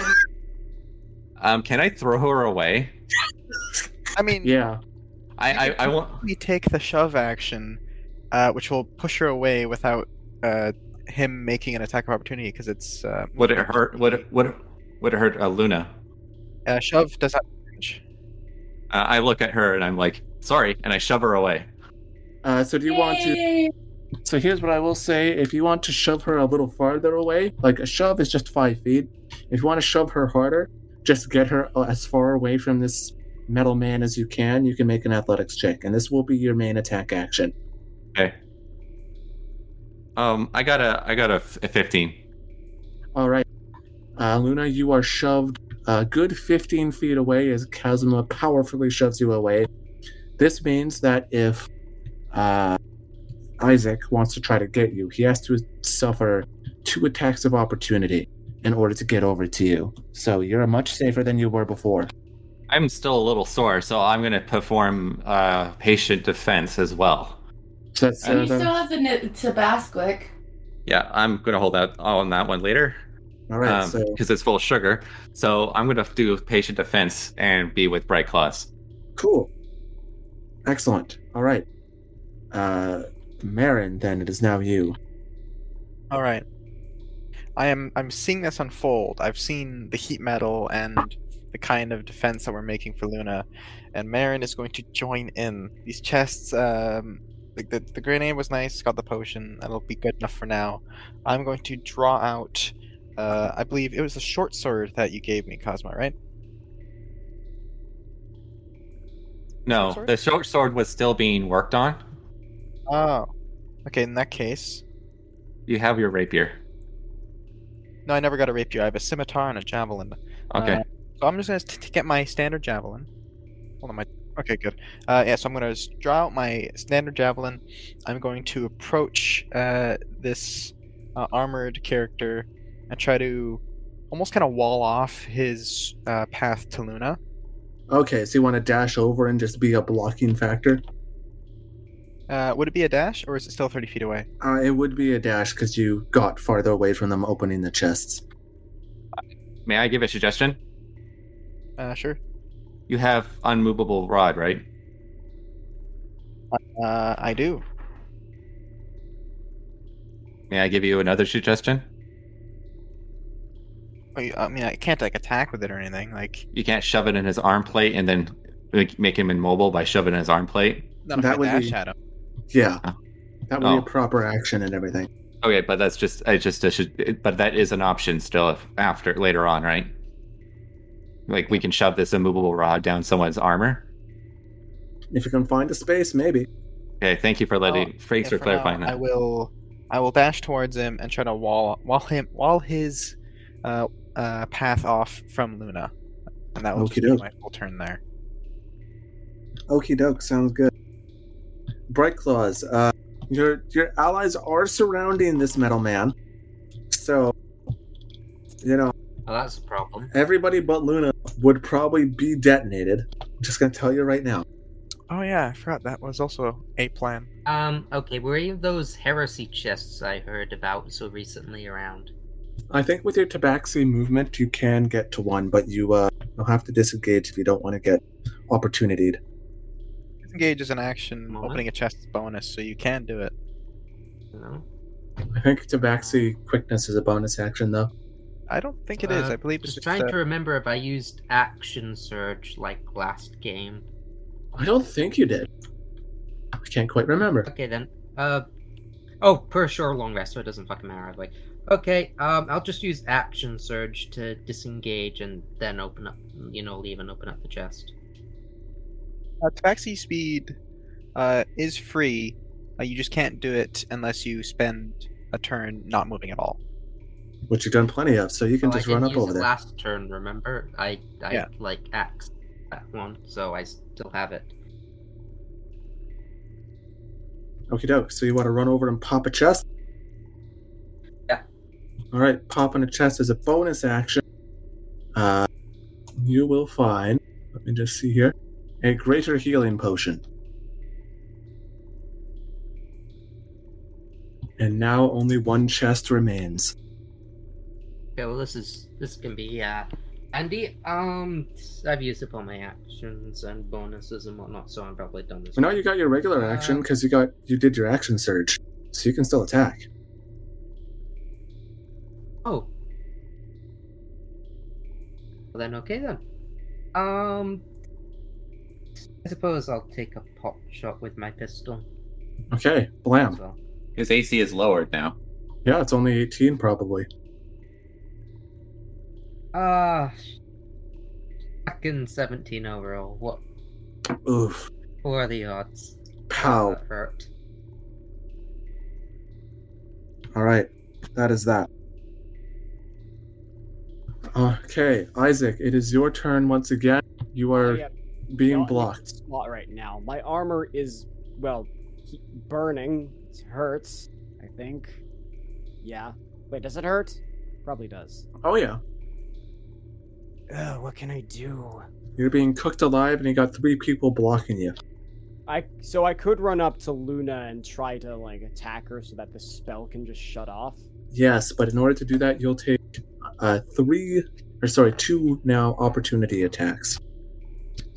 C: Um, can I throw her away?
H: I mean,
B: Yeah.
C: I I, I want.
H: we take the shove action, uh, which will push her away without uh, him making an attack of opportunity because it's uh,
C: Would it hurt? Would it would it, would it hurt uh, Luna?
H: uh, shove does not damage.
C: Uh, I look at her and I'm like, sorry, and I shove her away.
B: Uh, so do you want to? So here's what I will say: if you want to shove her a little farther away, like a shove is just five feet. If you want to shove her harder, just get her as far away from this metal man as you can. You can make an athletics check, and this will be your main attack action.
C: Okay. Um, I got a I got a, f- a fifteen.
B: All right, uh, Luna, you are shoved a good 15 feet away as Kazuma powerfully shoves you away. This means that if uh, Isaac wants to try to get you, he has to suffer two attacks of opportunity in order to get over to you. So you're much safer than you were before.
C: I'm still a little sore, so I'm gonna perform uh, patient defense as well.
B: So that's
E: And
B: uh,
E: you
B: the-
E: still have the Ni- Tabasquic.
C: Yeah, I'm gonna hold out on that one later
B: all right.
C: because
B: so
C: it's full of sugar. So I'm gonna do patient defense and be with Bright Claws.
B: cool, excellent. All right, uh, Marin. Then it is now you.
H: All right. I am. I'm seeing this unfold. I've seen the heat metal and the kind of defense that we're making for Luna, and Marin is going to join in. These chests. Um, the, the the grenade was nice. Got the potion. That'll be good enough for now. I'm going to draw out. Uh, I believe it was the short sword that you gave me, Cosmo. Right?
C: No,
H: Sorry?
C: the short sword was still being worked on.
H: Oh. Okay. In that case,
C: You have your rapier.
H: No, I never got a rapier. I have a scimitar and a javelin.
C: Okay.
H: Uh, so I'm just gonna t- t- get my standard javelin. Hold on, my okay, good. Uh, yeah, so I'm gonna draw out my standard javelin. I'm going to approach uh, this uh, armored character and try to almost kind of wall off his uh, path to Luna.
B: Okay, so you want to dash over and just be a blocking factor?
H: Uh, would it be a dash or is it still 30 feet away?
B: Uh, it would be a dash because you got farther away from them opening the chests.
C: May I give a suggestion?
H: Uh, sure.
C: You have unmovable rod, right?
H: Uh, I do.
C: May I give you another suggestion?
H: I I mean, I can't like attack with it or anything. Like,
C: You can't shove it in his arm plate and then make him immobile by shoving in his arm plate.
B: That would
H: dash
B: be-
H: at him.
B: Yeah,
C: Oh.
B: that would
C: Oh.
B: be a proper action and everything.
C: Okay, but that's just I just I should, but that is an option still if, after later on, right? Like we can shove this immovable rod down someone's armor.
B: If you can find a space, maybe.
C: Okay, thank you for letting.
H: Well,
C: thanks
H: Yeah,
C: for
H: for now,
C: clarifying
H: I will, I will dash towards him and try to wall wall him wall his uh, uh, path off from Luna, and that will just be
B: Okey-doke.
H: my full turn there.
B: Okie doke, sounds good. Bright Claws, uh, your your allies are surrounding this metal man, so you know
G: Well, that's a problem.
B: everybody but Luna would probably be detonated. I'm just gonna tell you right now.
H: Oh yeah, I forgot that was also a plan.
G: Um, okay, were any of those heresy chests I heard about so recently around?
B: I think with your Tabaxi movement, you can get to one, but you uh, you'll have to disengage if you don't want to get opportunityed.
H: Disengage is an action.
G: Moment.
H: Opening a chest is bonus, so you can do it.
G: You know?
B: I think Tabaxi quickness is a bonus action, though.
H: I don't think it is.
G: Uh,
H: I believe it's
G: Just
H: just
G: trying to remember if I used action surge like last game.
B: I don't think you did. I can't quite remember.
G: Okay then. Uh oh, per sure long rest, so it doesn't fucking matter either way. Okay, um, I'll just use action surge to disengage and then open up, you know, leave and open up the chest.
H: Uh, tabaxi speed uh, is free. Uh, you just can't do it unless you spend a turn not moving at all.
B: Which you've done plenty of, so you can
G: Well,
B: just
G: I didn't
B: run up
G: use
B: over there.
G: Last turn, remember? I I
H: Yeah.
G: like axed that one, so I still have it.
B: Okie doke. So you want to run over and pop a chest?
G: Yeah.
B: All right. Popping a chest is a bonus action. Uh, you will find. Let me just see here. A greater healing potion. And now only one chest remains.
G: Okay, well this is this can be uh Andy, um I've used up all my actions and bonuses and whatnot, so I'm probably done this.
B: But now you got your regular action
G: Uh,
B: because you got you did your action surge, so you can still attack.
G: Oh. Well then okay then. Um I suppose I'll take a pot shot with my pistol
B: Okay, blam.
G: well.
C: His AC is lowered now.
B: Yeah, it's only 18 probably.
G: Ah fucking seventeen overall. What
B: Oof.
G: what are the odds?
B: Pow.
G: That hurt.
B: All right, that is that. Okay, Isaac, it is your turn once again. You are
F: I am
B: being
F: not in a
B: blocked.
F: Spot right now. My armor is well, burning. It hurts. I think. Yeah. Wait, does it hurt? Probably does.
B: Oh yeah,
F: Ugh, what can I do?
B: you're being cooked alive, and you got three people blocking you.
F: I so I could run up to Luna and try to like attack her so that the spell can just shut off.
B: Yes, but in order to do that, you'll take uh, three, or sorry, two now opportunity attacks.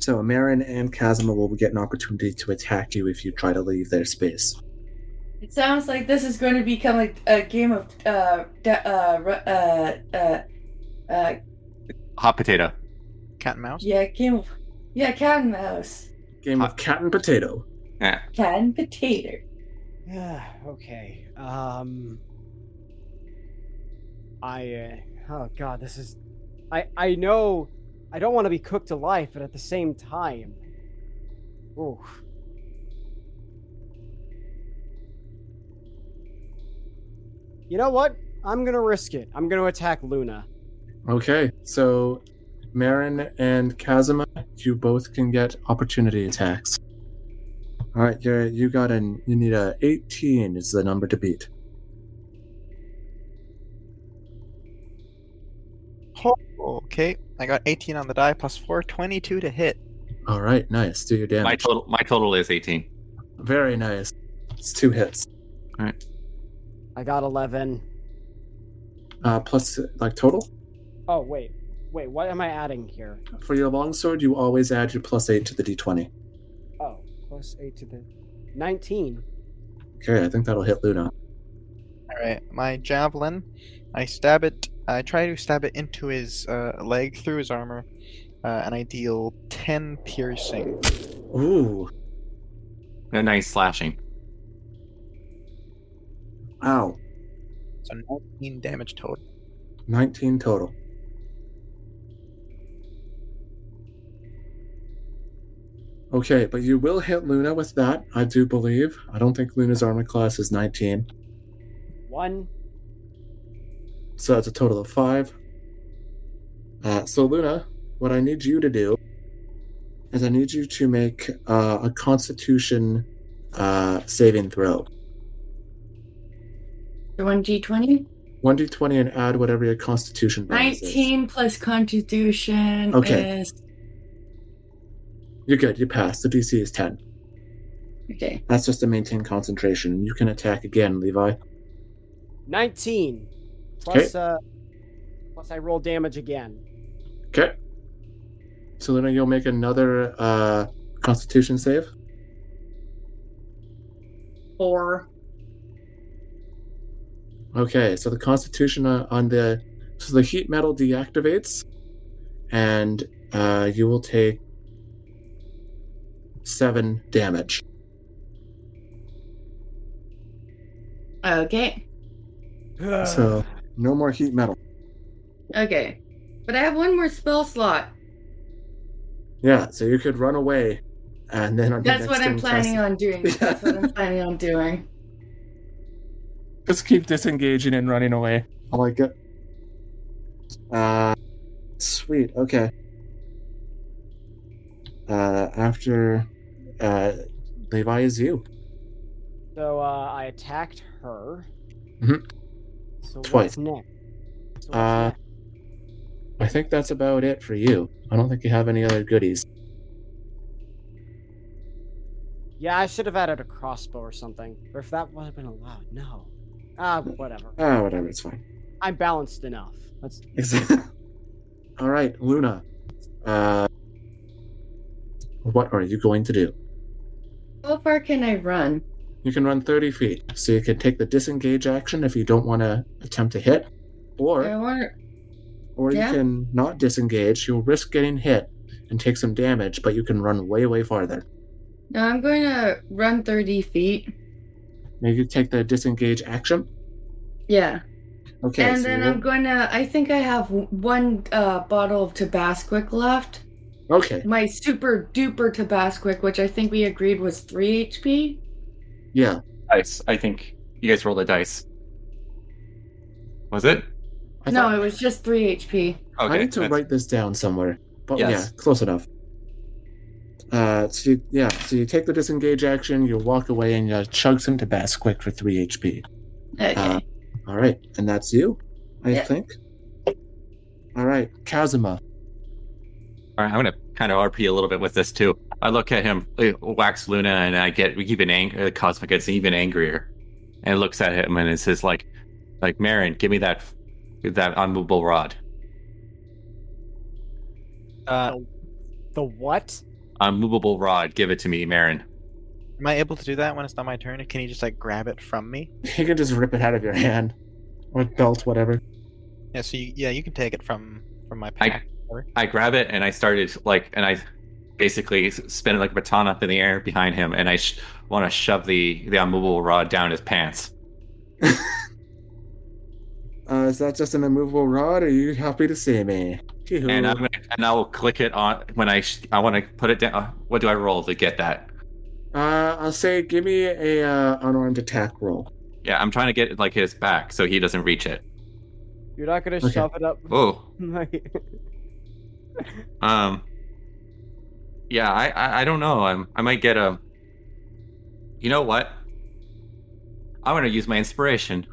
B: So Marin and Kazuma will get an opportunity to attack you if you try to leave their space.
E: It sounds like this is going to become like a game of uh da- uh uh uh uh
C: Hot potato.
D: Cat and mouse.
E: yeah game of yeah cat and mouse
B: Game of cat and potato.
C: Yeah.
E: cat and potato.
F: Yeah. okay. Um. I. Uh, oh God, this is. I I know. I don't want to be cooked alive, but at the same time. Oof. You know what? I'm gonna risk it. I'm gonna attack Luna.
B: Okay, so Marin and Kazuma, you both can get opportunity attacks. All right, you you got an you need a 18 is the number to beat.
D: Oh, okay, I got 18 on the die plus 4, 22 to hit.
B: All right, nice. Do your damage.
C: My total my total is 18.
B: Very nice. It's two hits. All right.
F: I got 11.
B: Uh, plus like total
F: Oh wait, wait. What am I adding here?
B: for your longsword. You always add your plus eight to the d20.
F: Oh, plus eight to the 19.
B: Okay, I think that'll hit Luna.
D: Alright, my javelin, I stab it, I try to stab it into his uh, leg through his armor, uh, and I deal 10 piercing.
B: Ooh,
C: A nice slashing.
B: ow,
D: So 19 damage total.
B: 19 total. Okay, but you will hit Luna with that, I do believe. I don't think Luna's armor class is 19.
F: One.
B: So that's a total of five. Uh, so, Luna, what I need you to do is I need you to make uh, a constitution uh, saving throw.
E: The one d twenty.
B: 1d20 and add whatever your constitution bonus is.
E: Nineteen plus Constitution
B: Okay.
E: is
B: You're good, you passed. The DC is 10.
E: okay.
B: That's just to maintain concentration. You can attack again, Levi.
F: 19. Plus, uh, plus I roll damage again.
B: Okay. So, Luna, you'll make another uh, constitution save.
E: Four.
B: Okay, so the constitution uh, on the so the heat metal deactivates, and uh, you will take seven damage.
E: Okay.
B: So no more heat metal.
E: Okay. But I have one more spell slot.
B: Yeah, so you could run away, and then on
E: That's what I'm planning on doing. That's what I'm planning on doing.
B: Just keep disengaging and running away. I like it. Uh, sweet. Okay. Uh, after uh, Levi is you.
F: So uh, I attacked her.
B: Mhm.
F: So
B: Twice.
F: what's next? So what's
B: Uh,
F: next?
B: I think that's about it for you. I don't think you have any other goodies.
F: Yeah, I should have added a crossbow or something. Or if that would have been allowed. No. Ah, whatever.
B: Ah, whatever. It's fine.
F: I'm balanced enough. That's
B: All right, Luna. Uh, what are you going to do?
E: How far can I run?
B: You can run 30 feet, so you can take the disengage action if you don't want to attempt to hit, or or
E: yeah.
B: you can not disengage. You'll risk getting hit and take some damage, but you can run way way farther.
E: No, I'm going to run 30 feet.
B: Maybe you take the disengage action.
E: Yeah.
B: Okay,
E: and
B: so
E: then I'm going to. I think I have one uh, bottle of Tabasquic left.
B: okay,
E: My super duper Tabasquic, which I think we agreed was 3 HP.
B: Yeah.
C: Dice. I think you guys rolled a dice. Was it?
B: I
E: no,
B: thought-
E: it was just 3 HP.
C: Okay, I
B: need to
C: that's-
B: write this down somewhere. But
C: Yes.
B: yeah, close enough. Uh, so you, yeah, so you take the disengage action, you walk away, and you chug some Tabasquic for three HP.
E: Okay.
B: Uh, All right, and that's you, I
E: Yeah.
B: think. All right, Kazuma.
C: All right, I'm gonna kind of RP a little bit with this too. I look at him, uh, wax Luna, and I get even angry. The cosmic gets even angrier, and looks at him and it says like, like Marin, give me that, that unmovable rod.
H: Uh,
F: the what?
C: Unmovable rod, give it to me, Marin.
H: am I able to do that when it's not my turn? Can you just like grab it from me?
B: You can just rip it out of your hand or belt, whatever.
H: Yeah. So you, yeah, you can take it from from my pack.
C: I grab it and I started like, and I basically spin it like a baton up in the air behind him, and I sh- want to shove the the unmovable rod down his pants.
B: Uh, is that just an immovable rod? Are you happy to see me? Hee-hoo.
C: And I'm gonna, and I'll click it on when I sh- I want to put it down. uh, What do I roll to get that?
B: Uh, I'll say, give me a uh, unarmed attack roll.
C: Yeah, I'm trying to get like his back so he doesn't reach it.
F: You're not gonna
B: Okay.
F: shove it up.
C: Oh,
F: Like-
C: um, yeah, I, I I don't know. I'm I might get a. You know what? I'm gonna use my inspiration.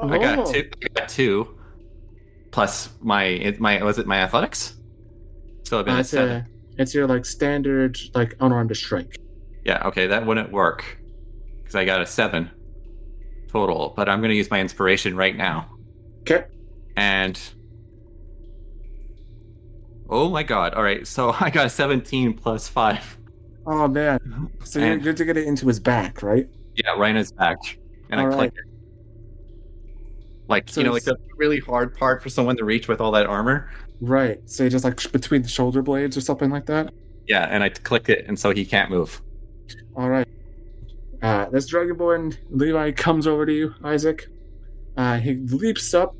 C: I got
B: Oh.
C: two. I got two. Plus my my was it my athletics? So I've been at
B: it's,
C: seven.
B: a, it's your like standard like unarmed strike.
C: Yeah, okay, that wouldn't work because I got a seven total. But I'm gonna use my inspiration right now.
B: Okay.
C: And oh my god! All right, so I got 17 plus five.
B: Oh man. So you're good to get it into his back, right?
C: Yeah, right in his back, and I
B: All
C: click it. Like
B: So
C: you know, like
B: it's-
C: the really hard part for someone to reach with all that armor.
B: Right. So you just like between the shoulder blades or something like that.
C: Yeah, and I click it, and so he can't move.
B: All right. Uh, this Dragonborn Levi comes over to you, Isaac. Uh, he leaps up,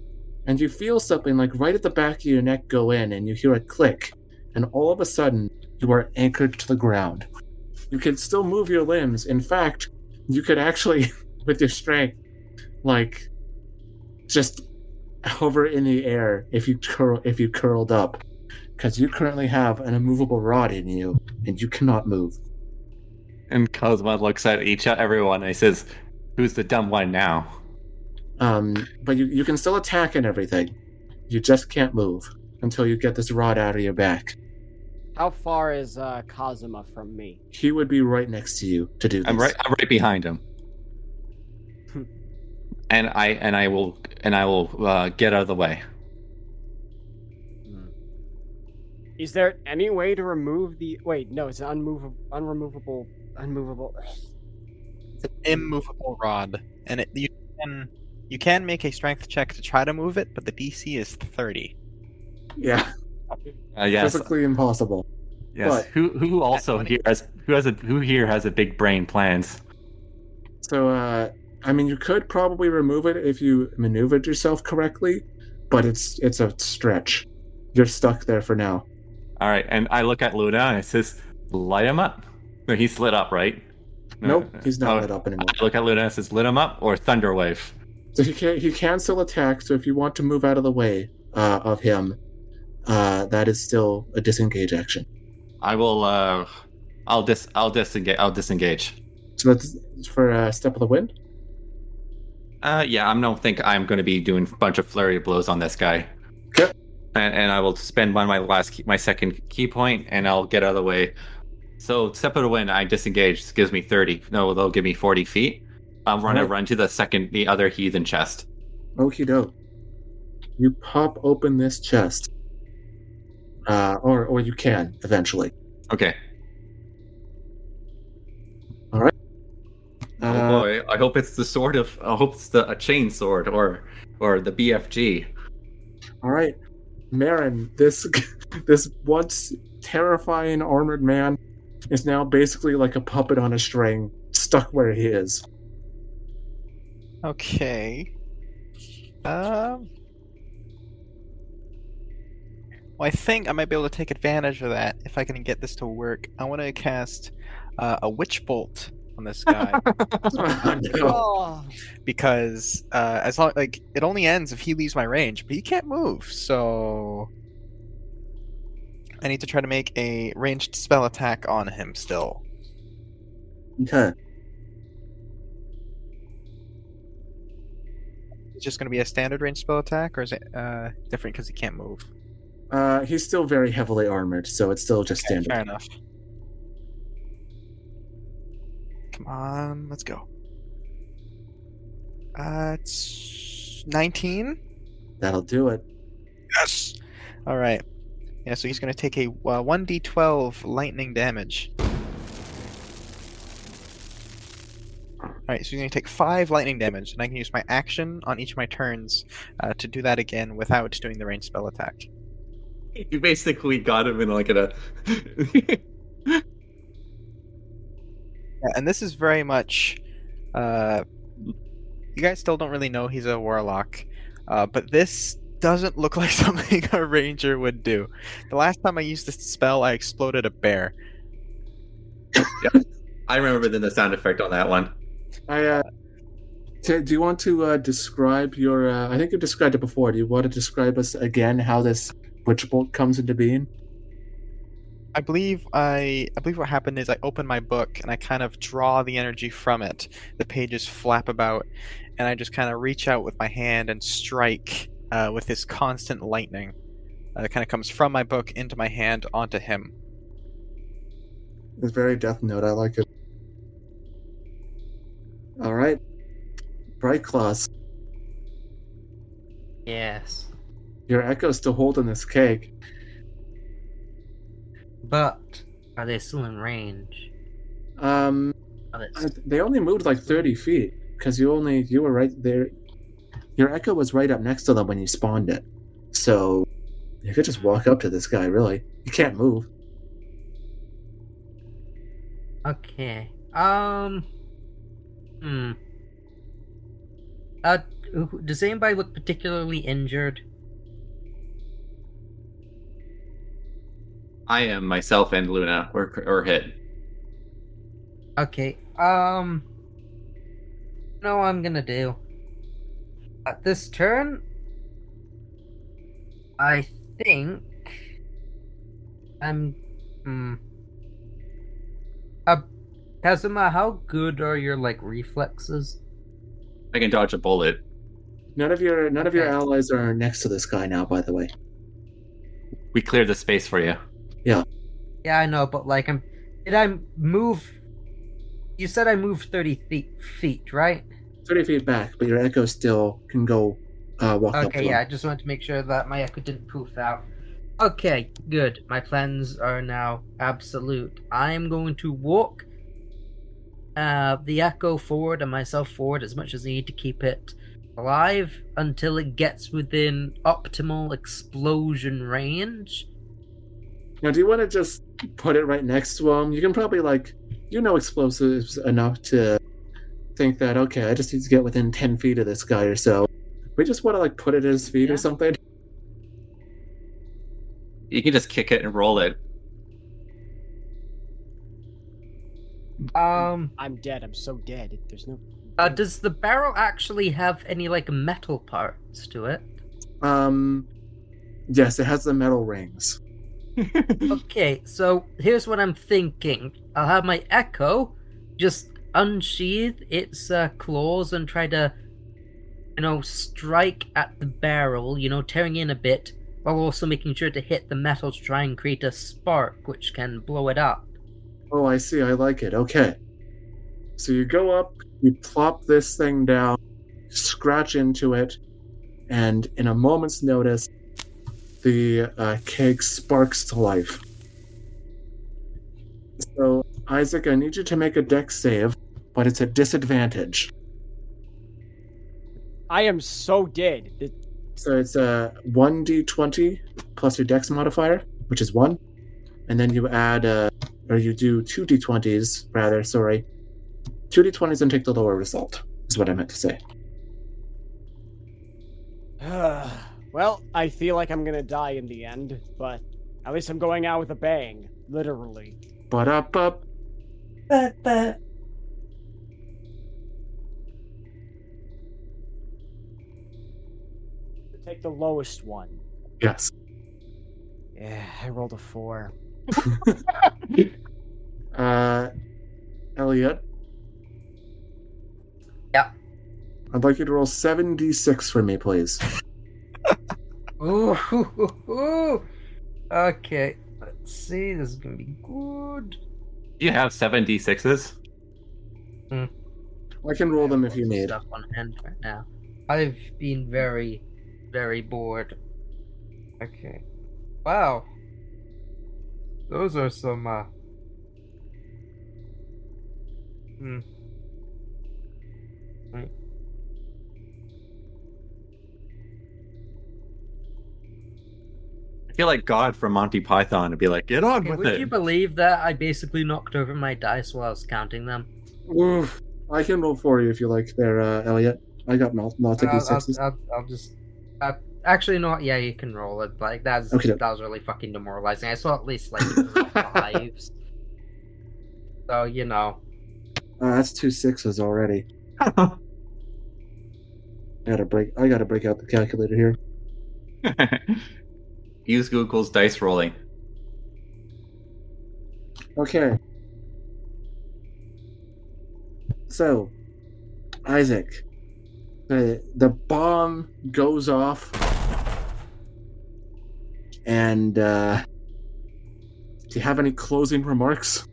B: and you feel something like right at the back of your neck go in, and you hear a click, and all of a sudden you are anchored to the ground. You can still move your limbs. In fact, you could actually, with your strength, like just hover in the air if you curl if you curled up, because you currently have an immovable rod in you, and you cannot move.
C: And Cosmo looks at each everyone and he says, "Who's the dumb one now?"
B: Um, but you, you can still attack and everything. You just can't move until you get this rod out of your back.
F: How far is uh, Kazuma from me?
B: He would be right next to you to do this.
C: I'm right. I'm right behind him. and I and I will and I will uh, get out of the way.
F: Is there any way to remove the? Wait, no, it's an unmovable, unremovable, unmovable.
H: It's an immovable rod, and it, you can you can make a strength check to try to move it, but the DC is thirty.
B: Yeah,
C: Uh, yes,
B: physically impossible.
C: yes.
B: but-
C: who who also here has who has a who here has a big brain plans?
B: So, uh, I mean, you could probably remove it if you maneuvered yourself correctly, but it's it's a stretch. You're stuck there for now.
C: All right, and I look at Luna and it says, "Light him up." No, he's lit up, right?
B: Nope, he's not
C: Oh,
B: lit up anymore.
C: I look at Luna and it says, "Lit him up" or "Thunder wave."
B: So he can he can still attack. So if you want to move out of the way uh, of him, uh, that is still a disengage action.
C: I will. uh I'll dis. I'll disengage. I'll disengage.
B: So that's for uh, step of the wind.
C: Uh, yeah, I don't think I'm going to be doing a bunch of flurry blows on this guy.
B: Okay.
C: And, and I will spend one of my last, key, my second ki point, and I'll get out of the way. So step of the wind, I disengage. This gives me thirty. No, they'll give me forty feet. I'm gonna run to the second, the other heathen chest.
B: Okie doke. You pop open this chest. Uh, or, or you can eventually.
C: Okay.
B: All right.
C: oh boy, I hope it's the sword of. I hope it's the a chain sword or or the BFG.
B: All right, Marin, this this once terrifying armored man is now basically like a puppet on a string, stuck where he is.
H: Okay. Um. Well, I think I might be able to take advantage of that if I can get this to work. I want to cast uh, a witch bolt on this guy
B: Oh.
H: Because uh, as long like it only ends if he leaves my range, but he can't move. So I need to try to make a ranged spell attack on him still.
B: Okay.
H: Just going to be a standard range spell attack, or is it uh, different because he can't move?
B: Uh, he's still very heavily armored, so it's still just
H: Okay,
B: standard.
H: fair enough. Come on, let's go. Uh, it's 19.
B: That'll do it.
H: Yes. All right. Yeah, so he's going to take a uh, 1d12 lightning damage. All right, so you're going to take five lightning damage, and I can use my action on each of my turns uh, to do that again without doing the ranged spell attack.
C: You basically got him in like a.
H: Yeah, and this is very much. Uh, you guys still don't really know he's a warlock, uh, but this doesn't look like something a ranger would do. The last time I used this spell, I exploded a bear.
C: I remember the sound effect on that one.
B: I uh, t- do you want to uh, describe your? Uh, I think you described it before. Do you want to describe us again how this witch bolt comes into being?
H: I believe I I believe what happened is I open my book and I kind of draw the energy from it. The pages flap about, and I just kind of reach out with my hand and strike uh, with this constant lightning. Uh, it kind of comes from my book into my hand onto him.
B: It's very Death Note. I like it. All right, Bright Claws.
G: Yes.
B: Your Echo's still holding this cake.
G: But are they still in range?
B: Um,
G: Are they
B: only moved like thirty feet because you only you were right there. Your Echo was right up next to them when you spawned it, so you could just walk up to this guy. Really, you can't move.
G: Okay. Um. Hmm. Uh, does anybody look particularly injured?
C: I am myself and Luna or or hit.
G: Okay. Um. No, I'm gonna do. At this turn, I think I'm. Hmm. Uh, Kazuma, how good are your like reflexes?
C: I can dodge a bullet.
B: None of your none of your allies are next to this guy now. By the way,
C: We cleared the space for you.
G: Yeah, Yeah, I know, but like, I'm. Did I move? You said I moved thirty feet, feet, right?
B: thirty feet back, but your Echo still can go uh, walk
G: Okay,
B: him.
G: yeah, I just wanted to make sure that my echo didn't poof out. Okay, good. My plans are now absolute. I am going to walk uh, the echo forward and myself forward as much as I need to keep it alive until it gets within optimal explosion range.
B: Now, do you want to just put it right next to him? You can probably like you know explosives enough to think that okay, I just need to get within ten feet of this guy or so. We just want to like put it at his feet
G: Yeah.
B: or something.
C: You can just kick it and roll it.
G: Um,
F: I'm dead. I'm so dead. There's no.
G: uh, does the barrel actually have any like metal parts to it?
B: Um, yes, it has the metal rings.
G: Okay, so here's what I'm thinking. I'll have my Echo just unsheath its uh, claws and try to, you know, strike at the barrel, you know, tearing in a bit, while also making sure to hit the metal to try and create a spark which can blow it up.
B: Oh, I see. I like it. Okay. So you go up, You plop this thing down, scratch into it, and in a moment's notice, the uh, keg sparks to life. So, Isaac, I need you to make a dex save, but it's a disadvantage.
F: I am so dead. It-
B: So it's a 1d20 plus your dex modifier, which is 1. And then you add, uh, or you do 2d20s, rather, sorry. 2d20s and take the lower result, is what I meant to say.
F: well, I feel like I'm gonna die in the end, but at least I'm going out with a bang, literally.
B: But up, up.
E: But, but,
F: Take the lowest one.
B: Yes.
F: Yeah, I rolled a four.
B: Uh, Elliot?
G: Yeah.
B: I'd like you to roll 7d6 for me, please.
G: Ooh, hoo, hoo, hoo. Okay, let's see. This is gonna be good.
C: You have seven d6s.
B: I can roll them if you need.
G: Stuff on hand right now. I've been very, very bored. Okay. Wow. Those are some. uh... Hmm.
C: I feel like God from Monty Python would be like, get on
G: Okay,
C: with
G: would
C: it.
G: you believe that I basically knocked over my dice while I was counting them?
B: Oof. I can roll for you if you like there, uh, Elliot. I got mul- lots of
G: I'll,
B: d6s.
G: I'll, I'll, I'll just. Uh, actually, not. Yeah, you can roll it. Like that's
B: Okay.
G: that was really fucking demoralizing. I saw at least like fives. So you know,
B: Uh, that's two sixes already. I gotta break. I gotta break out the calculator here.
C: Use Google's dice rolling.
B: Okay. So, Isaac, the the bomb goes off, and uh, do you have any closing remarks?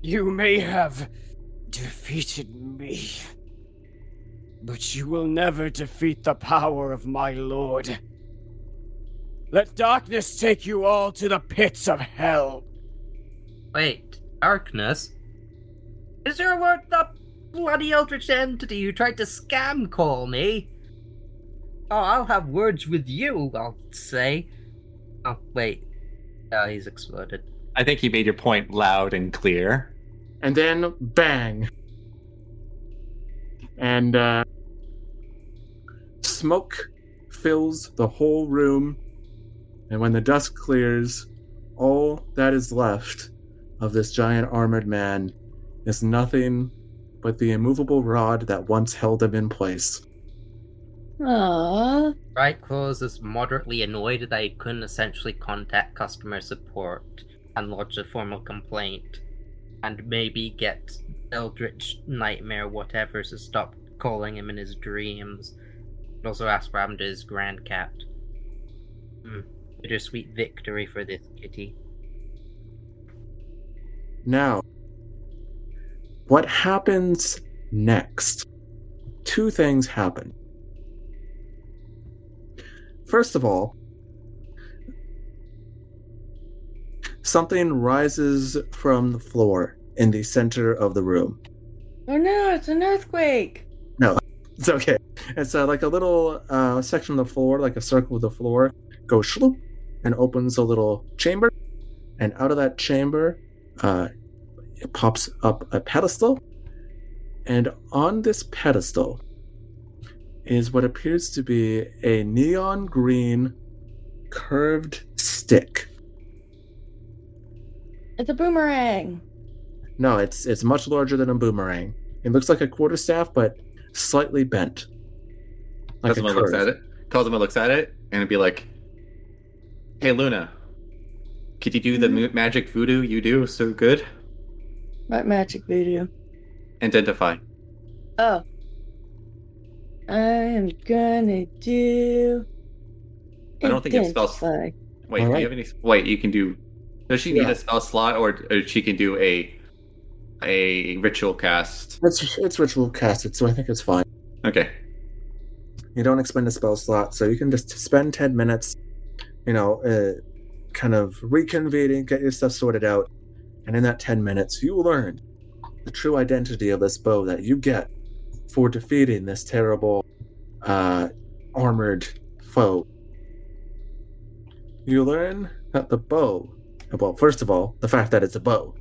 F: You may have defeated me, but you will never defeat the power of my lord. Let darkness take you all to the pits of hell.
G: wait, darkness. Is there a word the bloody eldritch entity who tried to scam call me? Oh, I'll have words with you. I'll say. Oh wait, oh, he's exploded.
C: I think you made your point loud and clear.
B: And then bang, and uh, smoke fills the whole room. And when the dust clears, all that is left of this giant armored man is nothing but the immovable rod that once held him in place.
E: Aww.
G: Bright Claws is moderately annoyed that he couldn't essentially contact customer support and lodge a formal complaint, and maybe get Eldritch Nightmare whatever to stop calling him in his dreams. And also ask what happened to his grand cat. Hmm. Bittersweet victory for this kitty.
B: Now, what happens next? Two things happen. First of all, something rises from the floor in the center of the room.
E: Oh no, it's an earthquake.
B: No, it's okay. It's uh, like a little uh, section of the floor, like a circle of the floor, goes shloop and opens a little chamber. And out of that chamber, uh, it pops up a pedestal. And on this pedestal is what appears to be a neon green curved stick.
E: It's a boomerang.
B: No, it's it's much larger than a boomerang. It looks like a quarterstaff, but slightly bent. Like a
C: Cosmo looks
B: curve.
C: at it. Cosmo looks at it and it'd be like, "Hey Luna, could you do the
E: Mhm.
C: magic voodoo you do so good?
E: What magic voodoo?
C: Identify."
E: Oh. I am gonna do.
C: I don't think it spells-
E: Identify.
C: Wait, do you have any? Wait, you can do. Does she need
B: Yeah.
C: a spell slot, or, or she can do a a ritual cast.
B: It's it's ritual casted, so I think it's fine.
C: Okay.
B: You don't expend a spell slot, so you can just spend ten minutes, you know, uh, kind of reconvening, get your stuff sorted out, and in that ten minutes, you learn the true identity of this bow that you get for defeating this terrible, uh, armored foe. You learn that the bow, well, first of all, the fact that it's a bow.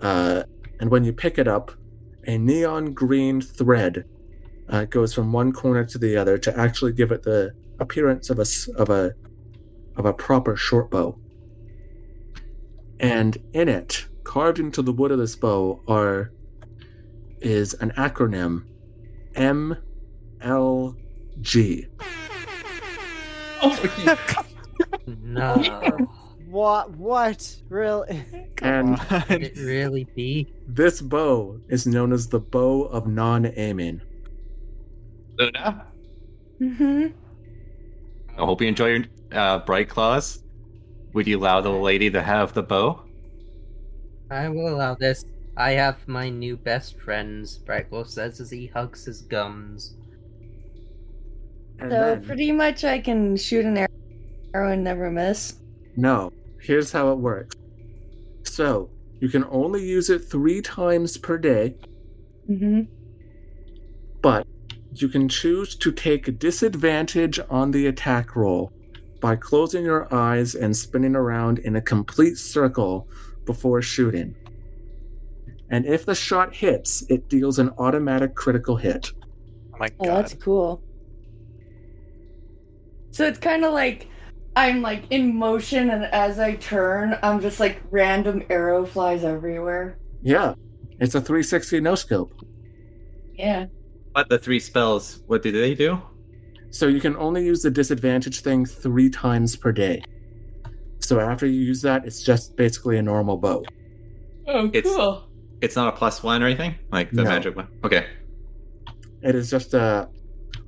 B: Uh, and when you pick it up, a neon green thread uh, goes from one corner to the other to actually give it the appearance of a of a of a proper short bow. And in it, carved into the wood of this bow, are is an acronym M L G.
G: Oh, No.
F: What? What? Really?
B: And
G: Could it really be?
B: this bow is known as the bow of non-aiming.
C: Luna,
E: Mm-hmm.
C: I hope you enjoy your uh, bright claws. Would you allow the lady to have the bow?
G: I will allow this. I have my new best friends, Brightwolf says as he hugs his gums.
B: And
E: So
B: then-
E: pretty much I can shoot an arrow and never miss.
B: No, here's how it works. So, you can only use it three times per day,
E: Mm-hmm.
B: but you can choose to take disadvantage on the attack roll by closing your eyes and spinning around in a complete circle before shooting. And if the shot hits, it deals an automatic critical hit.
H: Oh my
E: Oh,
H: god.
E: that's cool. So it's kind of like I'm like in motion, and as I turn, I'm just like random arrow flies everywhere.
B: Yeah, it's a 360 no scope.
E: Yeah.
C: But the three spells, what do they do?
B: So you can only use the disadvantage thing three times per day. So after you use that, it's just basically a normal bow.
E: Oh,
C: It's-
E: cool.
C: It's not a plus one or anything? Like the
B: No.
C: magic one? Okay.
B: It is just a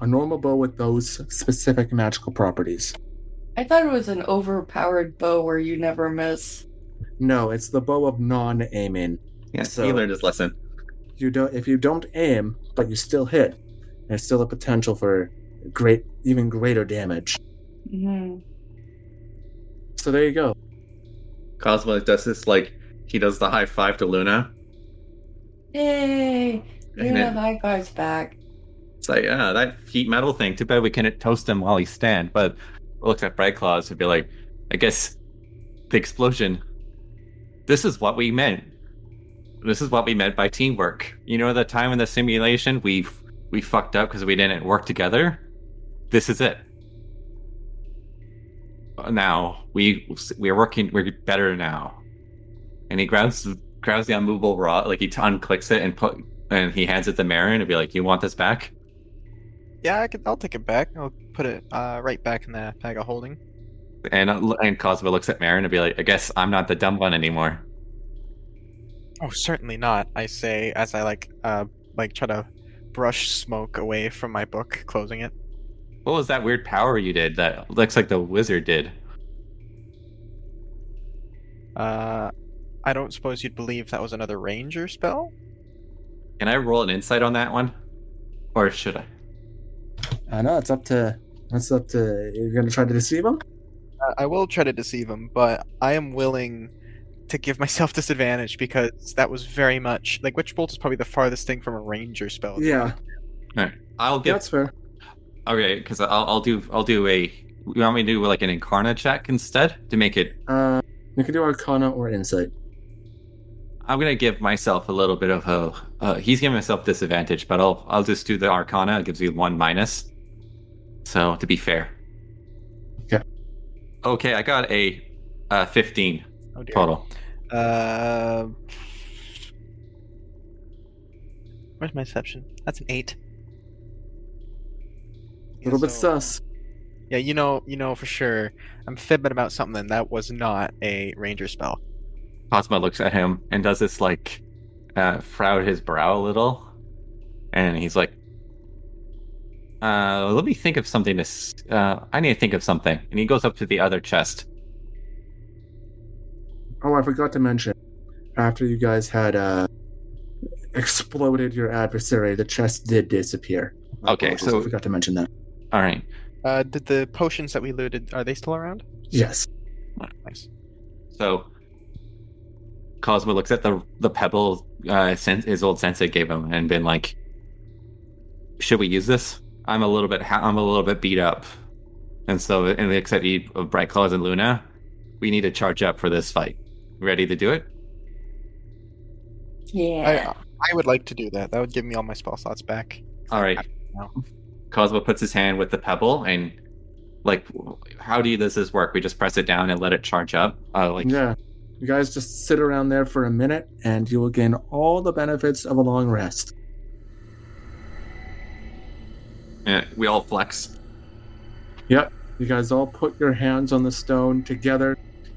B: a normal bow with those specific magical properties.
E: I thought it was an overpowered bow where you never miss.
B: No, it's the bow of non-aiming.
C: Yeah,
B: So-
C: he learned his lesson.
B: You don't if you don't aim, but you still hit, there's still a potential for great, even greater damage.
E: hmm
B: So there you go.
C: Cosmo does this like he does the high five to Luna.
E: Yay!
C: And
E: You
C: it-
E: have high fives back.
C: It's like, yeah, that heat metal thing. Too bad we couldn't toast him while he stand. But looks at Bright Claws and be like, I guess the explosion. This is what we meant. This is what we meant by teamwork. You know, the time in the simulation we we fucked up because we didn't work together. This is it. Now we we're working. We're better now. And he grabs grabs the unmovable rod, like he unclicks it and put and he hands it to Marin and be like, "You want this back?"
H: Yeah, I could, I'll take it back. I'll put it uh, right back in the bag of holding.
C: And uh, and Cosmo looks at Marin and be like, I guess I'm not the dumb one anymore.
H: Oh, certainly not. I say as I like uh like try to brush smoke away from my book, closing it.
C: What was that weird power you did that looks like the wizard did?
H: Uh, I don't suppose you'd believe that was another ranger spell.
C: Can I roll an insight on that one? Or should I?
B: I know it's up to it's up to you're gonna try to deceive him.
H: Uh, I will try to deceive him, but I am willing to give myself disadvantage because that was very much like Witch Bolt is probably the farthest thing from a ranger spell.
B: Yeah, All right.
C: I'll give
B: that's fair.
C: okay because I'll, I'll do I'll do a. You want me to do like an Arcana check instead to make it?
B: Uh, you can do Arcana or Insight.
C: I'm gonna give myself a little bit of a. Uh, he's giving himself disadvantage, but I'll I'll just do the Arcana. It gives you one minus. So to be fair.
B: Okay.
C: Okay, I got a uh, 15
H: Oh dear.
C: total.
H: Uh, where's my deception? That's an eight.
B: A little bit
H: so-
B: sus.
H: Yeah, you know, you know for sure. I'm fibbing about something. That was not a ranger spell.
C: Cosmo looks at him and does this like uh frown his brow a little. And he's like uh let me think of something to s- uh I need to think of something. And he goes up to the other chest.
B: Oh, I forgot to mention. after you guys had uh, exploded your adversary, the chest did disappear. I
C: Okay, so-
B: I forgot to mention that.
C: All right.
H: Uh, did the potions that we looted are they still around?
B: Yes.
H: Nice.
C: So Cosmo looks at the the pebble uh, sen- his old sensei gave him and been like, "Should we use this? I'm a little bit ha- I'm a little bit beat up." And so, in the except of Bright Claws and Luna, we need to charge up for this fight. Ready to do it?
E: Yeah.
H: I I would like to do that. That would give me all my spell slots back.
C: All right. Cosmo puts his hand with the pebble and, like, how do you, does this work? We just press it down and let it charge up. Uh, like,
B: yeah. You guys just sit around there for a minute and you will gain all the benefits of a long rest.
C: eh, we all flex.
B: Yep. You guys all put your hands on the stone together.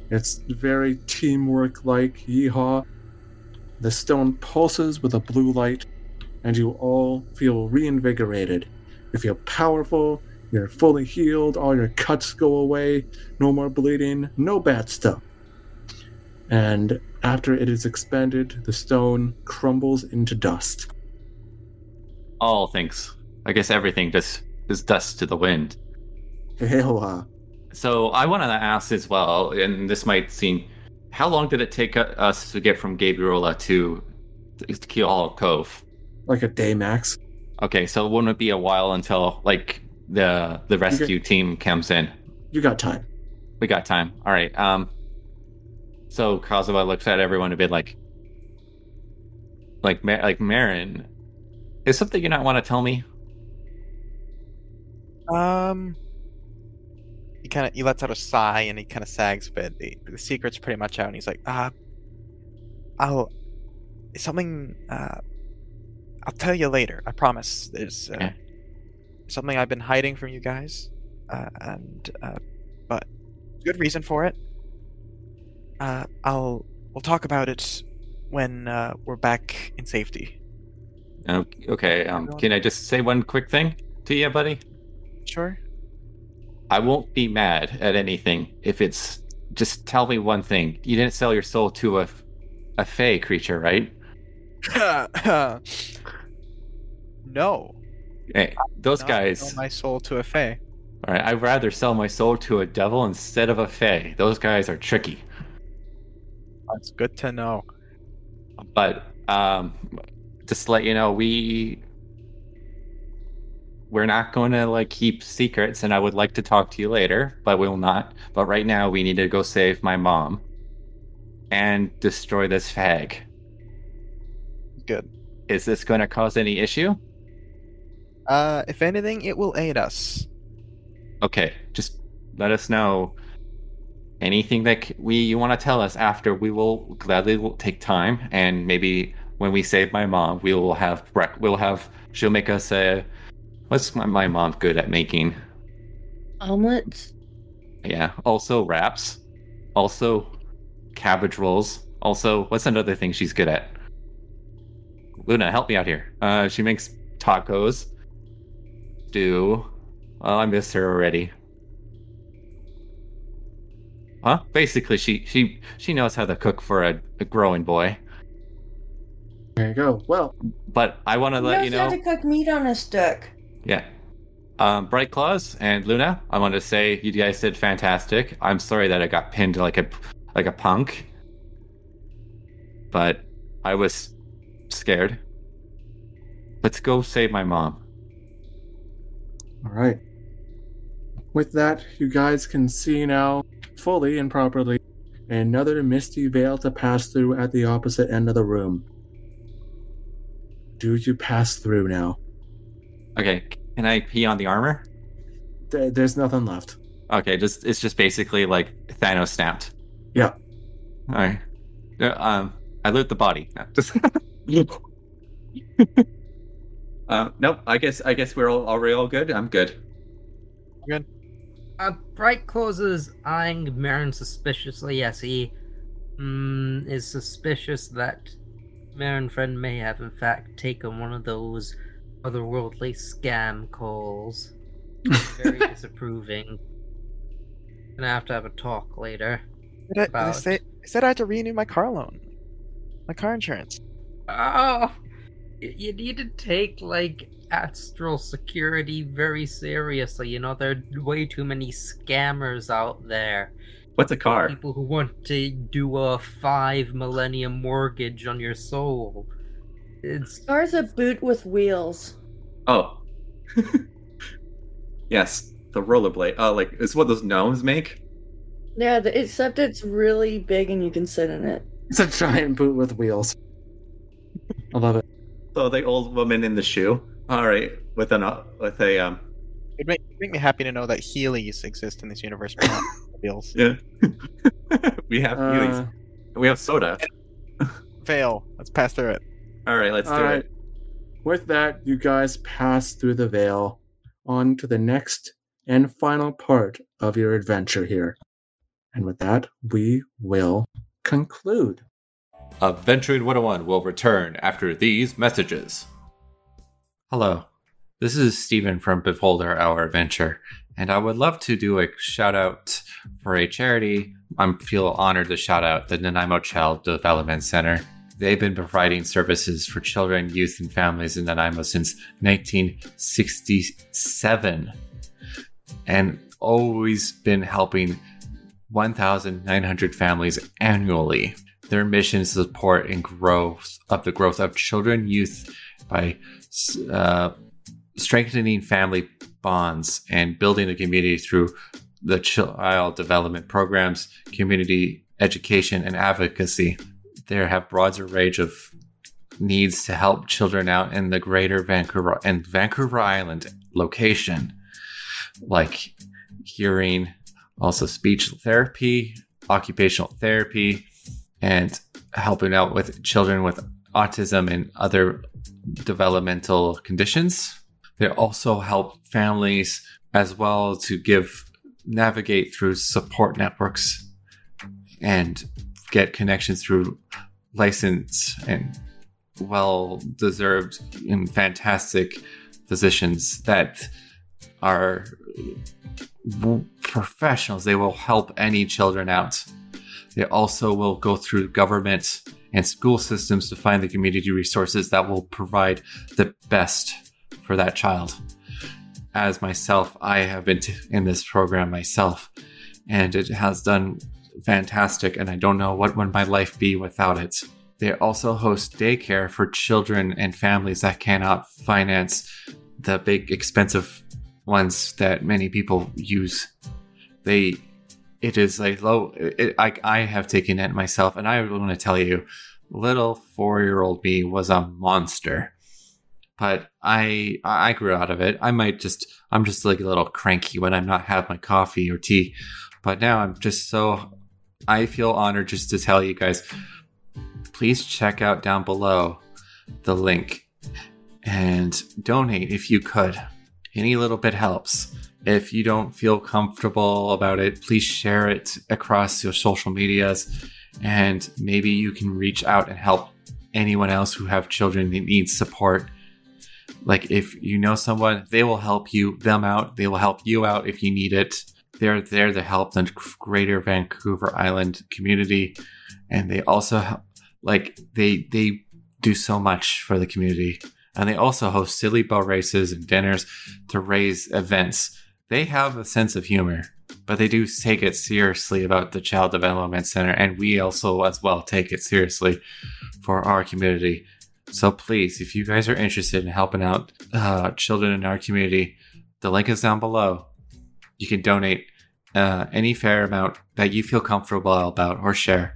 B: It's very teamwork like. Yeehaw. The stone pulses with a blue light, and you all feel reinvigorated. You feel powerful. You're fully healed. All your cuts go away. No more bleeding. No bad stuff. And after it is expended, the stone crumbles into dust.
C: All things. I guess everything just is dust to the wind.
B: Ewa.
C: So I want to ask as well, and this might seem, how long did it take us to get from Gabriola to, to Keel Cove?
B: Like a day max.
C: Okay, so it wouldn't it be a while until like the the rescue team comes in?
B: You got time.
C: We got time. All right. Um. So Kazuma looks at everyone a bit like, like, like Marin. Is something you not want to tell me?
H: Um, he kind of he lets out a sigh and he kind of sags a bit. The, the secret's pretty much out, and he's like, "Uh, I'll it's something. Uh, I'll tell you later. I promise. There's uh,
C: Okay.
H: something I've been hiding from you guys, uh, and uh, but good reason for it. Uh, I'll we'll talk about it when uh, we're back in safety.
C: Oh, Okay. Um. Can I just say one quick thing to you, buddy?
H: Sure.
C: I won't be mad at anything if it's just tell me one thing. You didn't sell your soul to a a fey creature, right?
H: no.
C: Hey, those guys.
H: sell my soul to a fae.
C: All right, I'd rather sell my soul to a devil instead of a fey. Those guys are tricky.
H: That's good to know.
C: But um, just to let you know, we we're not going to like keep secrets, and I would like to talk to you later, but we will not. But right now, we need to go save my mom and destroy this fag.
H: Good.
C: Is this going to cause any issue?
H: Uh, if anything, it will aid us.
C: Okay, just let us know anything that we you want to tell us after. We will gladly take time, and maybe when we save my mom, we will have we'll have she'll make us a. What's my, my mom good at making?
E: Omelets?
C: Yeah. Also wraps. Also cabbage rolls. Also, what's another thing she's good at? Luna, help me out here. Uh, she makes tacos. Stew. Well, I miss her already. Huh? Basically, she she she knows how to cook for a, a growing boy.
B: There you go. Well,
C: But I want to let you
E: knows how
C: know.
E: to cook meat on a stick.
C: Yeah. Um, Bright Claws and Luna, I want to say you guys did fantastic. I'm sorry that I got pinned like a like a punk, but I was scared. Let's go save my mom.
B: all right. With that, you guys can see now, fully and properly, another misty veil to pass through at the opposite end of the room. Do you pass through now?
C: Okay, can I pee on the armor?
B: Th- there's nothing left.
C: Okay, just it's just basically like Thanos snapped.
B: Yeah.
C: All right. Uh, Um, I loot the body. No, Just. uh, nope. I guess I guess we're all are we all good. I'm good. good.
G: Uh, Bright closes eyeing Marin suspiciously as he mm, is suspicious that Marin friend may have in fact taken one of those otherworldly scam calls. Very disapproving. Gonna have to have a talk later.
H: Did I, I say I said I had to renew my car loan? My car insurance.
G: Oh, you need to take like astral security very seriously. You know, there are way too many scammers out there.
I: What's a car?
G: People who want to do a five millennium mortgage on your soul. It's
E: Car's a boot with wheels.
I: Oh. yes, the rollerblade. Oh, like it's what those gnomes make.
E: Yeah, the, except it's really big and you can sit in it.
B: It's a giant boot with wheels. I love it.
I: So the old woman in the shoe. All right, with an uh, with a um.
H: It'd make, make me happy to know that Heelys exist in this universe, but.
I: Yeah. we have
B: Uh,
I: Heelys. We have soda.
H: Fail. Let's pass through it.
I: All right, let's do
B: all right.
I: it.
B: With that, you guys pass through the veil on to the next and final part of your adventure here. And with that, we will conclude.
C: Adventuring 101 will return after these messages. Hello, this is Stephen from Beholder Our Adventure, and I would love to do a shout out for a charity. I feel honored to shout out the Nanaimo Child Development Center. They've been providing services for children, youth, and families in Nanaimo since 1967 and always been helping 1,900 families annually. Their mission is to support and growth of the growth of children, youth by uh, strengthening family bonds and building the community through the child development programs, community education, and advocacy. They have broader range of needs to help children out in the greater Vancouver and Vancouver Island location, like hearing, also speech therapy, occupational therapy, and helping out with children with autism and other developmental conditions. They also help families as well to give navigate through support networks and get connections through license and well deserved and fantastic physicians that are professionals. They will help any children out. They also will go through government and school systems to find the community resources that will provide the best for that child. As myself, I have been t- in this program myself, and it has done fantastic, and I don't know what would my life be without it. They also host daycare for children and families that cannot finance the big expensive ones that many people use. They it is a low it, I, I have taken it myself and i want to tell you little four-year-old me was a monster. But i i grew out of it. I might just i'm just like a little cranky when i'm not have my coffee or tea. But now i'm just so i feel honored just to tell you guys please check out down below the link and donate if you could. Any little bit helps if you don't feel comfortable about it, please share it across your social medias and maybe you can reach out and help anyone else who have children that need support. Like if you know someone, they will help you them out. They will help you out if you need it. They're there to help the greater Vancouver Island community and they also help, like they they do so much for the community. And they also host silly boat races and dinners to raise events they have a sense of humor, but they do take it seriously about the Child Development Center, and we also, as well, take it seriously for our community. So please, if you guys are interested in helping out uh, children in our community, the link is down below. You can donate uh, any fair amount that you feel comfortable about or share.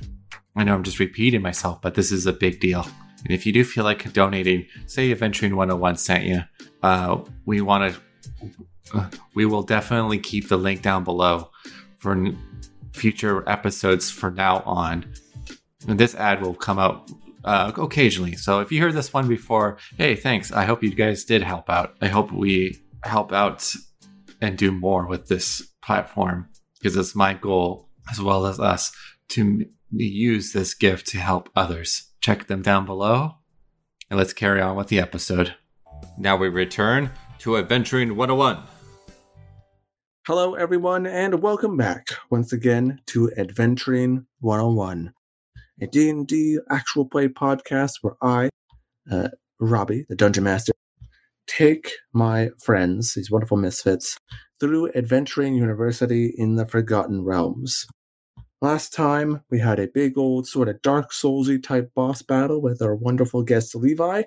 C: I know I'm just repeating myself, but this is a big deal. And if you do feel like donating, say Adventuring 101 sent you, uh, we want to we will definitely keep the link down below for n- future episodes for now on. And this ad will come out uh, occasionally. So if you heard this one before, hey, thanks. I hope you guys did help out. I hope we help out and do more with this platform because it's my goal as well as us to m- use this gift to help others. Check them down below and let's carry on with the episode. Now we return to Adventuring 101.
B: Hello, everyone, and welcome back once again to Adventuring 101, a D&D actual play podcast where I, uh, Robbie, the Dungeon Master, take my friends, these wonderful misfits, through Adventuring University in the Forgotten Realms. Last time, we had a big old sort of Dark Soulsy type boss battle with our wonderful guest Levi,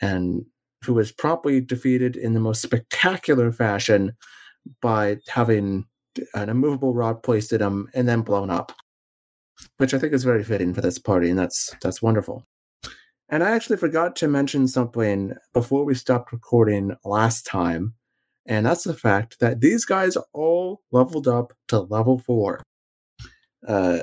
B: and who was promptly defeated in the most spectacular fashion by having an immovable rod placed in him and then blown up, which I think is very fitting for this party, and that's that's wonderful. And I actually forgot to mention something before we stopped recording last time, and that's the fact that these guys all leveled up to level four. Uh,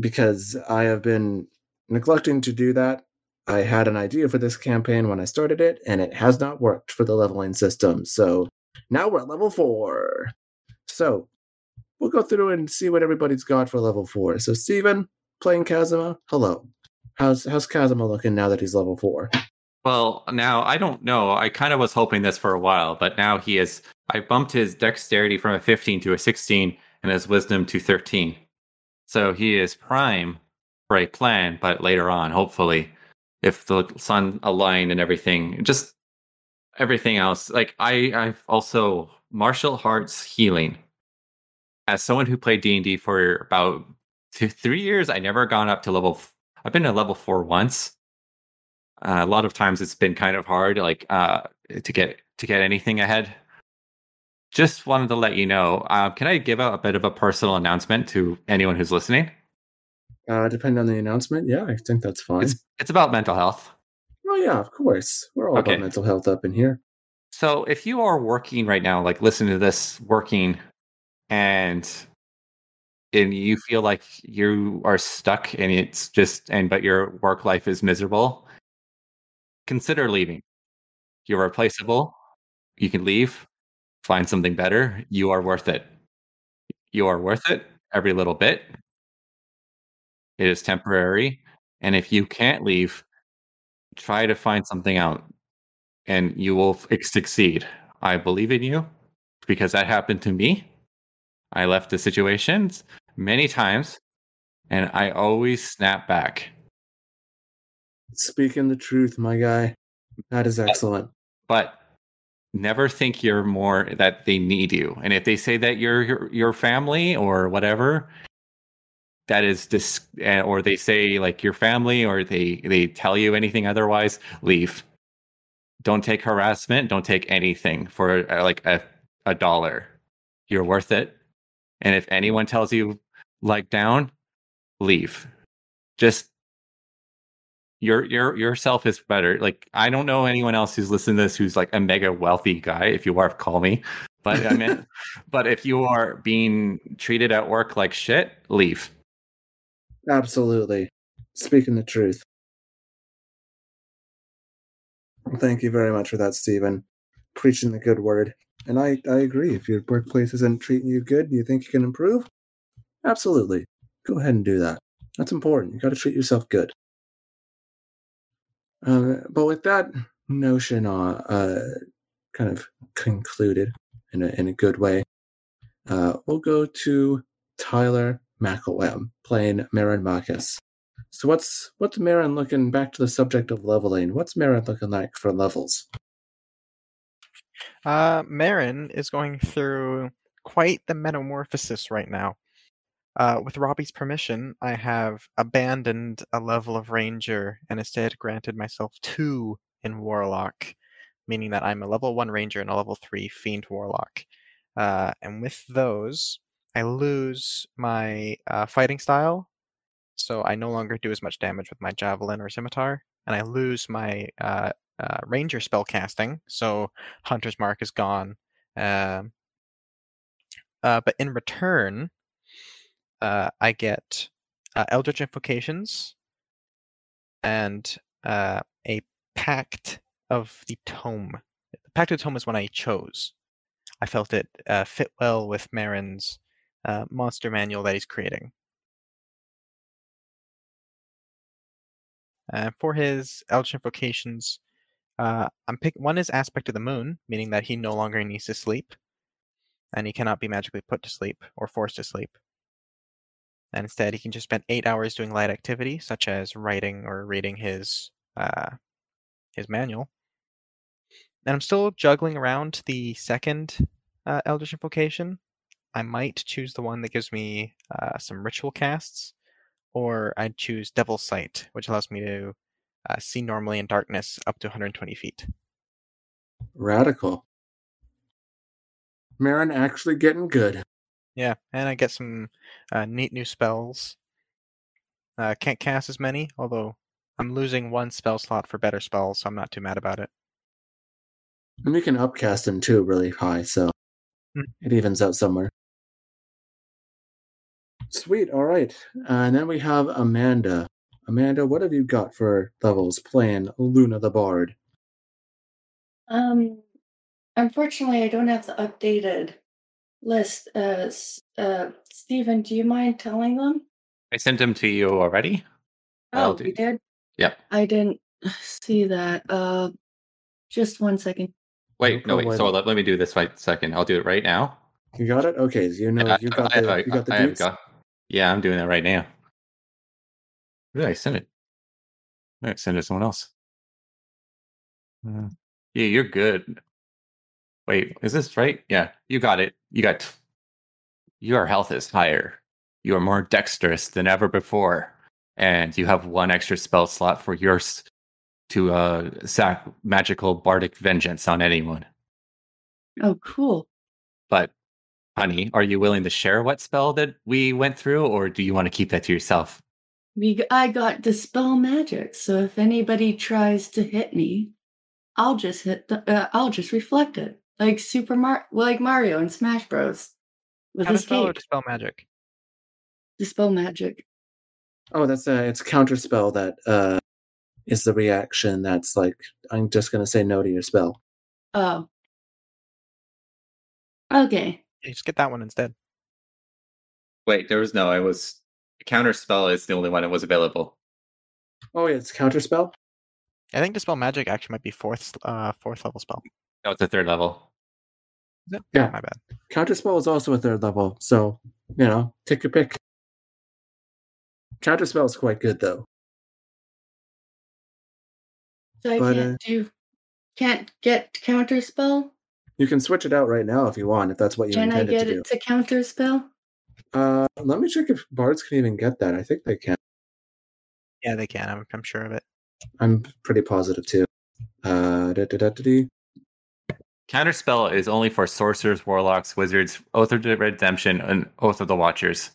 B: because I have been neglecting to do that. I had an idea for this campaign when I started it, and it has not worked for the leveling system. So now we're at level four. So we'll go through and see what everybody's got for level four. So Steven, playing Kazuma, hello. How's how's Kazuma looking now that he's level four?
C: Well, now I don't know. I kind of was hoping this for a while, but now he is. I bumped his dexterity from a 15 to a 16 and his wisdom to 13. So he is prime for a plan, but later on, hopefully, if the sun aligned and everything, just everything else. Like I, I've also martial arts healing. As someone who played D and D for about two, three years, I never gone up to level. I've been to level four once. Uh, a lot of times it's been kind of hard, like uh, to get to get anything ahead just wanted to let you know. Uh, can I give out a bit of a personal announcement to anyone who's listening?
B: Uh, depending on the announcement, yeah, I think that's fine.
C: It's it's about mental health.
B: Oh yeah, of course. We're all
C: Okay.
B: about mental health up in here.
C: So if you are working right now, like listening to this, working, and and you feel like you are stuck and it's just and but your work life is miserable, consider leaving. You're replaceable. You can leave, find something better. You are worth it. You are worth it every little bit. It is temporary. And if you can't leave, try to find something out and you will succeed. I believe in you because that happened to me. I left the situations many times and I always snap back.
B: Speaking the truth, my guy. That is excellent.
C: But never think you're more that they need you. And if they say that you're your, your family or whatever, that is dis eh, or they say like your family or they they tell you anything otherwise, leave. Don't take harassment, don't take anything for uh, like a a dollar. You're worth it. And if anyone tells you like down, leave. Just your your yourself is better. Like I don't know anyone else who's listening to this who's like a mega wealthy guy. If you are, call me. But I mean, but if you are being treated at work like shit, leave.
B: Absolutely. Speaking the truth. Thank you very much for that, Stephen. Preaching the good word. And I, I agree. If your workplace isn't treating you good you think you can improve, absolutely. Go ahead and do that. That's important. You got to treat yourself good. Uh, but with that notion uh, uh, kind of concluded in a, in a good way, uh, we'll go to Tyler McElwem playing Marin Marcus. So what's what's Marin looking back to the subject of leveling? What's Marin looking like for levels?
H: Uh, Marin is going through quite the metamorphosis right now. Uh, with Robbie's permission, I have abandoned a level of Ranger and instead granted myself two in Warlock, meaning that I'm a level 1 Ranger and a level 3 Fiend Warlock. Uh, and with those, I lose my uh, fighting style, so I no longer do as much damage with my Javelin or Scimitar, and I lose my uh, uh, Ranger spell casting, so Hunter's Mark is gone. Um, uh, but in return, uh, I get uh, Eldritch Invocations and a Pact of the Tome. The Pact of the Tome is one I chose. I felt it uh, fit well with Marin's uh, monster manual that he's creating. Uh, for his Eldritch Invocations, uh, I'm pick one is Aspect of the Moon, meaning that he no longer needs to sleep, and he cannot be magically put to sleep or forced to sleep. and instead he can just spend eight hours doing light activity, such as writing or reading his uh, his manual. And I'm still juggling around the second uh, Eldritch Invocation. I might choose the one that gives me uh, some ritual casts, or I'd choose Devil's Sight, which allows me to uh, see normally in darkness up to 120 feet.
B: Radical. Marin actually getting good.
H: Yeah, and I get some uh, neat new spells. Uh, can't cast as many, although I'm losing one spell slot for better spells, so I'm not too mad about it.
B: And we can upcast them too really high, so. It evens out somewhere. Sweet, all right. Uh, and then we have Amanda. Amanda, what have you got for levels playing Luna the Bard?
E: Um, unfortunately, I don't have the updated list. Uh, uh, Stephen, do you mind telling them?
C: I sent them to you already. I'll
E: Oh,
C: do-
E: you did?
C: Yep.
E: I didn't see that. Uh, just one second.
C: Wait, no, wait. So let, let me do this right second. I'll do it right now.
B: You got it? Okay, so you know you got
C: I-
B: the
C: I-
B: you got the
C: got- yeah, I'm doing that right now. Where did I send it? I send it to someone else. Uh, yeah, you're good. Wait, is this right? Yeah, you got it. You got. Your health is higher. You are more dexterous than ever before, and you have one extra spell slot for yours to uh sack magical bardic vengeance on anyone.
E: Oh, cool.
C: But, honey, are you willing to share what spell that we went through, or do you want to keep that to yourself?
E: We, g- I got dispel magic, so if anybody tries to hit me, I'll just hit the. Uh, I'll just reflect it, like Super Mar, like Mario in Smash Bros. With
H: Counter
E: his
H: spell or dispel magic?
E: Dispel magic.
B: Oh, that's a it's a counter spell that uh is the reaction that's like I'm just gonna say no to your spell.
E: Oh. Okay.
H: Yeah, just get that one instead.
C: Wait, there was no. I was counter spell is the only one that was available.
B: Oh yeah, it's counter spell?
H: I think dispel magic actually might be fourth uh fourth level spell.
C: No, it's a third level.
H: Is it?
B: Yeah.
H: my bad.
B: Counter spell is also a third level, so you know, take your pick. Counter spell is quite good though.
E: So I
B: But,
E: can't
B: uh,
E: do. Can't get counter spell.
B: You can switch it out right now if you want, if that's what you
E: Can I
B: intended
E: get
B: to do.
E: it to counter spell?
B: Uh, let me check if bards can even get that. I think they can.
H: Yeah, they can. I'm, I'm sure of it.
B: I'm pretty positive too. Uh, da, da, da, da, dee.
C: Counter spell is only for sorcerers, warlocks, wizards, Oath of the Redemption, and Oath of the Watchers.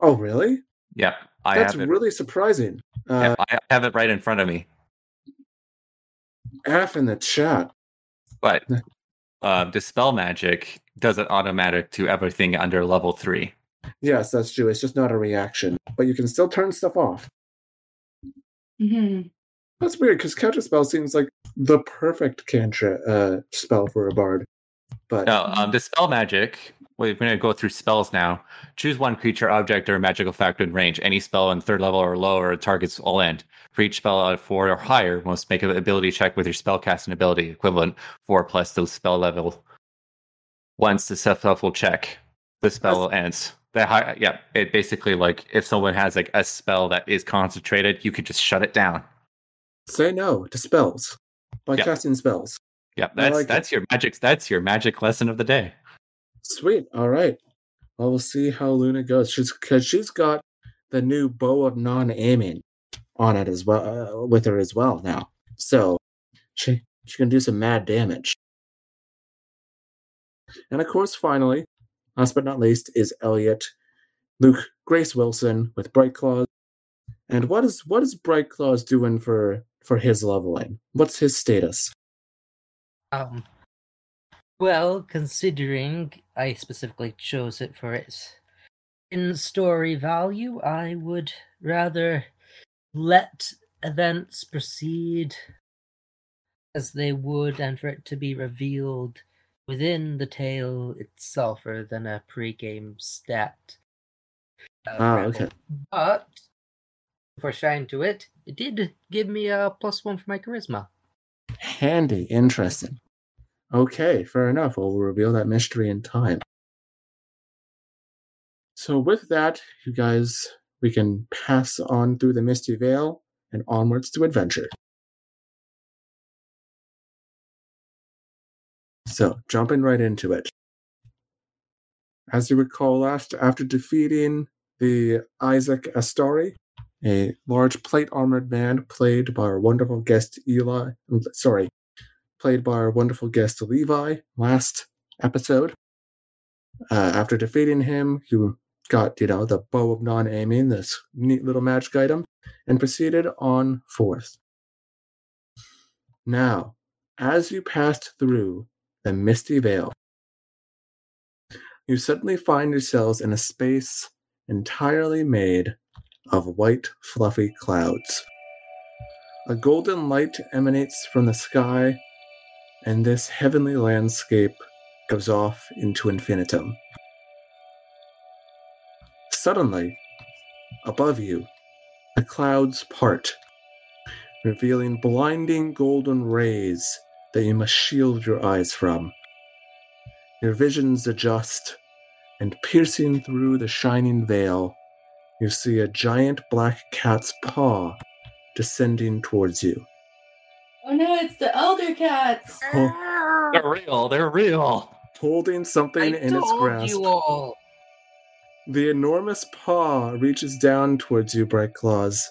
B: oh really?
C: Yep, I
B: That's
C: have it.
B: really surprising. Uh,
C: Yep, I have it right in front of me.
B: F in the chat.
C: But uh, dispel magic does it automatic to everything under level three.
B: Yes, that's true. It's just not a reaction, but you can still turn stuff off.
E: hmm
B: That's weird because counterspell seems like the perfect cantrip uh, spell for a bard. But
C: No, um, dispel magic. We're going to go through spells now. Choose one creature, object, or magical factor in range. Any spell in third level or lower targets all end. For each spell at four or higher, must make an ability check with your spellcasting ability equivalent four plus the spell level. Once the successful check, the spell ends. The high, yeah, it basically like if someone has like a spell that is concentrated, you could just shut it down.
B: say no to spells by
C: Yeah.
B: casting spells.
C: Yeah, that's
B: like it.
C: that's your magic. That's your magic lesson of the day.
B: Sweet. All right. Well, we'll see how Luna goes. She's because she's got the new bow of non-aiming on it as well uh, with her as well now. So she she can do some mad damage. And of course, finally, last but not least, is Elliot, Luke, Grace Wilson with Bright Claws. And what is what is Bright Claws doing for for his leveling? What's his status?
G: Um, well, considering I specifically chose it for its in story value, I would rather let events proceed as they would and for it to be revealed within the tale itself rather than a pre-game stat. uh,
B: Ah, okay.
G: But for shine to it, it did give me a plus one for my charisma.
B: Handy, interesting. Okay, fair enough. Well, reveal that mystery in time. So with that, you guys, we can pass on through the Misty veil and onwards to adventure. So, jumping right into it. As you recall last, after defeating the Isaac Astari, a large plate armored man played by our wonderful guest Eli, sorry, played by our wonderful guest Levi last episode. Uh, after defeating him, you got, you know, the bow of non aiming, this neat little magic item, and proceeded on forth. Now, as you passed through the misty veil, you suddenly find yourselves in a space entirely made of white, fluffy clouds. A golden light emanates from the sky, and this heavenly landscape goes off into infinitum. Suddenly, above you, the clouds part, revealing blinding golden rays that you must shield your eyes from. Your visions adjust, and piercing through the shining veil, you see a giant black cat's paw descending towards you.
E: Oh no, it's the elder cats.
C: They're real. They're real.
B: Holding something
G: I
B: in its
G: told
B: grasp.
G: you all.
B: The enormous paw reaches down towards you, Bright Claws,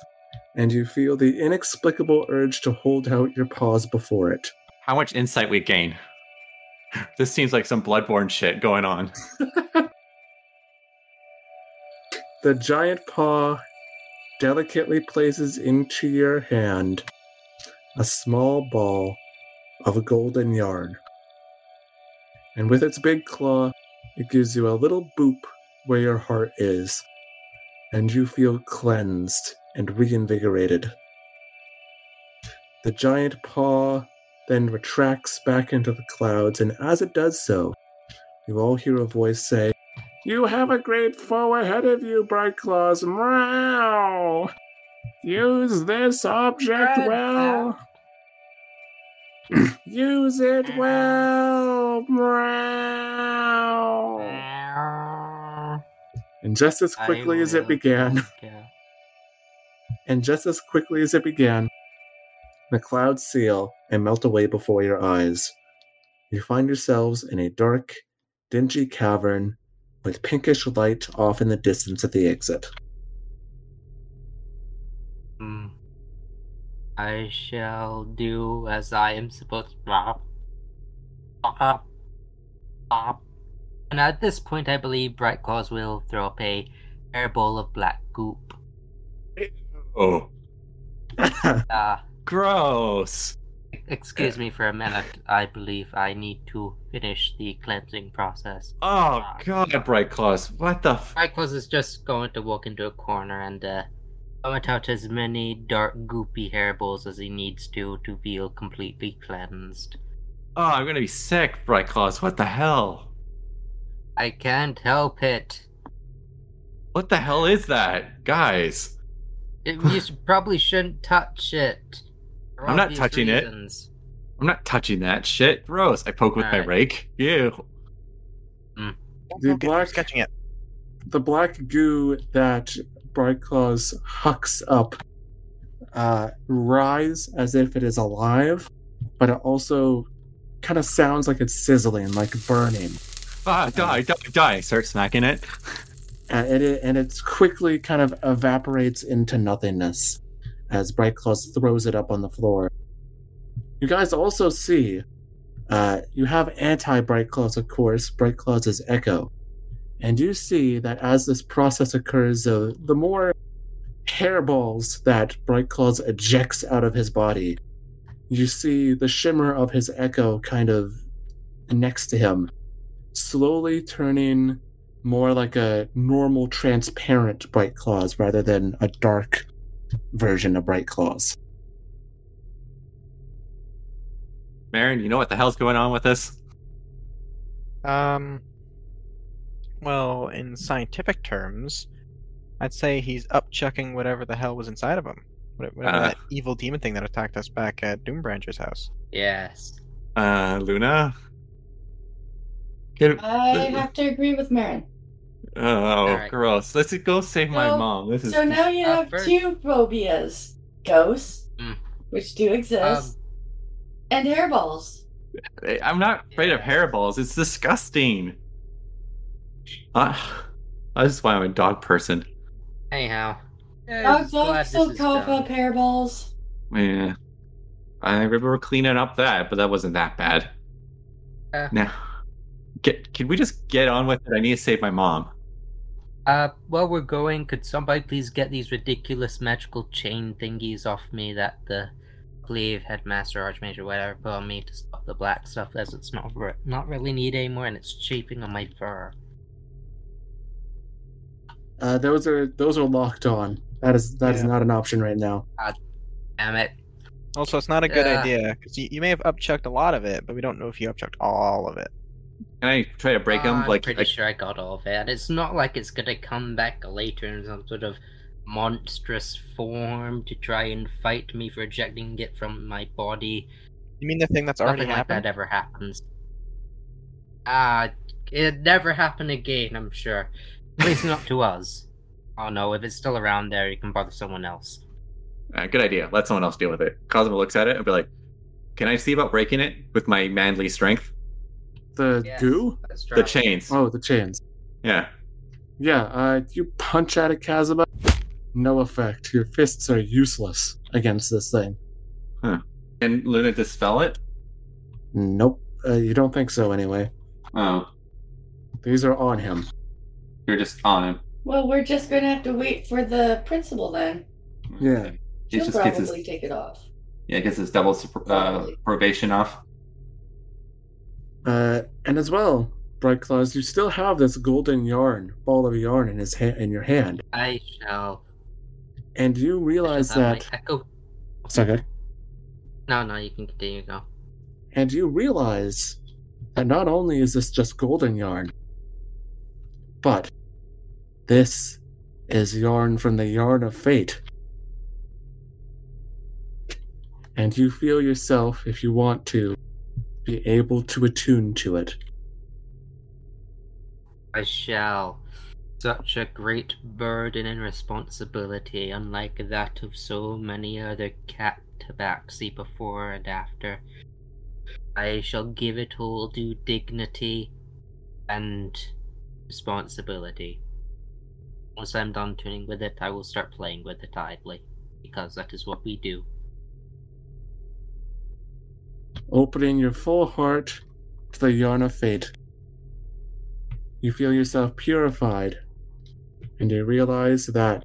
B: and you feel the inexplicable urge to hold out your paws before it.
C: How much insight we gain? This seems like some bloodborne shit going on.
B: The giant paw delicately places into your hand a small ball of a golden yarn. And with its big claw, it gives you a little boop where your heart is, and you feel cleansed and reinvigorated. The giant paw then retracts back into the clouds, and as it does so, you all hear a voice say, You have a great foe ahead of you, Bright Claws. Meow! Use this object
G: Red
B: well. Use it well. And just as
G: I
B: quickly as it began,
G: Yeah.
B: and just as quickly as it began, the clouds seal and melt away before your eyes. You find yourselves in a dark, dingy cavern with pinkish light off in the distance at the exit.
G: I shall do as I am supposed to. And at this point, I believe Bright Claws will throw up a airball of black goop.
C: Oh,
G: Uh,
C: gross.
G: excuse me for a minute. I believe I need to finish the cleansing process.
C: Oh god, Bright Claws. What the f-
G: Bright Claws is just going to walk into a corner and uh, vomit out as many dark, goopy hairballs as he needs to to feel completely cleansed.
C: Oh, I'm gonna be sick, Bright Claws. What the hell?
G: I can't help it.
C: What the hell is that? Guys.
G: It- you probably shouldn't touch it.
C: I'm not
G: obvious
C: touching it. I'm not touching that shit. Gross. I poke with my rake. Ew.
H: Don't
B: The
H: poke it,
B: black-
H: sketching it.
B: the black goo that Bright Claws hucks up uh, rise as if it is alive, but it also kind of sounds like it's sizzling, like burning.
C: Ah, die, die, die. Start smacking it.
B: And it and it quickly kind of evaporates into nothingness as Bright Claws throws it up on the floor. You guys also see uh, you have anti Bright Claws, of course. Bright Claws is Echo. And you see that as this process occurs, uh, the more hairballs that Bright Claws ejects out of his body, you see the shimmer of his Echo kind of next to him, slowly turning more like a normal, transparent Bright Claws rather than a dark version of Bright Claws.
C: Marin, you know what the hell's going on with this?
H: Um. Well, in scientific terms, I'd say he's upchucking whatever the hell was inside of him. Whatever
C: Uh.
H: that evil demon thing that attacked us back at Doombrancher's house.
G: Yes.
C: Uh, Luna? Can,
E: I have to agree with Marin.
C: Oh,
G: Alright.
C: gross. Let's go save my mom. This is
E: So now you have
G: first-
E: two phobias ghosts,
G: Mm.
E: which do exist,
G: Um,
E: and hairballs.
C: I'm not afraid of hairballs. It's disgusting. Uh, I just why I'm a dog person.
G: anyhow. I'm
E: Dogs
G: glad
E: also
G: this is
E: cough
G: done.
E: up hairballs.
C: Yeah. I remember cleaning up that, but that wasn't that bad.
G: Uh.
C: Now, get can we just get on with it? I need to save my mom.
G: Uh, while we're going, could somebody please get these ridiculous magical chain thingies off me that the, I believe, headmaster, archmage, whatever, put on me to stop the black stuff as it's not re- not really needed anymore and it's chafing on my fur.
B: Uh, those are those are locked on. That is that is
H: Yeah.
B: not an option right now.
G: Damn it.
H: Also, it's not a good
G: Yeah.
H: idea because you, you may have upchucked a lot of it, but we don't know if you upchucked all of it.
C: Can I try to break them?
G: I'm
C: Like,
G: pretty
C: like-
G: sure I got all of it. And it's not like it's gonna come back later in some sort of monstrous form to try and fight me for ejecting it from my body.
H: You mean the thing that's already
G: Nothing like
H: happened?
G: that ever happens. Ah, it never happened again, I'm sure. At least not to us. Oh no, if it's still around there, you can bother someone else.
C: uh, good idea. Let someone else deal with it. Cosmo looks at it and be like, "Can I see about breaking it with my manly strength?
B: The
G: Yes,
B: goo?
C: The chains.
B: Oh, the chains.
C: Yeah.
B: Yeah, uh, you punch at it, Kazuma. No effect. Your fists are useless against this thing.
C: Can Luna dispel it?
B: Nope. Uh, you don't think so, anyway.
C: Oh,
B: These are on him.
C: You're just on him.
E: Well, we're just going to have to wait for the principal then.
B: Yeah.
C: He
E: She'll
C: just gets
E: probably
C: his
E: take it off.
C: yeah gets his double uh, probation off.
B: Uh, and as well, Bright Claws, you still have this golden yarn, ball of yarn in his ha- in your hand,
G: I shall.
B: and you realize
G: shall have
B: that.
G: my echo.
B: Okay.
G: No, no, you can continue. Go.
B: And you realize that not only is this just golden yarn, but this is yarn from the yarn of fate. And you feel yourself, if you want to, be able to attune to it.
G: I shall. Such a great burden and responsibility, unlike that of so many other cat tabaxi before and after. I shall give it all due dignity and responsibility. Once I'm done tuning with it, I will start playing with it idly, because that is what we do.
B: Opening your full heart to the yarn of fate, you feel yourself purified, and you realize that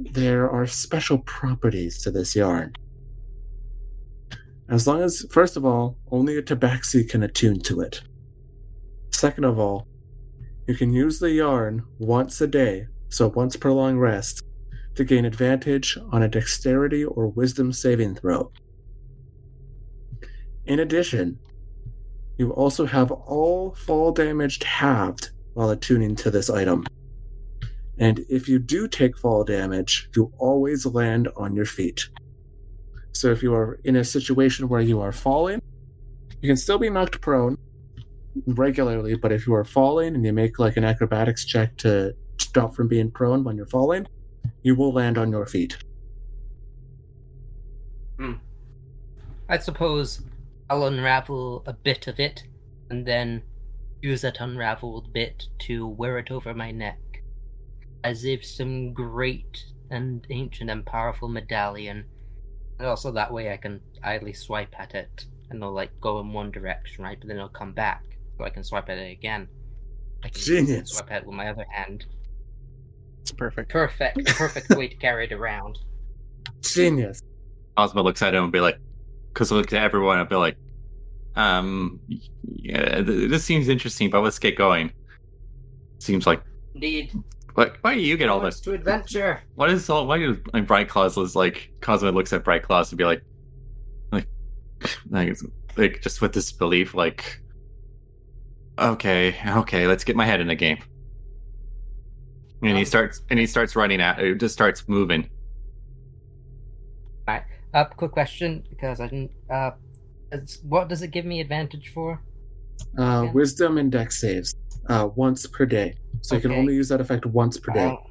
B: there are special properties to this yarn. As long as, first of all, only a tabaxi can attune to it. Second of all, you can use the yarn once a day, so once per long rest, to gain advantage on a dexterity or wisdom saving throw. In addition, you also have all fall damage halved while attuning to this item. And if you do take fall damage, you always land on your feet. So if you are in a situation where you are falling, you can still be knocked prone regularly, but if you are falling and you make like an acrobatics check to stop from being prone when you're falling, you will land on your feet. Hmm.
G: I suppose I'll unravel a bit of it, and then use that unraveled bit to wear it over my neck, as if some great and ancient and powerful medallion. And also that way I can idly swipe at it, and it'll like go in one direction, right? But then it'll come back, so I can swipe at it again. I can
B: Genius.
G: Swipe at it with my other hand.
H: It's perfect.
G: Perfect, perfect way to carry it around.
B: Genius.
C: Cosmo looks at him and be like, because look at everyone and be like, um, yeah, th- this seems interesting, but let's get going. Seems like,
G: Indeed.
C: what? Why do you get all this?
G: to adventure.
C: What is all? Why do like, Bright Claws is like? Cosmo looks at Bright Claws and be like, like, like, like just with this belief, like, okay, okay, let's get my head in the game. And he starts, and he starts running at, it just starts moving.
G: Uh, quick question because I didn't. Uh, it's- what does it give me advantage for?
B: Uh,
G: Yeah.
B: Wisdom and dex saves. uh, once per day. So you can only use that effect once per day.
G: I'll-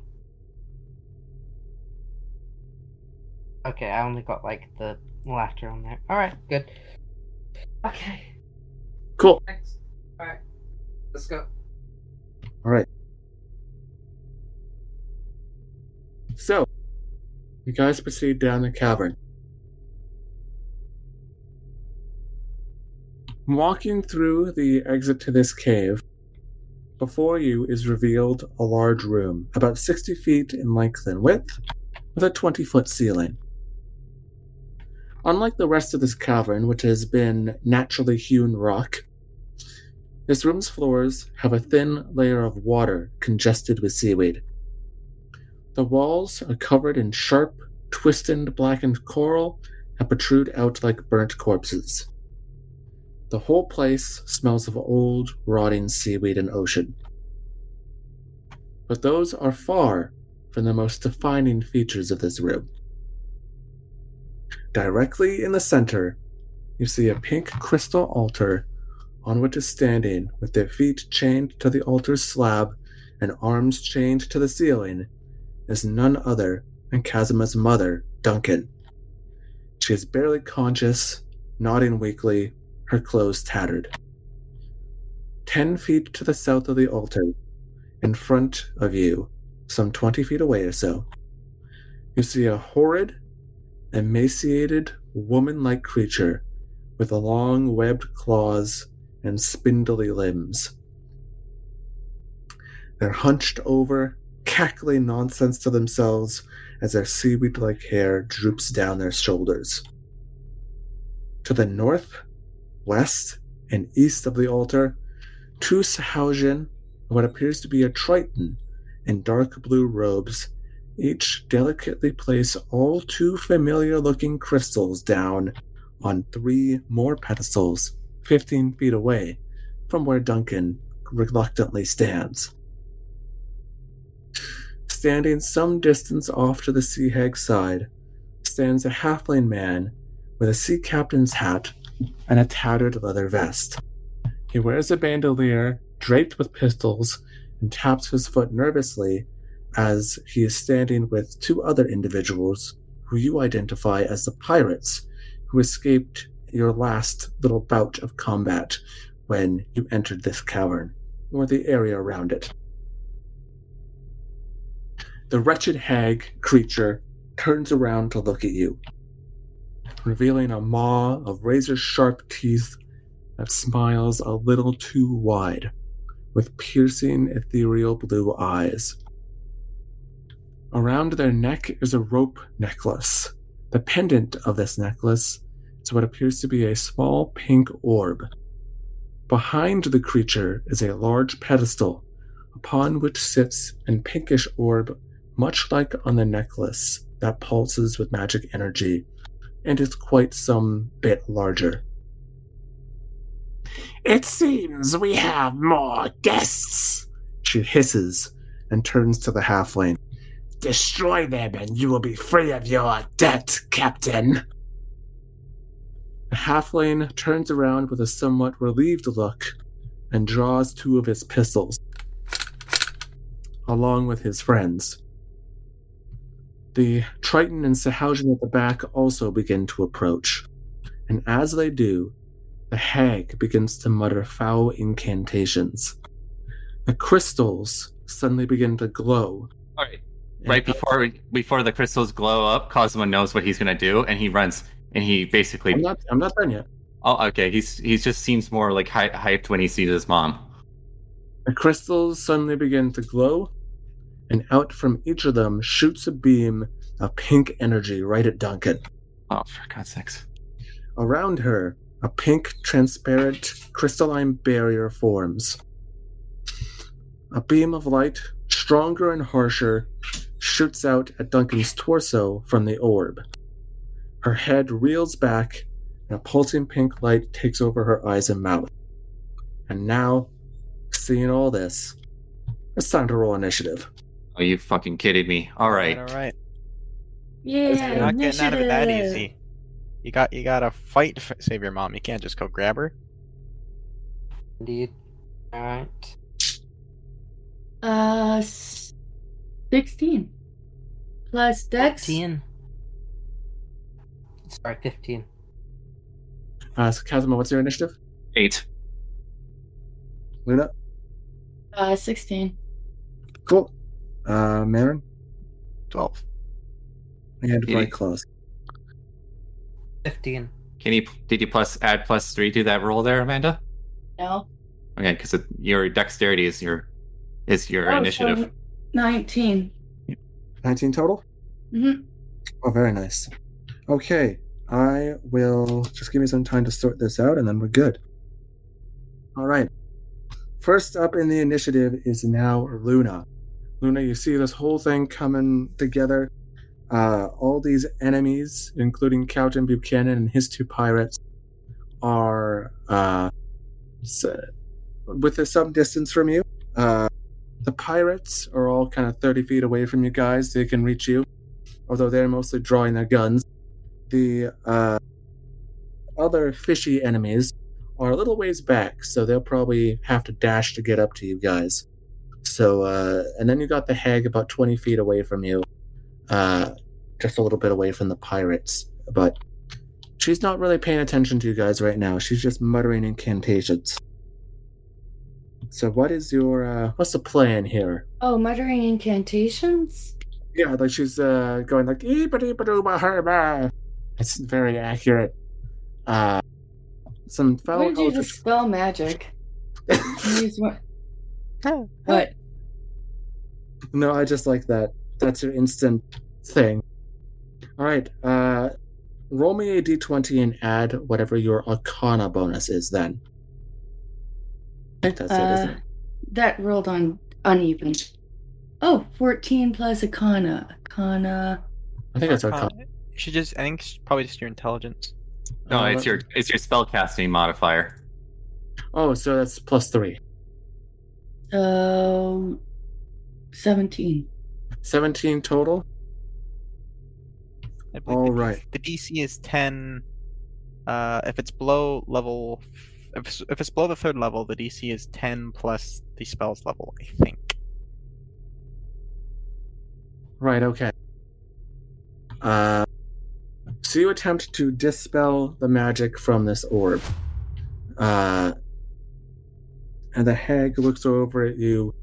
G: Okay, I only got like the laughter on there. Alright, good. Okay,
B: Cool.
G: thanks. Let's go.
B: All right. So, you guys proceed down the cavern. Walking through the exit to this cave, before you is revealed a large room, about 60 feet in length and width, with a 20 foot ceiling. Unlike the rest of this cavern, which has been naturally hewn rock, this room's floors have a thin layer of water congested with seaweed. The walls are covered in sharp, twisted, blackened coral that protrude out like burnt corpses. The whole place smells of old, rotting seaweed and ocean. But those are far from the most defining features of this room. Directly in the center, you see a pink crystal altar on which is standing, with their feet chained to the altar's slab and arms chained to the ceiling, is none other than Kazuma's mother, Duncan. She is barely conscious, nodding weakly, her clothes tattered. Ten feet to the south of the altar, in front of you, some twenty feet away or so, you see a horrid, emaciated, woman like creature with long webbed claws and spindly limbs. They're hunched over, cackling nonsense to themselves as their seaweed like hair droops down their shoulders. To the north, west, and east of the altar, two Sahuagin, what appears to be a Triton, in dark blue robes, each delicately place all too familiar looking crystals down on three more pedestals 15 feet away from where Duncan reluctantly stands. Standing some distance off to the sea hag's side stands a halfling man with a sea captain's hat and a tattered leather vest. He wears a bandolier draped with pistols and taps his foot nervously as he is standing with two other individuals who you identify as the pirates who escaped your last little bout of combat when you entered this cavern, or the area around it. The wretched hag creature turns around to look at you, revealing a maw of razor sharp teeth that smiles a little too wide, with piercing ethereal blue eyes. Around their neck is a rope necklace. The pendant of this necklace is what appears to be a small pink orb. Behind the creature is a large pedestal, upon which sits an pinkish orb, much like on the necklace, that pulses with magic energy and is quite some bit larger. It seems we have more guests, she hisses and turns to the halfling. Destroy them and you will be free of your debt, Captain. The halfling turns around with a somewhat relieved look and draws two of his pistols, along with his friends. The Triton and Sahuagin at the back also begin to approach, and as they do, the hag begins to mutter foul incantations. The crystals suddenly begin to glow.
C: All right. Right before before the crystals glow up, Cosmo knows what he's gonna do, and he runs and he basically.
B: I'm not. I'm not done yet.
C: Oh, okay. He's he just seems more like hy- hyped when he sees his mom.
B: The crystals suddenly begin to glow, and out from each of them shoots a beam of pink energy right at Duncan.
C: Oh, for God's sakes!
B: Around her, a pink, transparent, crystalline barrier forms. A beam of light, stronger and harsher, shoots out at Duncan's torso from the orb. Her head reels back, and a pulsing pink light takes over her eyes and mouth. And now, seeing all this, it's time to roll initiative.
C: Are you fucking kidding me? All right.
H: All right.
E: Yeah,
H: You're not getting out of it that easy. You got you got to fight to save your mom. You can't just go grab her.
G: Indeed. Alright.
E: Uh, 16. Plus Dex.
G: 15. Sorry, 15.
B: Uh, so Kazuma, what's your initiative?
C: Eight.
B: Luna?
E: Uh, 16.
B: Cool. Uh, Marin?
H: 12.
B: And
C: Kitty.
B: Bright Claws.
G: 15.
C: Can you did you plus add plus three to that roll there, Amanda?
E: No.
C: Okay, because your dexterity is your is your
E: Oh,
C: initiative.
E: so 19.
B: 19 total?
E: Mm-hmm.
B: Oh, very nice. Okay, I will just give me some time to sort this out and then we're good. All right. First up in the initiative is now Luna. Luna, you see this whole thing coming together. Uh, all these enemies, including Captain Buchanan and his two pirates, are uh, with some distance from you. Uh, the pirates are all kind of 30 feet away from you guys. They can reach you although they're mostly drawing their guns. The uh, other fishy enemies are a little ways back, so they'll probably have to dash to get up to you guys. So, uh, and then you got the hag about 20 feet away from you, uh, just a little bit away from the pirates. But she's not really paying attention to you guys right now. She's just muttering incantations. So, what is your, uh, what's the plan here?
E: Oh, muttering incantations?
B: Yeah, like she's uh going like. It's very accurate. Uh some
E: What
B: fellow
E: did you dispel magic? Use what? What?
B: No, I just like that. That's your instant thing. Alright, uh roll me a D twenty and add whatever your arcana bonus is then. I think that's it, isn't
E: Uh,
B: it?
E: that rolled on uneven. Oh, 14 plus Arcana. Arcana.
B: I think it's arcana.
H: Arcana- You should just, I think it's probably just your intelligence.
C: No,
B: Uh,
C: it's your it's your spellcasting modifier.
B: Oh, so that's plus three.
E: So, 17.
B: Seventeen total?
H: I believe
B: All
H: the,
B: right.
H: The DC is 10. Uh, if it's below level, if it's, if it's below the third level, the DC is 10 plus the spell's level, I think.
B: Right, okay. Uh, so you attempt to dispel the magic from this orb. Uh, and the hag looks over at you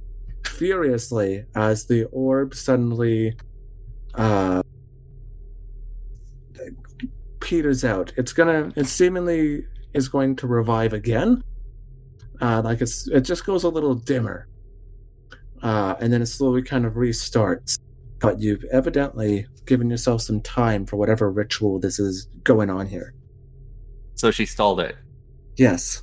B: furiously as the orb suddenly uh, peters out. It's gonna, it seemingly is going to revive again. Uh, like it's, it just goes a little dimmer. Uh, and then it slowly kind of restarts but you've evidently given yourself some time for whatever ritual this is going on here.
C: So she stalled it.
B: Yes.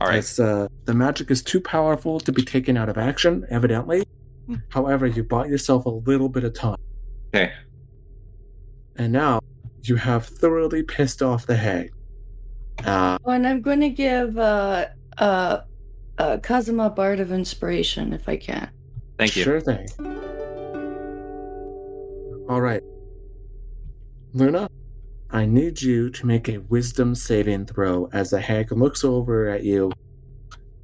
C: All right.
B: It's, uh, the magic is too powerful to be taken out of action, evidently. However, you bought yourself a little bit of time.
C: Okay.
B: And now you have thoroughly pissed off the hag. Uh,
E: Oh, and I'm going to give uh, uh, uh, Kazuma Bardic Inspiration if I can.
C: Thank you.
B: Sure thing. All right. Luna, I need you to make a wisdom saving throw as the hag looks over at you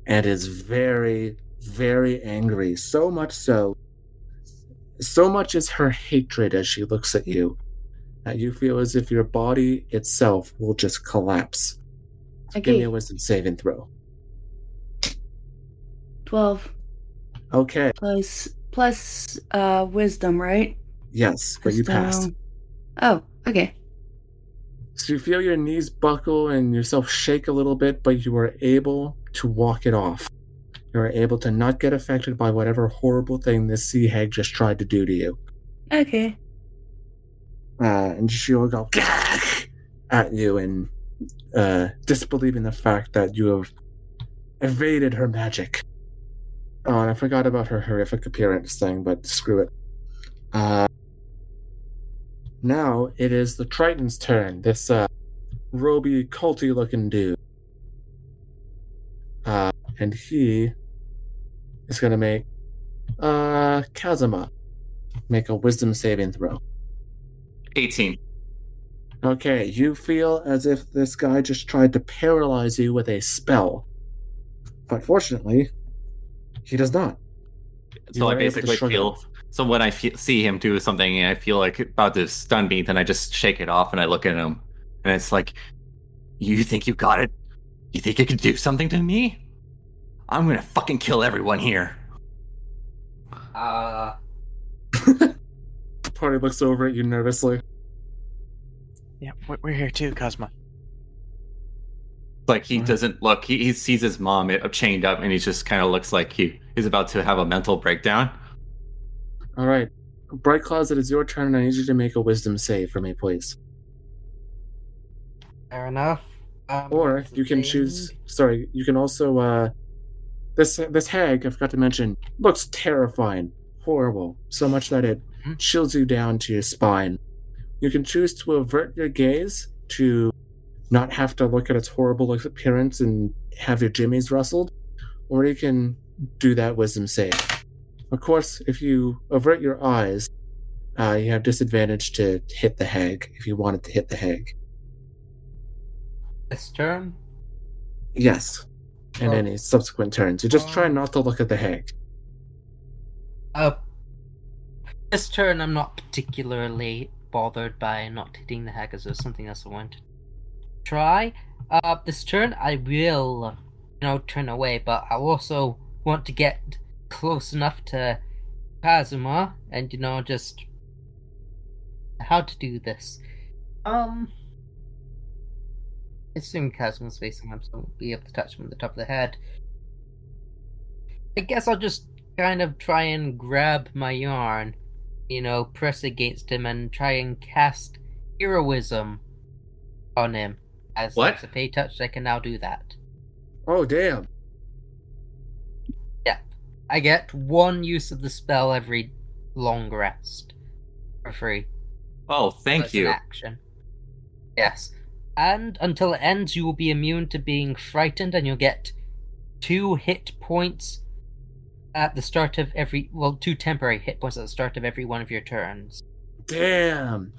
B: and is very, very angry. So much so, so much is her hatred as she looks at you that you feel as if your body itself will just collapse. So Give me a wisdom saving throw.
E: 12
B: Okay,
E: plus plus uh wisdom, right?
B: yes, but you passed.
E: Oh, okay.
B: So you feel your knees buckle and yourself shake a little bit, but you are able to walk it off. You are able to not get affected by whatever horrible thing this sea hag just tried to do to you.
E: Okay.
B: Uh, and she will go at you and uh, disbelieving the fact that you have evaded her magic. Oh, and I forgot about her horrific appearance thing, but screw it. Uh, now it is the Triton's turn. This uh, roby, culty looking dude. Uh, and he is going to make uh, Kazuma make a wisdom saving throw.
C: 18.
B: Okay, you feel as if this guy just tried to paralyze you with a spell. But fortunately, he does not. You
C: so I
B: able to
C: basically feel.
B: Off.
C: So when I feel, see him do something and I feel like about to stun me, then I just shake it off and I look at him, and it's like, "You think you got it? You think you could do something to me? I'm gonna fucking kill everyone here."
G: Uh,
B: The party looks over at you nervously.
H: Yeah, we're, we're here too, Cosmo.
C: Like he doesn't look. He, he sees his mom uh, chained up, and he just kind of looks like he he's about to have a mental breakdown.
B: All right, Bright Claws, it is your turn, and I need you to make a Wisdom save for me, please.
G: fair enough. Um,
B: Or you can
G: thing.
B: choose. Sorry, you can also. uh This this hag, I forgot to mention, looks terrifying, horrible, so much that it chills you down to your spine. You can choose to avert your gaze to not have to look at its horrible appearance and have your jimmies rustled, or you can do that wisdom save. Of course, if you avert your eyes, uh, you have disadvantage to hit the hag if you wanted to hit the hag.
G: This turn?
B: Yes, and
G: Oh.
B: any subsequent turns. You just try
G: Oh.
B: not to look at the hag.
G: Uh, this turn I'm not particularly bothered by not hitting the hackers. There's something else I want to try. Uh, this turn I will, you know, turn away, but I also want to get close enough to Kazuma and, you know, just how to do this. Um, I assume Kazuma's facing him, so I won't be able to touch him on the top of the head. I guess I'll just kind of try and grab my yarn, you know, press against him and try and cast heroism on him. As
C: What?
G: it's a pay touch, I can now do that.
B: Oh, damn.
G: I get one use of the spell every long rest for free.
C: Oh, thank
G: As
C: you.
G: action. Yes. And until it ends, you will be immune to being frightened, and you'll get two hit points at the start of every. Well, two temporary hit points at the start of every one of your turns.
B: Damn.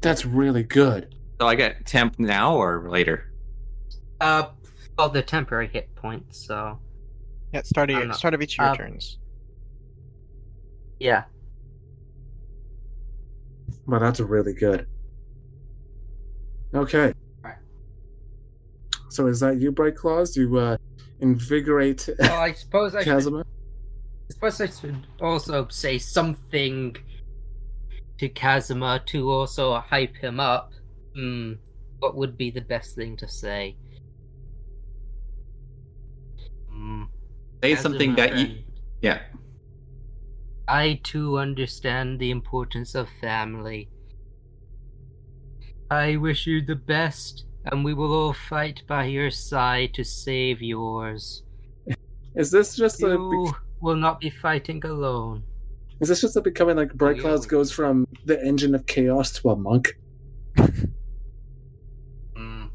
B: That's really good.
C: So I get temp now or later?
G: Uh, well, they're temporary hit points, so.
H: Yeah, start of your, start of each of your
G: uh,
H: turns.
G: Yeah.
B: Well, that's really good. Okay.
G: Right.
B: So is that you, Bright Claws? You uh, invigorate
G: Well, I suppose I should, I suppose I should also say something to Kazuma to also hype him up. Hmm. What would be the best thing to say?
C: Say something
G: Kazuma
C: that you. Yeah.
G: I too understand the importance of family. I wish you the best, and we will all fight by your side to save yours.
B: Is this just a
G: You will not be fighting alone.
B: is this just a becoming like Bright
G: you-
B: Claws goes from the engine of chaos to a monk?
G: Mm.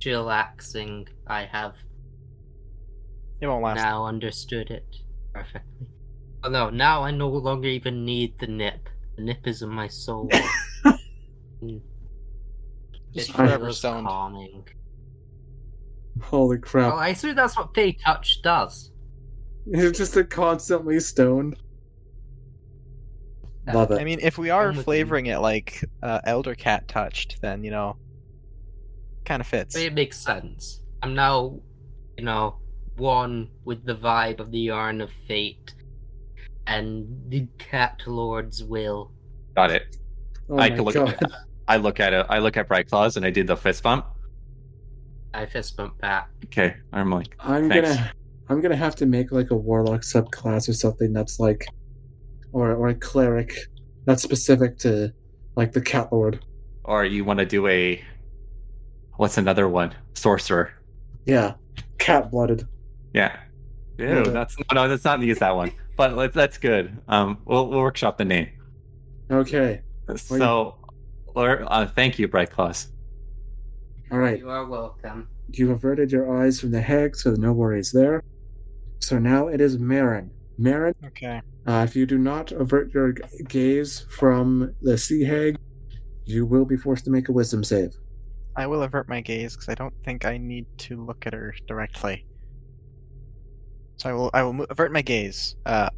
G: Chillaxing, I have
H: It won't last.
G: now understood it perfectly. Oh no, now I no longer even need the nip. The nip is in my soul. it's
H: forever
G: feels
H: stoned.
G: calming.
B: Holy crap!
G: Well, I assume that's what Fey Touch does.
B: You're just a constantly stoned. Love it.
H: I mean, if we are
G: I'm
H: flavoring it like uh, Elder Cat touched, then you know, kind of fits.
G: It makes sense. I'm now, you know, one with the vibe of the Yarn of Fate and the Cat Lord's will.
C: Got it.
B: oh
C: I can look
B: god!
C: at I look at it. I look at Bright Claws and I did the fist bump.
G: I fist bump back.
C: Okay, I'm like,
B: I'm
C: Thanks.
B: gonna I'm gonna have to make like a warlock subclass or something that's like or or a cleric that's specific to like the cat lord.
C: or you want to do a what's another one? Sorcerer.
B: Yeah. Cat blooded.
C: Yeah. Ew,
B: Yeah.
C: that's no, no, that's not use that one. But let's, that's good. Um, we'll, we'll workshop the name.
B: Okay.
C: So, Lord, uh, thank you, Bright Claws.
B: Alright.
G: You are welcome.
B: You've averted your eyes from the hag, so no worries there. So now it is Marin. Marin,
H: Okay.
B: uh, if you do not avert your gaze from the sea hag, you will be forced to make a wisdom save.
H: I will avert my gaze because I don't think I need to look at her directly. So I will I will avert my gaze. Uh,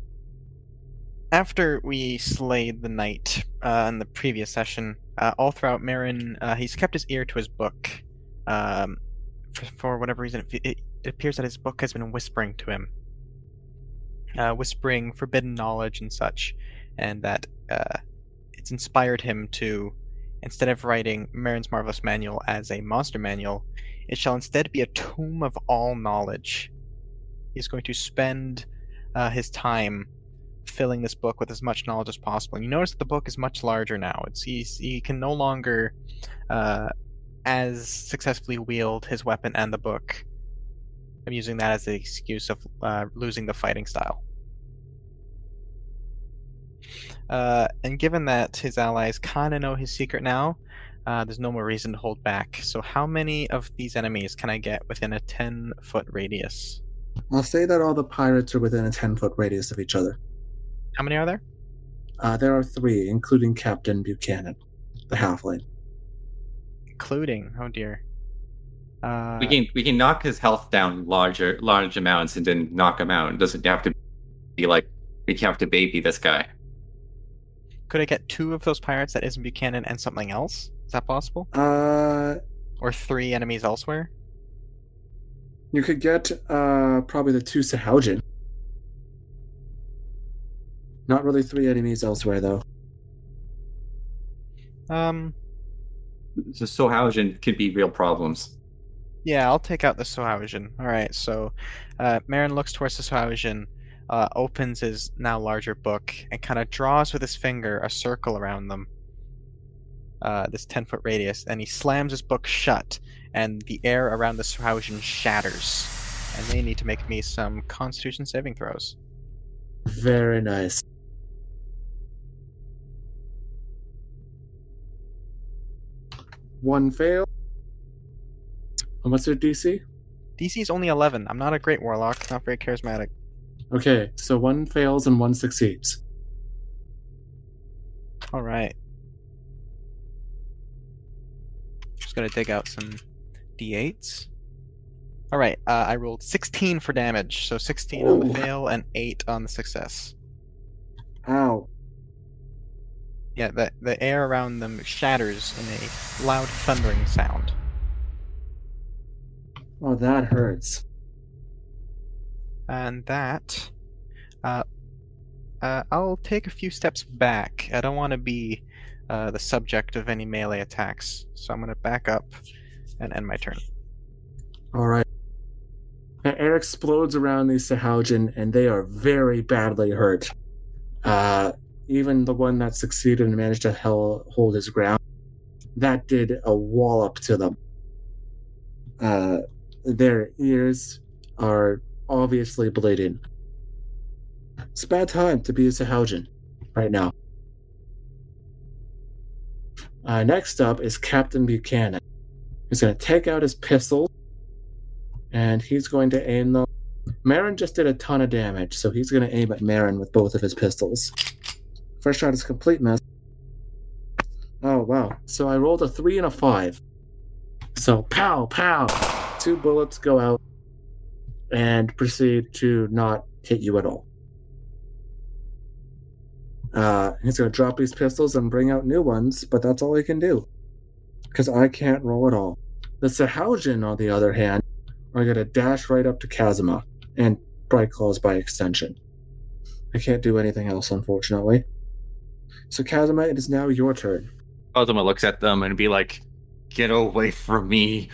H: after we slayed the knight uh, in the previous session, uh, all throughout Marin, uh, he's kept his ear to his book. Um, for, for whatever reason, it, it, appears that his book has been whispering to him, uh, whispering forbidden knowledge and such, and that uh, it's inspired him to, instead of writing Marin's Marvelous Manual as a monster manual, it shall instead be a tome of all knowledge. He's going to spend uh, his time filling this book with as much knowledge as possible. And you notice that the book is much larger now. It's he's, he can no longer uh, as successfully wield his weapon and the book. I'm using that as the excuse of uh, losing the fighting style. Uh, and given that his allies kind of know his secret now, uh, there's no more reason to hold back. So, how many of these enemies can I get within a 10 foot radius?
B: I'll say that all the pirates are within a 10 foot radius of each other.
H: How many are there?
B: Uh, there are three, including Captain Buchanan, the halfling.
H: Including, oh dear. Uh,
C: we can we can knock his health down larger large amounts and then knock him out. It doesn't have to be like we have to baby this guy.
H: Could I get two of those pirates that isn't Buchanan and something else? Is that possible?
B: Uh,
H: Or three enemies elsewhere?
B: You could get uh, probably the two Sahuagin. Not really three enemies elsewhere, though.
H: Um,
C: So Sahuagin could be real problems.
H: yeah, I'll take out the Sahuagin. Alright, so uh, Marin looks towards the Sahuagin, uh, opens his now larger book, and kind of draws with his finger a circle around them. Uh, this 10 foot radius, and he slams his book shut, and the air around the Sahuagin shatters. And they need to make me some constitution saving throws.
B: Very nice. One fail. And what's their DC?
H: DC is only 11. I'm not a great warlock, not very charismatic.
B: Okay, so one fails and one succeeds.
H: Alright. Just gonna dig out some d8s. Alright, uh, I rolled 16 for damage, so 16 on the fail and 8 on the success.
B: Ow.
H: Yeah, the, the air around them shatters in a loud thundering sound.
B: Oh, that hurts.
H: And that. Uh, uh, I'll take a few steps back. I don't want to be uh, the subject of any melee attacks, so I'm gonna back up and end my turn.
B: Alright. The air explodes around these Sahuagin, and they are very badly hurt. Uh, even the one that succeeded and managed to hell, hold his ground, that did a wallop to them. Uh, their ears are obviously bleeding. It's a bad time to be a Sahuagin right now. Uh, next up is Captain Buchanan. He's going to take out his pistol and he's going to aim them. Marin just did a ton of damage, so he's going to aim at Marin with both of his pistols. First shot is complete miss. Oh, wow. So I rolled a 3 and a 5. So, pow, pow. Two bullets go out and proceed to not hit you at all. Uh, he's going to drop these pistols and bring out new ones, but that's all he can do. Because I can't roll at all. The Sahuagin, on the other hand, are going to dash right up to Kazuma and Bright Claws by extension. I can't do anything else, unfortunately. So, Kazuma, it is now your turn.
C: Ultima looks at them and be like, "Get away from me!"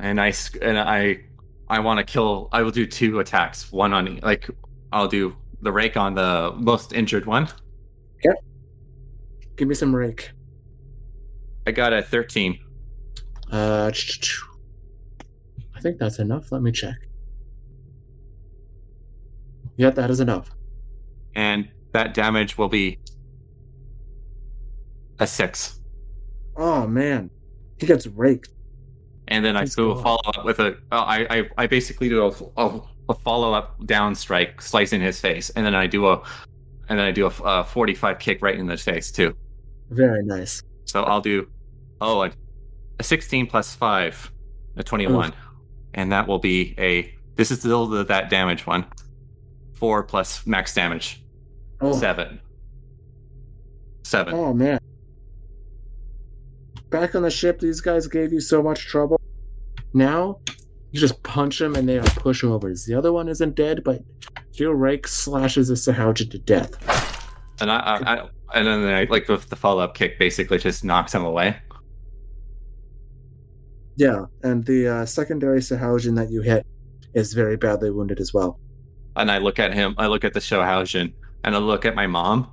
C: And I and I I want to kill. I will do two attacks. One on like I'll do the rake on the most injured one. Yep.
B: Give me some rake.
C: I got a thirteen.
B: Uh, I think that's enough. Let me check. Yeah, that is enough.
C: and that damage will be a six.
B: Oh man, he gets raked.
C: And then I do
F: go
C: a follow up with a. Uh, I, I I basically do a, a, a follow up down strike, slicing his face, and then I do a, and then I do a, a forty five kick right in the face too.
B: Very nice.
C: So I'll do, oh, a, a sixteen plus five, a twenty one, and that will be a. This is still the, that damage one. Four plus max damage.
B: Oh,
C: Seven. Seven.
B: oh man. Back on the ship, these guys gave you so much trouble. Now, you just punch them and they are pushovers. The other one isn't dead, but your rake slashes a Sahuagin to death.
C: And I, I, I and then I like with the follow up kick basically just knocks him away.
B: Yeah, and the uh, secondary Sahuagin that you hit is very badly wounded as well.
C: And I look at him. I look at the Sahuagin, and I look at my mom.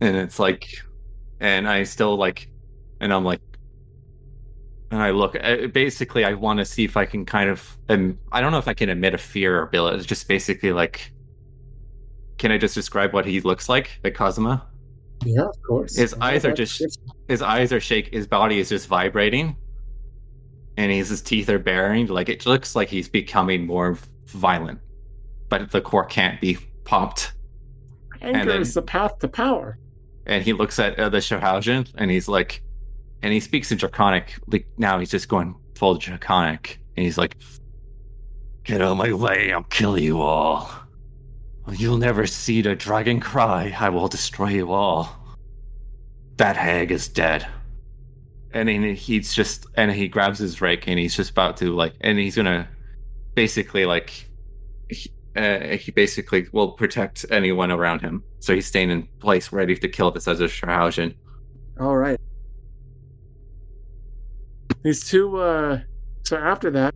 C: And it's like, and I still like, and I'm like, and I look. uh, Basically, I want to see if I can kind of. Um, I don't know if I can emit a fear or ability. It's just basically like. Can I just describe what he looks like, like Kazuma?
B: Yeah, of course.
C: His
B: Yeah,
C: eyes are just his eyes are shake his body is just vibrating and his, his teeth are baring like it looks like he's becoming more violent but the core can't be popped
B: anger
C: then-
B: is the path to power.
C: and he looks at uh, the Sahuagin and he's like and he speaks in draconic like now he's just going full draconic and he's like get out of my way i'll kill you all. You'll never see the dragon cry i will destroy you all. That hag is dead and then he's just and he grabs his rake and he's just about to like and he's gonna basically like he, uh, he basically will protect anyone around him so he's staying in place ready to kill this other Sahuagin.
B: All right. These two, uh, so after that,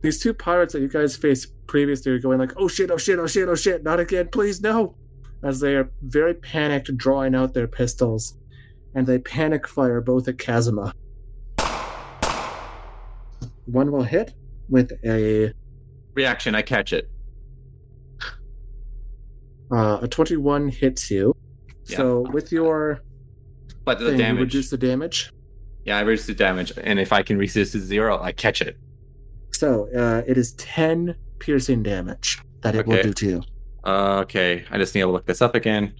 B: these two pirates that you guys faced previously are going like, oh shit, oh shit, oh shit, oh shit, not again, please, no. As they are very panicked, drawing out their pistols, and they panic fire both at Kazuma. One will hit with a
C: reaction i catch it
B: uh, a 21 hits you.
C: Yeah.
B: So with your
C: but the
B: thing, you
C: damage
B: reduce the damage.
C: yeah i reduce the damage and if i can resist the zero i catch it
B: So uh, it is 10 piercing damage that it will do to you.
C: Uh, okay i just need to look this up again.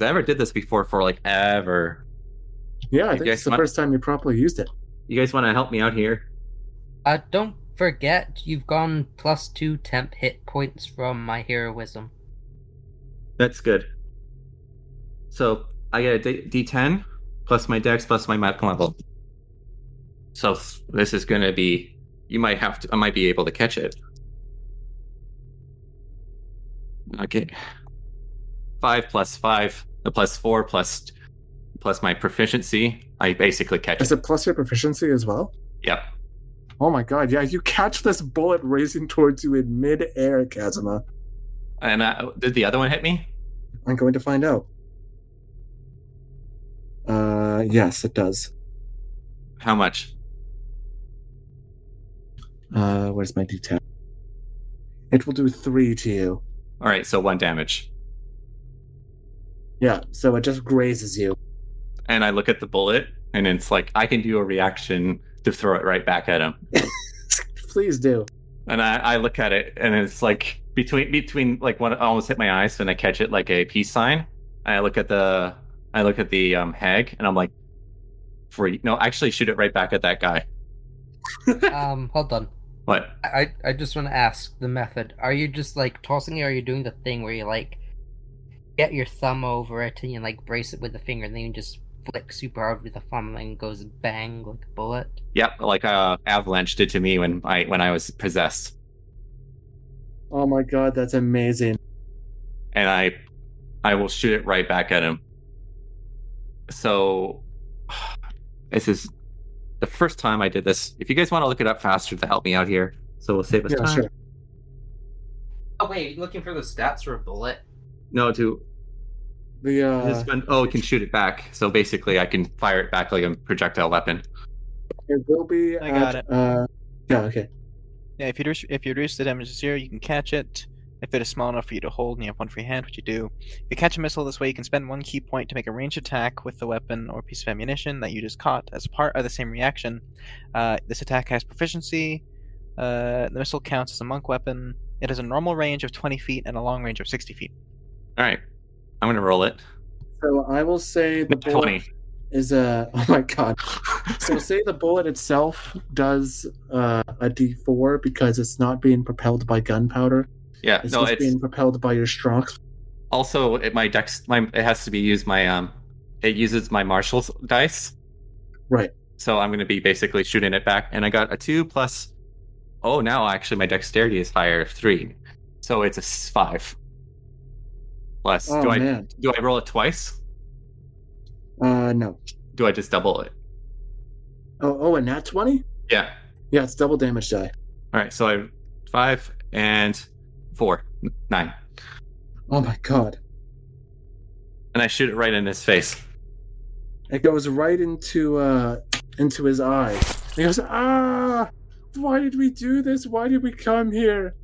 C: i never did this before for like ever
B: Yeah, I
C: You
B: think it's the
C: want-
B: first time you properly used it.
C: you guys want to help me out here
G: Uh, don't forget you've gone plus two temp hit points from my heroism.
C: That's good. So I get a D- D10 plus my dex plus my medical level. So this is going to be. You might have to. I might be able to catch it. Okay. Five plus five, uh, plus four plus plus my proficiency. I basically catch
B: Is
C: it.
B: it plus your proficiency as well?
C: Yep.
B: Oh my god, yeah, you catch this bullet racing towards you in mid-air, Kazuma.
C: And uh, did the other one hit me?
B: I'm going to find out. Uh, yes, it does.
C: How much?
B: Uh, where's my d10? It will do three to you.
C: All right, so one damage.
B: Yeah, so it just grazes you.
C: And I look at the bullet, and it's like I can do a reaction to throw it right back at him.
B: Please do.
C: And I, I look at it, and it's like between between like when it almost hit my eyes, and I catch it like a peace sign. I look at the I look at the um, hag, and I'm like, "For no, actually, shoot it right back at that guy."
G: Um, hold on.
C: What?
G: I I just want to ask the method. Are you just like tossing it, or are you doing the thing where you like get your thumb over it and you like brace it with the finger, and then you just flick super hard with the thumb, and it goes bang like a bullet?
C: Yep, like uh, Avalanche did to me when I when I was possessed,
B: Oh my god, that's amazing.
C: and I I will shoot it right back at him. So this is the first time I did this. If you guys want to look it up faster to help me out here, so we'll save us
B: Yeah,
C: time.
B: sure.
G: Oh wait, looking for the stats for a bullet?
C: No, to
B: The uh,
C: this one, oh, it can shoot it back. So basically, I can fire it back like a projectile weapon.
B: it will be.
H: I got
B: at,
H: it.
B: Uh, yeah, okay.
H: Yeah, if you reduce, if you reduce the damage to zero, you can catch it. If it is small enough for you to hold and you have one free hand, which you do. If you catch a missile this way, you can spend one ki point to make a ranged attack with the weapon or piece of ammunition that you just caught as part of the same reaction. Uh, this attack has proficiency. Uh, the missile counts as a monk weapon. It has a normal range of 20 feet and a long range of 60 feet.
C: All right, I'm gonna roll it.
B: So I will say the bullet
C: Twenty.
B: is a. Oh my god. So say the bullet itself does uh, a D4 because it's not being propelled by gunpowder.
C: Yeah,
B: It's
C: no,
B: just
C: it's
B: being propelled by your strength.
C: Also, it, my dex, my it has to be used my um, it uses my marshal's dice.
B: Right.
C: So I'm going to be basically shooting it back, and I got a two plus. Oh, now actually my dexterity is higher, three, so it's a five. Plus,
B: Oh
C: do I
B: man.
C: do I roll it twice?
B: Uh, no.
C: Do I just double it?
B: Oh, oh, and nat twenty.
C: Yeah.
B: Yeah, it's double damage die.
C: All right. So I five and four, nine,
B: Oh my god.
C: and I shoot it right in his face.
B: It goes right into uh into his eye. He goes, ah, why did we do this? Why did we come here?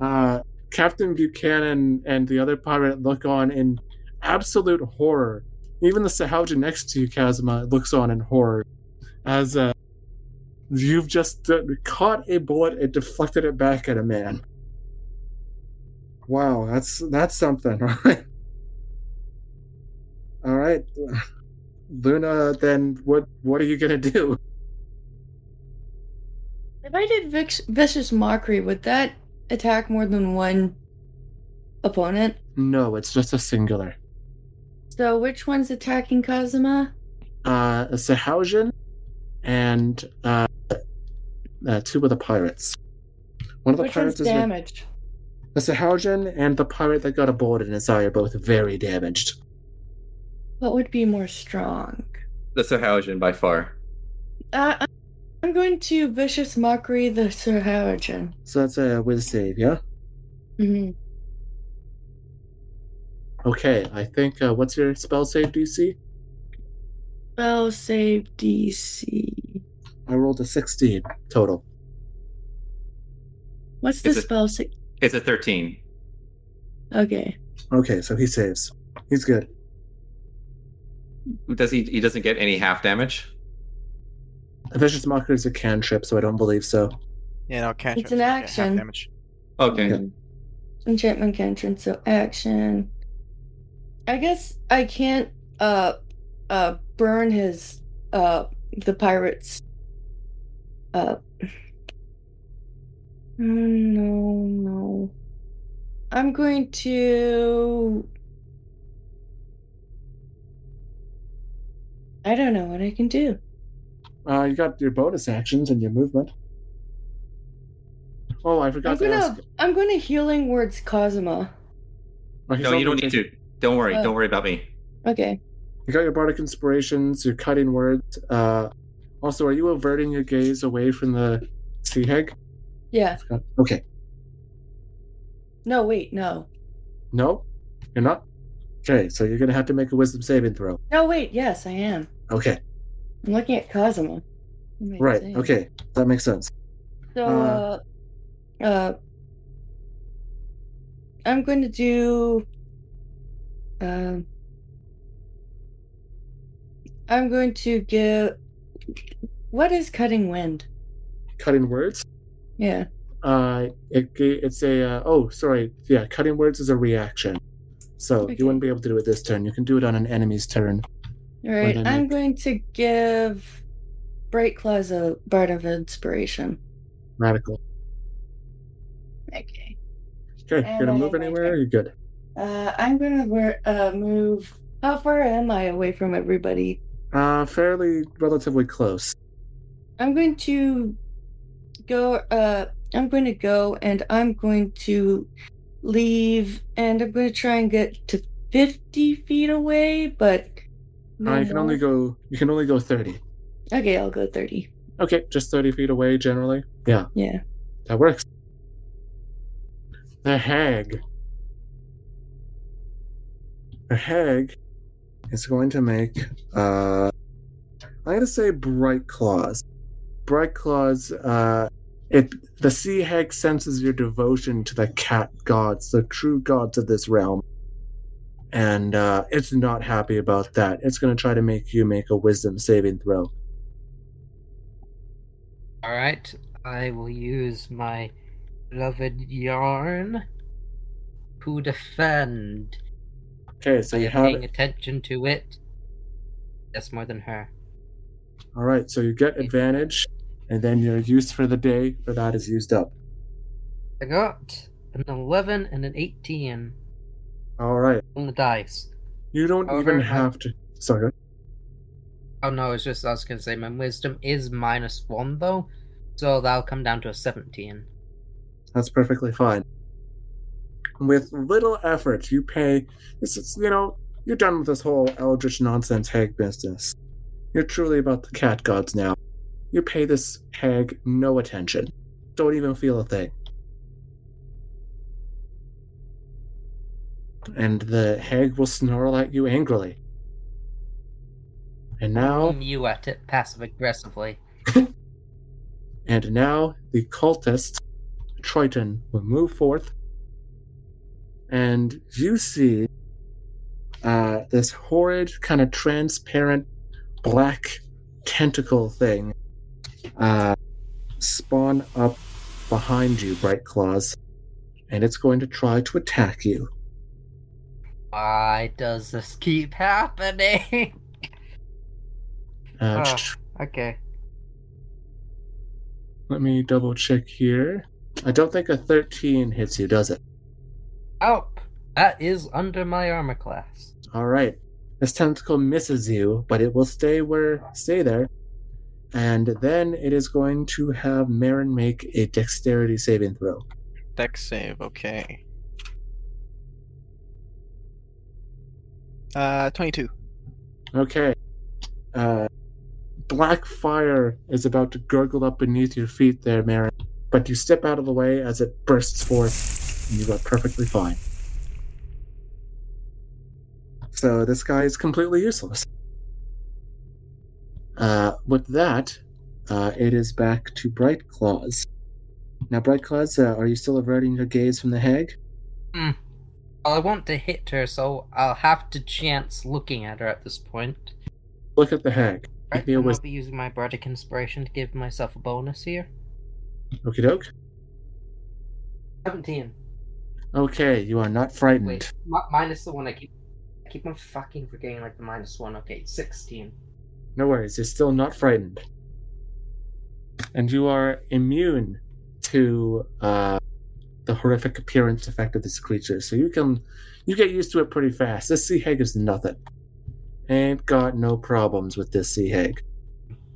B: Uh, Captain Buchanan and the other pirate look on in absolute horror. Even the Sahuagin next to you, Kazuma, looks on in horror as uh, you've just uh, caught a bullet and deflected it back at a man. Wow, that's that's something, all right. All right. Luna, then what what are you gonna do?
E: If I did Vix- vicious mockery, would that attack more than one opponent?
B: No, it's just a singular.
E: So which one's attacking Kazuma?
B: Uh, a Sahuagin and uh, uh, two of the pirates. One of the
E: Which one's
B: pirates is
E: damaged?
B: the Sahuagin and the pirate that got aboard bullet in his eye are both very damaged.
E: What would be more strong?
C: The Sahuagin by far.
E: Uh, I'm- I'm going to vicious mockery the Sir Howardson.
B: So that's a whiz save, yeah.
E: hmm
B: Okay, I think. Uh, what's your spell save DC?
E: Spell save DC.
B: I rolled a sixteen total.
E: What's the
C: Is it-
E: spell save?
C: It's a thirteen.
E: Okay.
B: Okay, so he saves. He's good.
C: Does he? He doesn't get any half damage.
B: A vicious mockery is a cantrip, so I don't believe so.
H: Yeah, no, catch
E: It's an action.
H: Damage.
C: Okay.
B: Yeah.
E: Enchantment cantrip, so action. I guess I can't uh uh burn his uh the pirates uh no no. I'm going to I don't know what I can do.
B: Uh, you got your bonus actions and your movement. Oh, I forgot
E: I'm
B: to
E: gonna
B: ask.
E: I'm gonna healing words Kazuma.
B: Oh, he's
C: No, you don't need to. Don't worry.
E: Oh.
C: Don't worry about me.
E: Okay.
B: You got your bardic inspirations, your cutting words. Uh, also, are you averting your gaze away from the sea hag?
E: Yeah.
B: Okay.
E: No, wait, no.
B: No, you're not. Okay, so you're gonna have to make a wisdom saving throw.
E: No, wait, yes, I am.
B: Okay,
E: I'm looking at Kazuma. What am I
B: right.
E: saying?
B: Okay, that makes sense.
E: So,
B: Uh,
E: uh, uh, I'm going to do, um, I'm going to give, what is cutting wind?
B: Cutting words.
E: Yeah.
B: Uh, it it's a uh, oh sorry yeah. Cutting words is a reaction, so
E: Okay.
B: you wouldn't be able to do it this turn. You can do it on an enemy's turn.
E: All right. I'm
B: you-
E: going to give Bright Claws a Bardic Inspiration.
B: Radical.
E: Okay.
B: Okay,
E: And
B: you gonna
E: I
B: move anywhere?
E: turn.
B: You good?
E: Uh, I'm gonna wear, uh, move. How far am I away from everybody?
B: Uh, fairly relatively close.
E: I'm going to go. Uh, I'm going to go, and I'm going to leave, and I'm going to try and get to 50 feet away. But no
B: uh, you can only go. You can only go thirty.
E: Okay, I'll go 30.
B: Okay, just thirty feet away generally. Yeah,
E: Yeah.
B: that works. The hag. The hag is going to make. Uh, I'm gonna say bright claws. Bright claws. Uh, it the sea hag senses your devotion to the cat gods, the true gods of this realm, and uh, it's not happy about that. It's gonna try to make you make a wisdom saving throw.
G: Alright, I will use my beloved yarn to defend.
B: Okay, so
G: I
B: you have
G: paying attention to it. That's more than her.
B: All right, so you get advantage, and then your use for the day for that is used up.
G: I got an 11 and an 18.
B: All right.
G: On the dice.
B: You don't
G: However,
B: even
G: I-
B: have to. Sorry.
G: Oh no, it's just I was gonna say my wisdom is minus one though, so that'll come down to a seventeen.
B: That's perfectly fine. With little effort, you pay. This is, you know, you're done with this whole eldritch nonsense hag business. You're truly about the cat gods now. You pay this hag no attention. Don't even feel a thing. And the hag will snarl at you angrily. And now.
G: You at it passive aggressively.
B: And now the cultist, Triton, will move forth. And you see uh, this horrid, kind of transparent, black tentacle thing uh, spawn up behind you, Bright Claws. And it's going to try to attack you.
G: Why does this keep happening?
B: Uh,
G: Oh. okay.
B: Let me double check here. I don't think a 13 hits you, does it?
G: Oh, that is under my armor class.
B: All right. This tentacle misses you, but it will stay where stay there. And then it is going to have Marin make a dexterity saving throw.
H: Dex save, okay. Uh, 22.
B: Okay. Uh, black fire is about to gurgle up beneath your feet there, Marin. But you step out of the way as it bursts forth, and you are perfectly fine. So this guy is completely useless. Uh, with that, uh, it is back to Bright Claws. Now, Bright Claws, uh, are you still averting your gaze from the hag?
G: Well, I want to hit her, so I'll have to chance looking at her at this point.
B: Look at the hag.
G: Right,
B: Give me a
G: and I'll be using my bardic inspiration to give myself a bonus here.
B: Okie doke.
G: Seventeen.
B: Okay, you are not frightened.
G: Wait, mi- minus the one I keep. I keep on fucking forgetting like the minus one. Okay, sixteen.
B: No worries, you're still not frightened. And you are immune to uh, the horrific appearance effect of this creature, so you can you get used to it pretty fast. This sea hag is nothing. Ain't got no problems with this sea hag.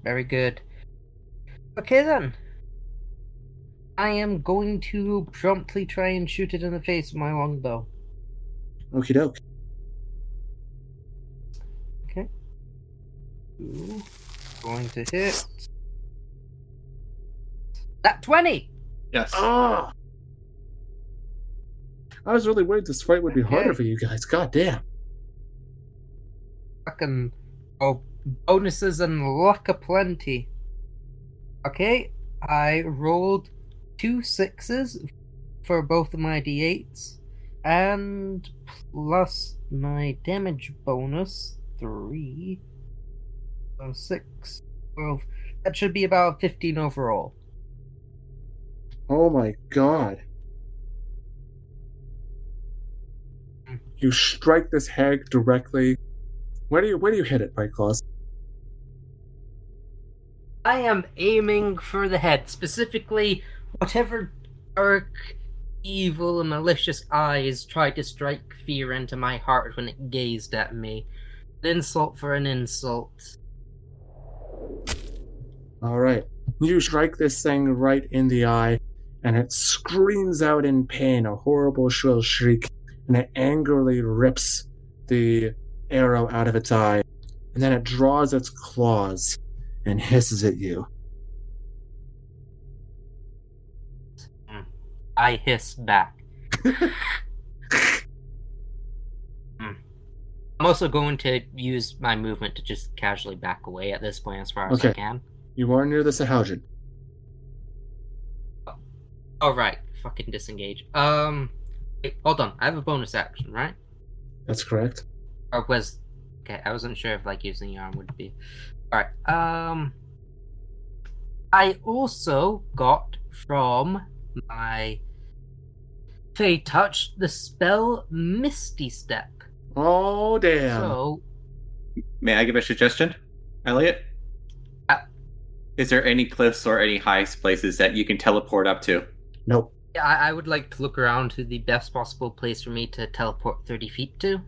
G: Very good. Okay then. I am going to promptly try and shoot it in the face with my longbow.
B: Okie doke.
G: Ooh, Going to hit. That 20!
C: Yes.
B: Ah! I was really worried this fight would be harder for you guys. God damn.
G: Fucking. Oh, bonuses and luck aplenty. Okay, I rolled two sixes for both of my d8s, and plus my damage bonus, three. So six, twelve. That should be about 15 overall.
B: Oh my god. You strike this hag directly. Where do you where do you hit it, Bright Claws?
G: I am aiming for the head, specifically whatever dark, evil, and malicious eyes tried to strike fear into my heart when it gazed at me. An insult for an insult.
B: Alright. You strike this thing right in the eye, and it screams out in pain, a horrible shrill shriek, and it angrily rips the arrow out of its eye, and then it draws its claws and hisses at you.
G: I hiss back. Hmm. I'm also going to use my movement to just casually back away at this point as far as I can.
B: You are near the Sahuagin.
G: Oh, right. Fucking disengage. Um, wait, hold on. I have a bonus action, right?
B: That's correct.
G: or was okay i wasn't sure if like using the arm would be all right um i also got from my fey touch the spell misty step
B: Oh damn.
G: so
C: May I give a suggestion, Elliot?
G: Uh,
C: Is there any cliffs or any high places that you can teleport up to?
B: Nope.
G: Yeah, I, I would like to look around to the best possible place for me to teleport 30 feet to.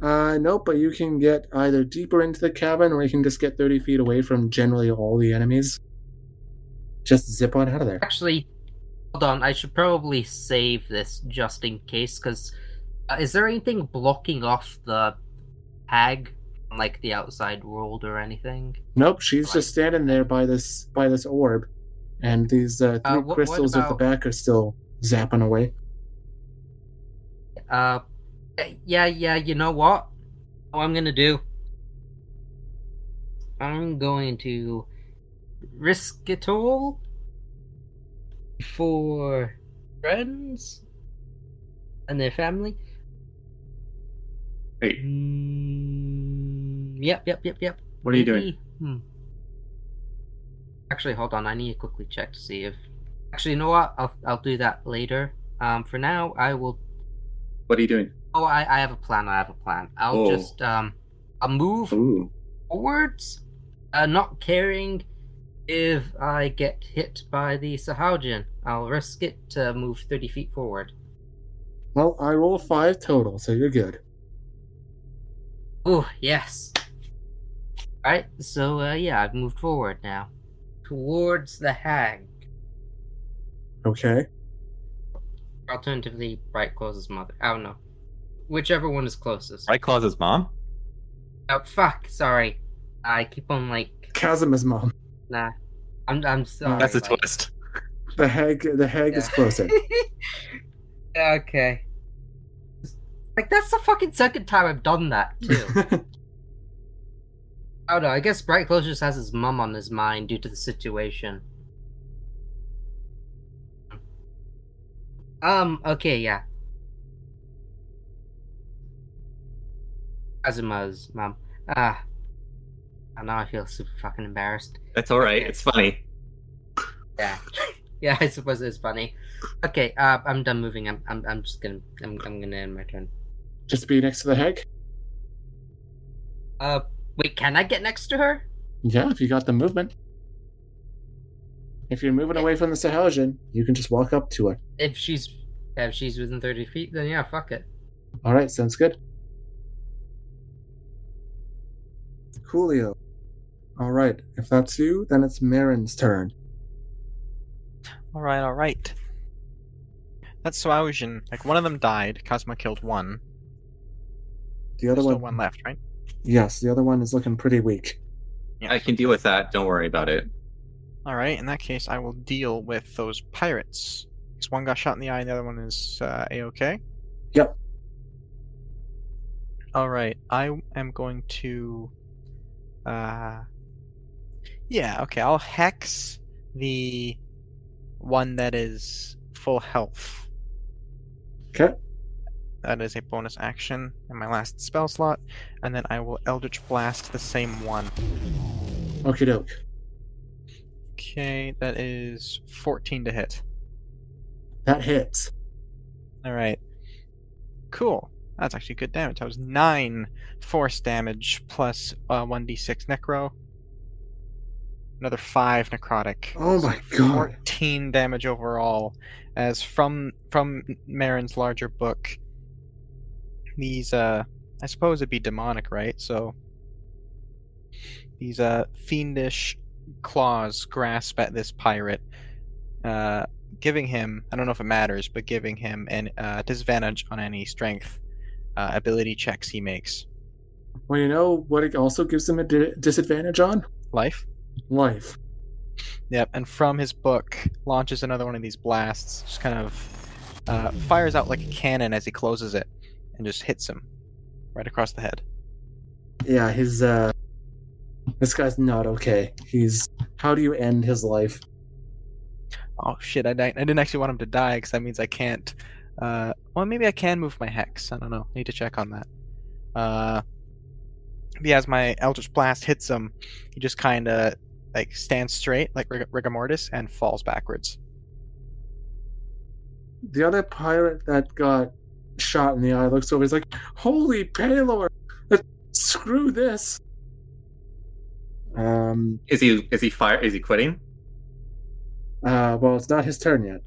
B: Uh, nope, but you can get either deeper into the cabin or you can just get 30 feet away from generally all the enemies. Just zip on out of there.
G: Actually, hold on. I should probably save this just in case, because uh, is there anything blocking off the hag from like the outside world or anything?
B: Nope, she's just standing there by this by this orb, and these uh,
G: Uh,
B: three
G: what- what
B: crystals at the back are still zapping away.
G: Uh, yeah, yeah. You know what? What I'm gonna do? I'm going to risk it all for friends and their family.
C: Wait,
G: Mm, yep, yep, yep, yep.
C: what are you doing?
G: Hmm. Actually, hold on. I need to quickly check to see if. Actually, you know what? I'll I'll do that later. Um, for now, I will.
C: What are you doing?
G: Oh, I I have a plan. I have a plan. I'll
C: Oh.
G: just um, I'll move
C: Ooh.
G: forwards, uh, not caring if I get hit by the Sahuagin. I'll risk it to move thirty feet forward.
B: Well, I roll five total, so you're good.
G: Oh yes. Alright, so uh, yeah, I've moved forward now. Towards the hag.
B: Okay.
G: Alternatively, Bright Claw's mother. I don't know. Whichever one is closest.
C: Right Claw's mom?
G: Oh fuck, sorry. I keep on like
B: Chasm is mom.
G: nah. I'm I'm sorry.
C: That's a
G: like-
C: twist.
B: The hag. The hag is closer.
G: okay. Like that's the fucking second time I've done that too. I don't know. I guess Bright Claws just has his mum on his mind due to the situation. Um. Okay. Yeah. Azuma's mum. Ah. and now I feel super fucking embarrassed.
C: That's all right. It's funny.
G: Yeah. yeah. I suppose it's funny. Okay. Uh. I'm done moving. I'm. I'm. I'm just gonna. I'm. I'm gonna end my turn.
B: Just be next to the hag.
G: Uh. Wait. Can I get next to her?
B: Yeah, if you got the movement. If you're moving away from the Sahuagin, you can just walk up to her.
G: If she's. If she's within thirty feet, then yeah. Fuck it.
B: All right, sounds good. Coolio. All right, if that's you, then it's Marin's turn.
H: All right, all right. That's Sahuagin. Like one of them died. Cosmo killed one.
B: The other
H: There's
B: one,
H: still one left, right?
B: Yes, the other one is looking pretty weak.
H: Yeah.
C: I can deal with that. Don't worry about it.
H: All right. In that case, I will deal with those pirates. Because one got shot in the eye, and the other one is uh, a okay.
B: Yep.
H: All right. I am going to. Uh. Yeah. Okay. I'll hex the one that is full health.
B: Okay.
H: That is a bonus action in my last spell slot, and then I will Eldritch Blast the same one.
B: Okie doke.
H: Okay, that is 14 to hit.
B: That hits.
H: All right. Cool. That's actually good damage. That was 9 force damage plus uh, 1d6 necro. Another 5 necrotic.
B: Oh my god.
H: 14 damage overall as from from Marin's larger book these uh I suppose it'd be demonic, right? So these uh fiendish claws grasp at this pirate uh giving him I don't know if it matters, but giving him an uh, disadvantage on any strength uh, ability checks he makes.
B: Well, you know what it also gives him a di- disadvantage on?
H: Life.
B: Life.
H: Yep, and from his book launches another one of these blasts, just kind of uh, fires out like a cannon as he closes it, and just hits him right across the head.
B: Yeah, his, uh. This guy's not okay. He's. How do you end his life?
H: Oh shit! I, I didn't actually want him to die because that means I can't. Uh, well, maybe I can move my hex. I don't know. I need to check on that. Uh, yeah, as my Eldritch Blast hits him, he just kind of like stands straight, like rig- rigor mortis, and falls backwards.
B: The other pirate that got shot in the eye, looks over. He's like, "Holy Paylor, screw this." Um,
C: is he is he fire? Is he quitting?
B: Uh, well, it's not his turn yet.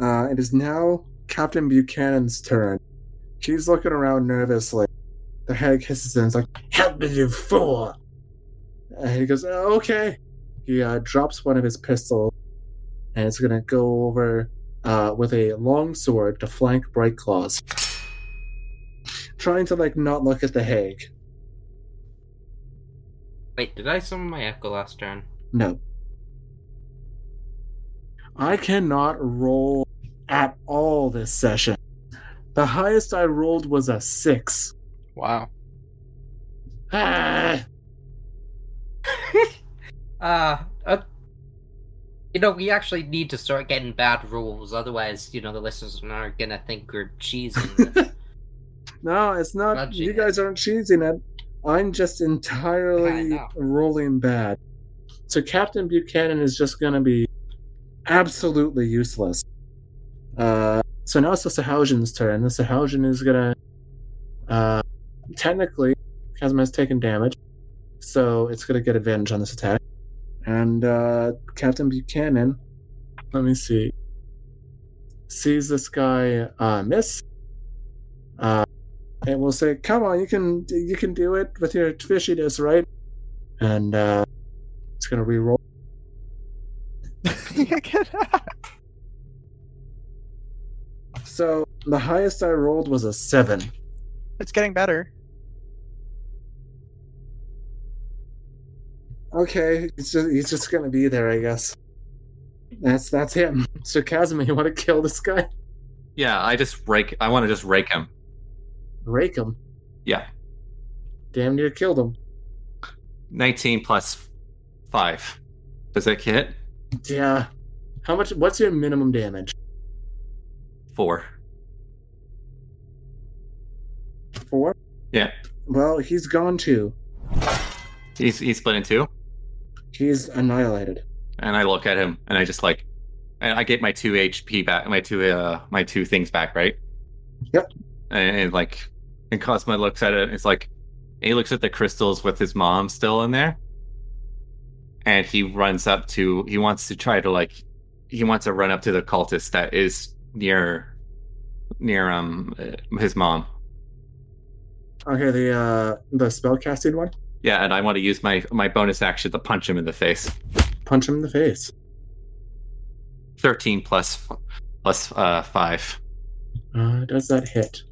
B: Uh, it is now Captain Buchanan's turn. He's looking around nervously. The head kisses him. It's like, "Help me, you fool!" And he goes, "Okay." He uh, drops one of his pistols and it's going to go over uh, with a long sword to flank Bright Claws. Trying to, like, not look at the hag.
G: Wait, did I summon my echo last turn?
B: No. I cannot roll at all this session. The highest I rolled was a six.
H: Wow.
B: Ah!
G: Uh, uh, you know, we actually need to start getting bad rules, otherwise, you know, the listeners are gonna think we're cheesing.
B: No, it's not. You guys aren't cheesing it. I'm just entirely rolling bad. So Captain Buchanan is just going to be absolutely useless. Uh, so now it's the Sahuagin's turn. The Sahuagin is going to. Uh, technically, Kazuma has taken damage, so it's going to get advantage on this attack. And uh, Captain Buchanan, let me see, sees this guy uh, miss. Uh, and we'll say, "Come on, you can you can do it with your fishiness, right?" And uh, it's gonna re-roll. So the highest I rolled was a seven.
H: it's getting better.
B: Okay, he's just he's just gonna be there, I guess. That's that's him. So Kazuma, you want to kill this guy?
C: Yeah, I just rake. I want to just rake him.
B: Rake him.
C: Yeah,
B: Damn near killed him.
C: 19 plus five. Does that hit?
B: Yeah. How much? What's your minimum damage?
C: Four.
B: Four.
C: Yeah.
B: Well, he's gone too.
C: He's he's split in two,
B: He's annihilated.
C: and I look at him, and I just like, and I get my two HP back, my two uh my two things back, right?
B: Yep.
C: And, and like, and Cosmo looks at it. It's like, he looks at the crystals with his mom still in there, and he runs up to. He wants to try to like, he wants to run up to the cultist that is near, near um his mom.
B: Okay, the uh the spell casting one.
C: Yeah, and I want to use my my bonus action to punch him in the face.
B: Punch him in the face.
C: Thirteen plus plus uh five,
B: Uh, does that hit?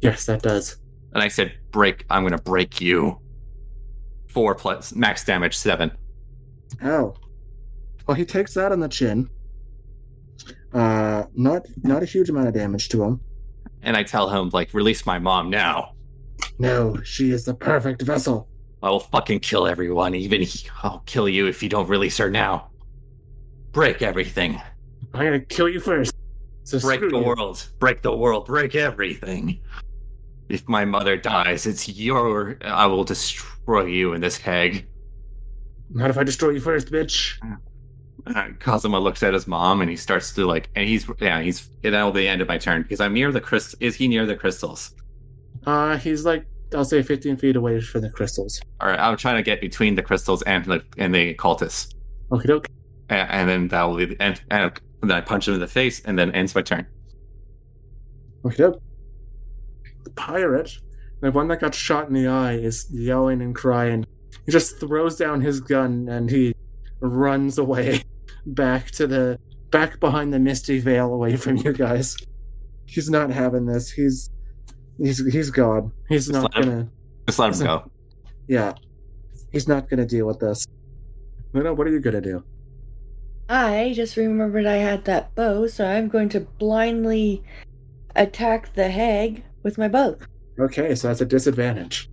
B: Yes, that does.
C: and I said, "Break! I'm gonna break you." Four plus max damage seven.
B: Ow. Well, he takes that on the chin. Uh, not not a huge amount of damage to him.
C: And I tell him like, "Release my mom now.
B: No, she is the perfect vessel.
C: I will fucking kill everyone. Even he- I'll kill you if you don't release her now. Break everything.
B: I'm gonna kill you first. So
C: Break the
B: you.
C: world. Break the world. Break everything. If my mother dies, it's your. I will destroy you in this keg."
B: Not if I destroy you first, bitch.
C: Uh, Kazuma looks at his mom and he starts to like, and he's yeah, he's that'll be the end of my turn because I'm near the crystal. Is he near the crystals?
B: Uh, he's like I'll say 15 feet away from the crystals.
C: All right, I'm trying to get between the crystals and the and the cultists,
B: Okay, doke.
C: and, and then that will be the end. And then I punch him in the face, and then ends my turn.
B: Okay, doke. The pirate, the one that got shot in the eye, is yelling and crying. He just throws down his gun and he runs away back to the back behind the misty veil away from you guys. He's not having this. He's he's he's gone. He's
C: Just
B: not
C: let
B: gonna
C: Just let him go.
B: yeah. He's not gonna deal with this. Luna, what are you gonna do?
E: I just remembered I had that bow, so I'm going to blindly attack the hag with my bow.
B: Okay, so that's a disadvantage.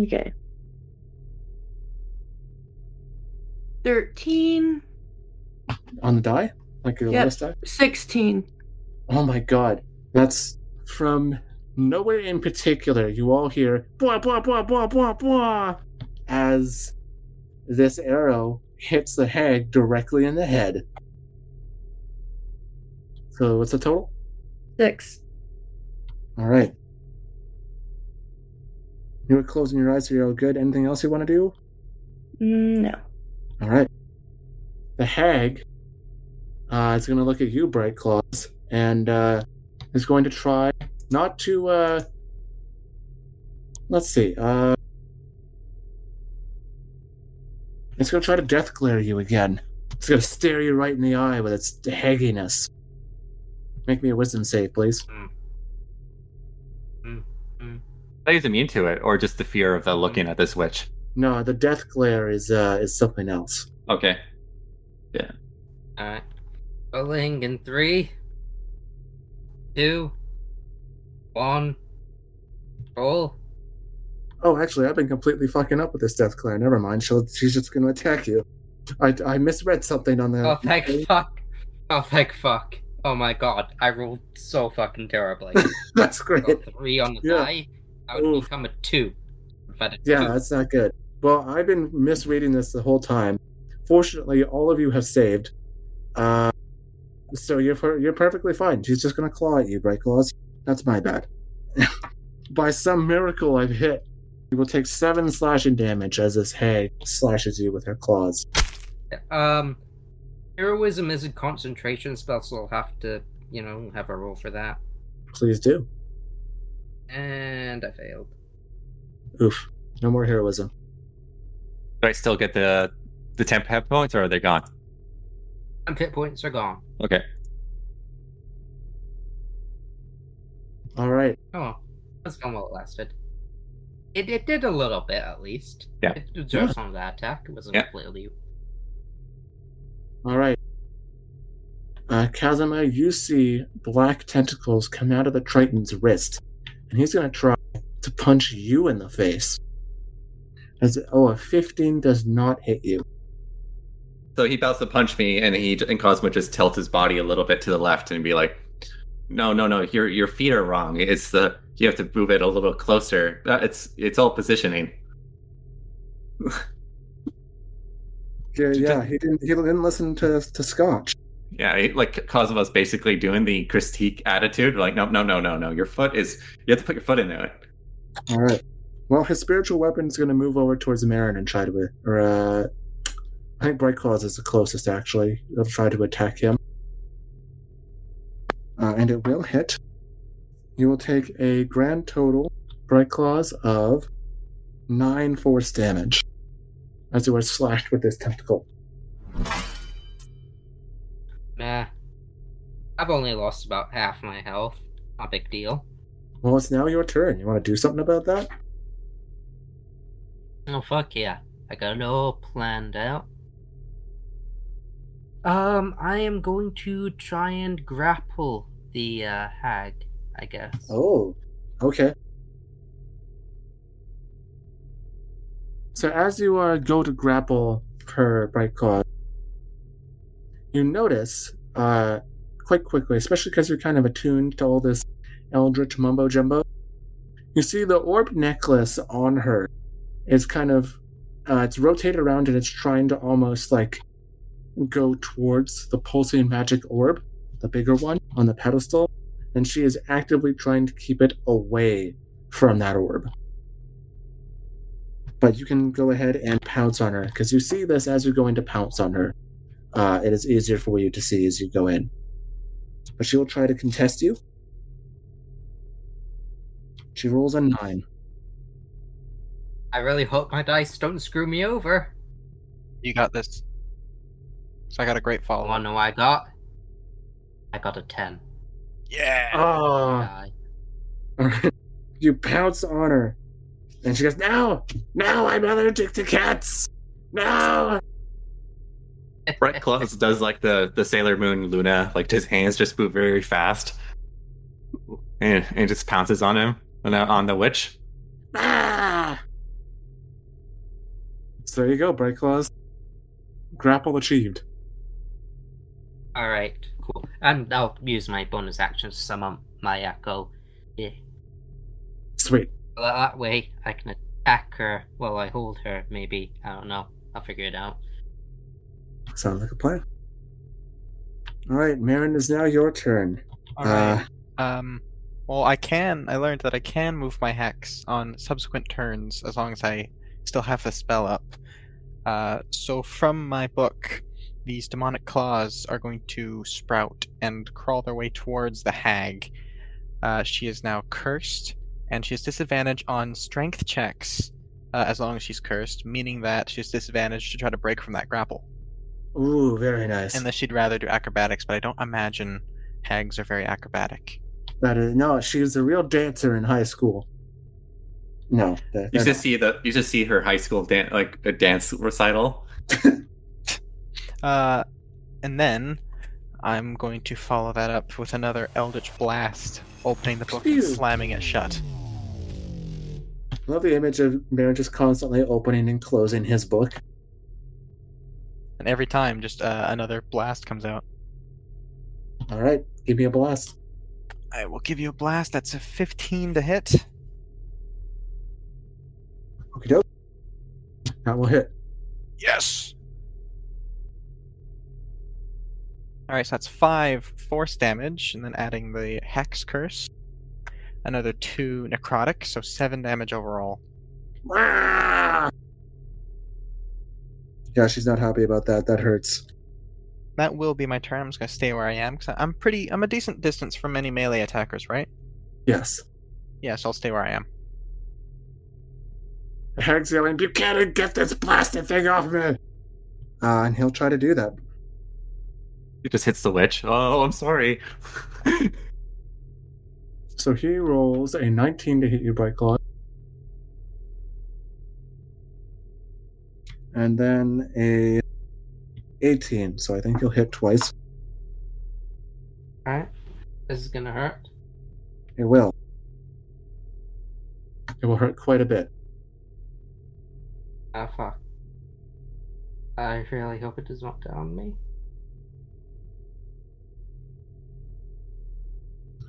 E: Okay. 13,
B: On the die? Like your
E: Yep.
B: lowest die?
E: 16.
B: Oh my god. That's from nowhere in particular. You all hear blah blah blah blah blah blah as this arrow hits the hag directly in the head. So what's the total?
E: 6.
B: Alright. You were closing your eyes so you're all good. Anything else you want to do?
E: Mm, No.
B: Alright. The hag uh, is going to look at you, Bright Claws, and uh, is going to try not to. Uh, let's see. Uh, it's going to try to death glare you again. It's going to stare you right in the eye with its hagginess. Make me a wisdom save, please.
C: That he's immune to it, or just the fear of the looking at this witch.
B: No, the death glare is uh, is something else.
C: Okay.
G: Yeah Alright. Rolling in three, two, one. Roll.
B: Oh, actually, I've been completely fucking up with this death Claire. Never mind. She'll, she's just going to attack you. I, I misread something on that.
G: Oh, thank fuck. Oh, thank fuck. Oh my god, I rolled so fucking terribly.
B: That's great.
G: Three on the
B: Yeah.
G: die. I would
B: Oof.
G: become a two. If I had a
B: Yeah,
G: two.
B: that's not good. Well, I've been misreading this the whole time. Fortunately, all of you have saved. Uh, so you're you're perfectly fine. She's just gonna claw at you, Bright Claws. That's my bad. By some miracle, I've hit. You will take seven slashing damage as this hag slashes you with her claws.
G: Um, heroism is a concentration spell, so I'll have to, you know, have a roll for that.
B: Please do.
G: And I failed.
B: Oof. No more heroism.
C: Do I still get the the temp hit points, or are they gone?
G: And hit points are gone.
C: Okay.
B: All right.
G: Oh, that's fun while it lasted. It, it did a little bit at least.
C: Yeah.
G: It deserves some of that attack. It wasn't
C: Yeah.
G: completely.
B: All right. Uh, Kazuma, you see black tentacles come out of the Triton's wrist, and he's going to try to punch you in the face. As oh, a 15 does not hit you.
C: So he about to punch me, and he and Cosmo just tilt his body a little bit to the left and be like, "No, no, no, your your feet are wrong. It's the you have to move it a little closer. Uh, It's it's all positioning."
B: Yeah, yeah, he didn't. He didn't listen to to Scotch.
C: Yeah, he- like Cosmo's basically doing the critique attitude, like, "No, no, no, no, no. Your foot is you have to put your foot into it."
B: All right. Well, his spiritual weapon is going to move over towards Marin and try to, or uh, I think Bright Claws is the closest. Actually, they'll try to attack him, uh, and it will hit. You will take a grand total Bright Claws of nine force damage as you are slashed with this tentacle.
G: Nah. I've only lost about half my health. Not a big deal.
B: Well, it's now your turn. You want to do something about that?
G: Oh fuck yeah. I got it all planned out. Um, I am going to try and grapple the uh, hag, I guess.
B: Oh, okay. So as you uh, go to grapple her bright claw, you notice uh, quite quickly, especially because you're kind of attuned to all this eldritch mumbo jumbo. You see the orb necklace on her is kind of uh, it's rotated around and it's trying to almost like go towards the pulsing magic orb, the bigger one on the pedestal and she is actively trying to keep it away from that orb. But you can go ahead and pounce on her because you see this as you're going to pounce on her. Uh, it is easier for you to see as you go in. But she will try to contest you. She rolls a nine.
G: I really hope my dice don't screw me over.
H: You got this. So I got a great follow.
G: Wanna know what I got? I got a 10.
H: Yeah.
B: Oh,
G: Die.
B: you pounce on her, and she goes, "No, no, I'm allergic to cats. No."
C: Bright Claws does like the the Sailor Moon Luna, like his hands just move very fast, and and just pounces on him on the, on the witch.
B: Ah! So there you go, Bright Claws. Grapple achieved.
G: Alright, cool. And I'll use my bonus action to summon my echo. Yeah.
B: Sweet.
G: Well, that way I can attack her while I hold her, maybe. I don't know. I'll figure it out.
B: Sounds like a plan. All right, Marin, is now your turn.
H: All right. Um. Well, I can. I learned that I can move my hex on subsequent turns as long as I still have the spell up. Uh, so from my book, these demonic claws are going to sprout and crawl their way towards the hag. Uh, she is now cursed, and she has disadvantage on strength checks uh, as long as she's cursed, meaning that she has disadvantage to try to break from that grapple.
B: Ooh, very nice.
H: Unless she'd rather do acrobatics, but I don't imagine hags are very acrobatic.
B: That is no, she was a real dancer in high school. No, that,
C: You
B: that-
C: just see the you just see her high school dance like a dance recital.
H: Uh, and then I'm going to follow that up with another Eldritch Blast, opening the book and slamming it shut.
B: I love the image of Marin just constantly opening and closing his book.
H: And every time, just uh, another blast comes out.
B: All right, give me a blast.
H: I will give you a blast. That's a 15 to hit.
B: Okay, doke. That will hit.
H: Yes. All right, so that's five force damage, and then adding the hex curse, another two necrotic, so seven damage overall.
B: Ah! Yeah, she's not happy about that. That hurts.
H: That will be my turn. I'm just gonna stay where I am because I'm pretty. I'm a decent distance from any melee attackers, right?
B: Yes.
H: Yes, I'll stay where I am.
B: The hag's yelling, Buchanan, get this blasted thing off me! Uh, and he'll try to do that.
C: He just hits the witch. Oh, I'm sorry.
B: So he rolls a 19 to hit you, Bright Claw. And then a 18, so I think he'll hit twice.
G: Alright. This is gonna hurt.
B: It will. It will hurt quite a bit.
G: Ah, fuck. I really hope it does not down me.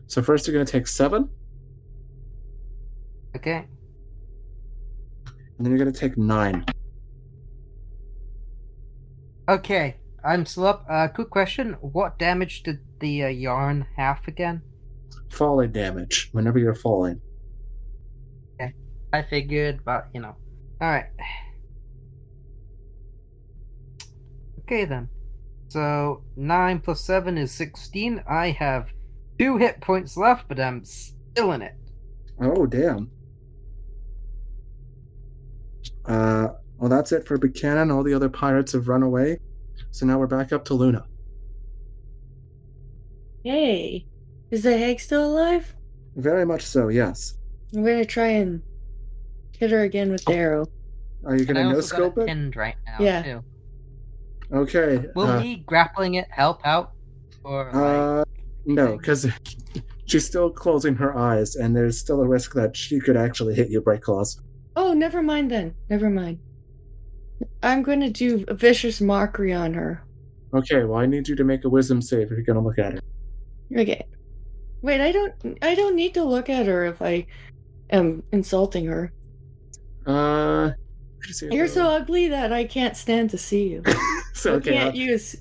B: So first you're going to take 7,
G: Okay.
B: and then you're going to take 9.
G: Okay. I'm still up. Uh, quick question. What damage did the uh, yarn have again?
B: Falling damage whenever you're falling. Okay.
G: I figured, but you know. Alright. Okay then. So, 9 plus 7 is 16. I have 2 hit points left, but I'm still in it.
B: Oh, damn. Uh, well, that's it for Buchanan. All the other pirates have run away. So now we're back up to Luna.
E: Hey, is the hag still alive?
B: Very much so, yes.
E: I'm gonna try and hit her again with the arrow.
B: Are you going to no scope it?
G: pinned right now,
E: Yeah.
G: too.
B: Okay.
G: Will
B: uh,
G: me grappling it help out? Or, like,
B: uh, no, because she's still closing her eyes, and there's still a risk that she could actually hit you, Bright Claws.
E: Oh, never mind then. Never mind. I'm going to do a vicious mockery on her.
B: Okay, well, I need you to make a wisdom save if you're going to look at her.
E: Okay. Wait, I don't. I don't need to look at her if I am insulting her.
B: Uh,
E: You're so ugly that I can't stand to see you.
B: so
E: I
B: okay,
E: can't
B: I'll-
E: use.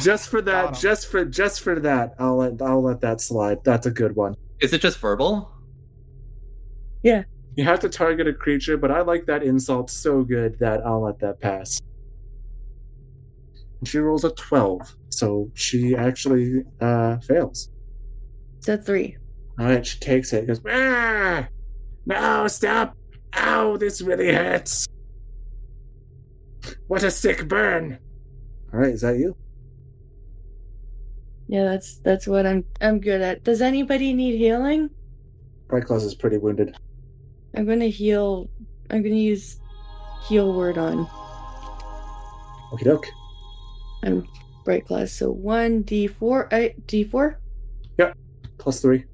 B: Just for that, just for just for that, I'll let I'll let that slide. That's a good one.
C: Is it just verbal? Yeah.
B: You have to target a creature, but I like that insult so good that I'll let that pass. And she rolls a twelve, so she actually uh, fails.
E: It's a three.
B: All right, she takes it. Goes, ah! no, stop! Ow, this really hurts. What a sick burn! All right, is that you?
E: Yeah, that's that's what I'm I'm good at. Does anybody need healing?
B: Bright Claws is pretty wounded.
E: I'm gonna heal. I'm gonna use heal word on
B: Okie doke.
E: on Bright Claws. So one d four. Uh, d four.
B: Plus three.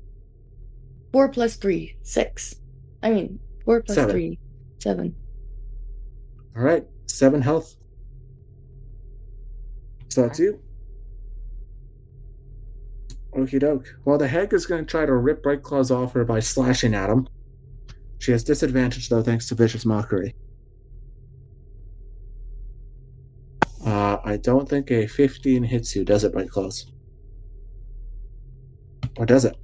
E: Four plus three. Six. I mean four plus
B: Seven.
E: three. Seven.
B: All right, seven health. So that's you. Okie doke. Well, the hag is going to try to rip Bright Claws off her by slashing at him. She has disadvantage, though, thanks to Vicious Mockery. Uh, I don't think a 15 hits you, does it, Bright Claws? Or does it?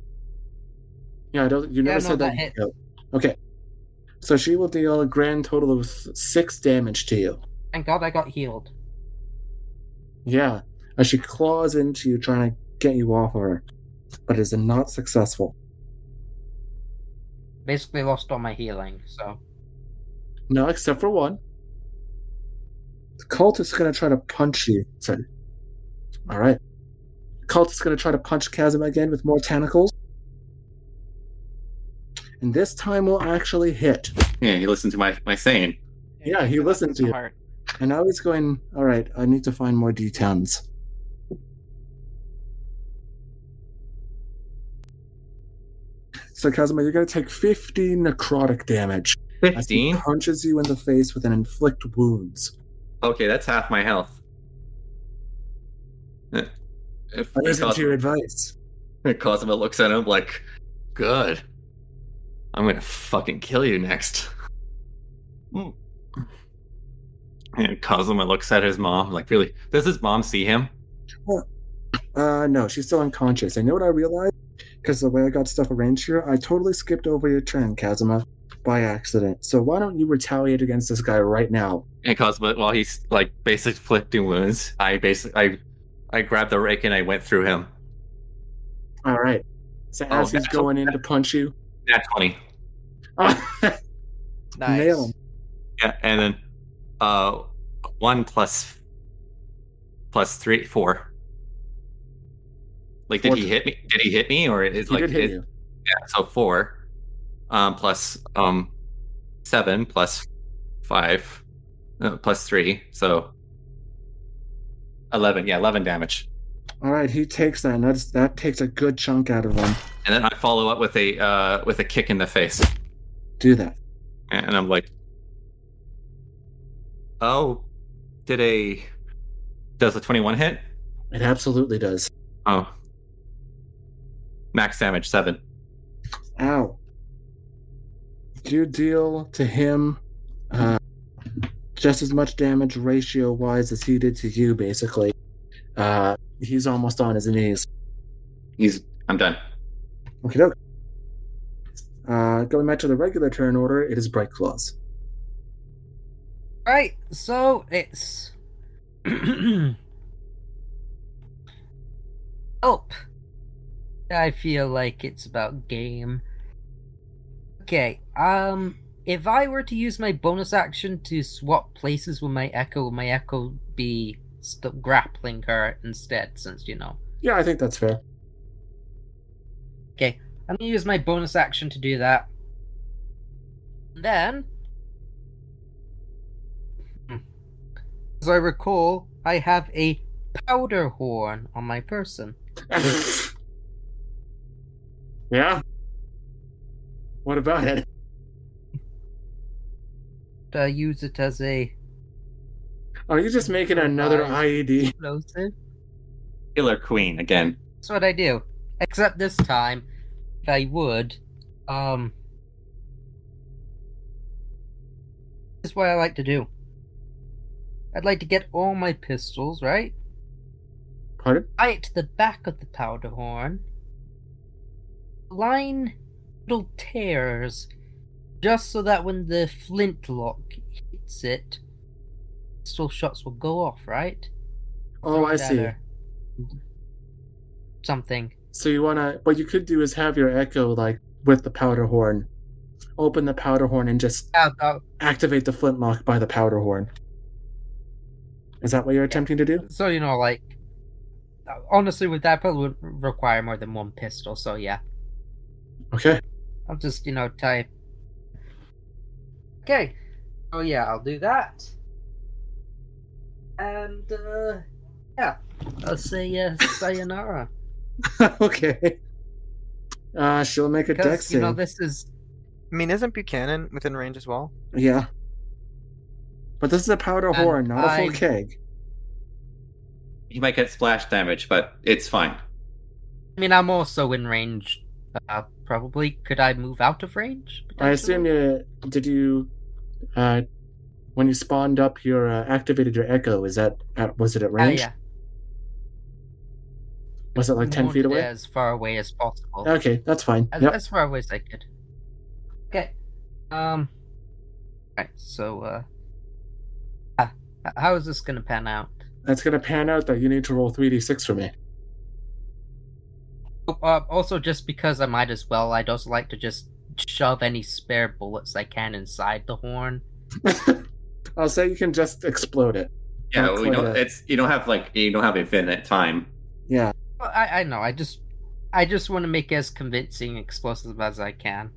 B: Yeah, I don't. You
G: Yeah,
B: never
G: no,
B: said
G: that
B: that. No. Okay. So she will deal a grand total of six damage to you.
G: Thank God I got healed.
B: Yeah, as she claws into you, trying to get you off of her, but is not successful.
G: Basically lost all my healing, so
B: No, except for one. The cult is going to try to punch you. So, all right. The cult is going to try to punch Chasm again with more tentacles. And this time will actually hit.
C: Yeah, he listened to my my saying.
B: Yeah, he listened to you.
H: Heart.
B: And now he's going, all right, I need to find more D10s. So, Kazuma, you're going to take 50 necrotic damage as he
C: Fifteen.
B: punches you in the face with an inflict wounds.
C: Okay, that's half my health. Eh, If
B: I listen to
C: Cosmo,
B: your advice.
C: Cosmo looks at him like, "Good. I'm gonna fucking kill you next." And Cosmo looks at his mom like, "Really? Does his mom see him?"
B: Uh, no, she's still unconscious. I know what I realized because the way I got stuff arranged here, I totally skipped over your turn, Kazuma, by accident. So why don't you retaliate against this guy right now?
C: And Cosmo, while he's like basically inflicting wounds, I basically I I grabbed the rake and I went through him.
B: All right. So
C: Oh,
B: as he's
C: that's-
B: going in to punch you,
C: Nat twenty.
H: Nice.
B: nail him.
C: Yeah, and then uh one plus plus three four. Like, did he hit me? Did he hit me, or is
B: He
C: like
B: did hit
C: it-. Yeah, so four, um, plus um, seven plus five, plus three, so eleven. Yeah, eleven damage.
B: All right, he takes that, and that's, that takes a good chunk out of him.
C: And then I follow up with a uh, with a kick in the face,
B: Do that.
C: and I'm like, "Oh, did a does a twenty one hit?
B: It absolutely does.
C: Oh, max damage seven.
B: Ow. You deal to him uh, just as much damage ratio wise as he did to you, basically. Uh, he's almost on his knees.
C: He's I'm done.
B: Okay, doke. Uh, going back to the regular turn order, it is Bright Claws.
G: Right, so it's Oh. I feel like it's about game. Okay, um if I were to use my bonus action to swap places with my echo, would my echo be st- grappling her instead since you know.
B: Yeah, I think that's fair.
G: Okay, I'm gonna use my bonus action to do that. Then, as I recall, I have a powder horn on my person.
B: yeah? What about it?
G: I use it as a
B: Are you just making another
G: Nice.
B: IED?
G: explosive.
C: Killer Queen again.
G: That's what I do. Except this time, if I would, um, this is what I like to do. I'd like to get all my pistols, right?
B: Pardon?
G: it to the back of the powder horn, line little tears, just so that when the flintlock hits it, pistol shots will go off, right?
B: Oh, I see.
G: Something.
B: So you wanna what you could do is have your echo like with the powder horn. Open the powder horn and just
G: Yeah, that-
B: activate the flintlock by the powder horn. Is that what you're attempting to do?
G: so you know, like, honestly, with that probably would require more than one pistol. So yeah,
B: Okay.
G: I'll just you know type. Okay. Oh yeah, I'll do that. And uh yeah, I'll say uh, sayonara
B: okay. Uh she'll make a deck
G: because you know this is
H: I mean, isn't Buchanan within range as well?
B: Yeah. But this is a powder
G: And
B: horn, not a full keg.
C: He might get splash damage, but it's fine.
G: I mean, I'm also in range. Uh, probably could I move out of range?
B: I assume you did you uh when you spawned up your uh, activated your echo, is that at, was it at
G: Ah,
B: range?
G: yeah.
B: Was it like ten feet away?
G: As far away as possible.
B: Okay, that's fine.
G: As,
B: Yep.
G: as far away as I could. Okay. Um. Right. So, uh, h- how is this gonna pan out?
B: That's gonna pan out that you need to roll 3d6 for me.
G: Uh, also, just because I might as well, I'd also like to just shove any spare bullets I can inside the horn.
B: I'll say you can just explode it.
C: Yeah,
B: Not
C: we don't.
B: a-
C: It's you don't have like you don't have infinite time.
B: Yeah.
G: Well, I, I know. I just, I just want to make as convincing explosive as I can.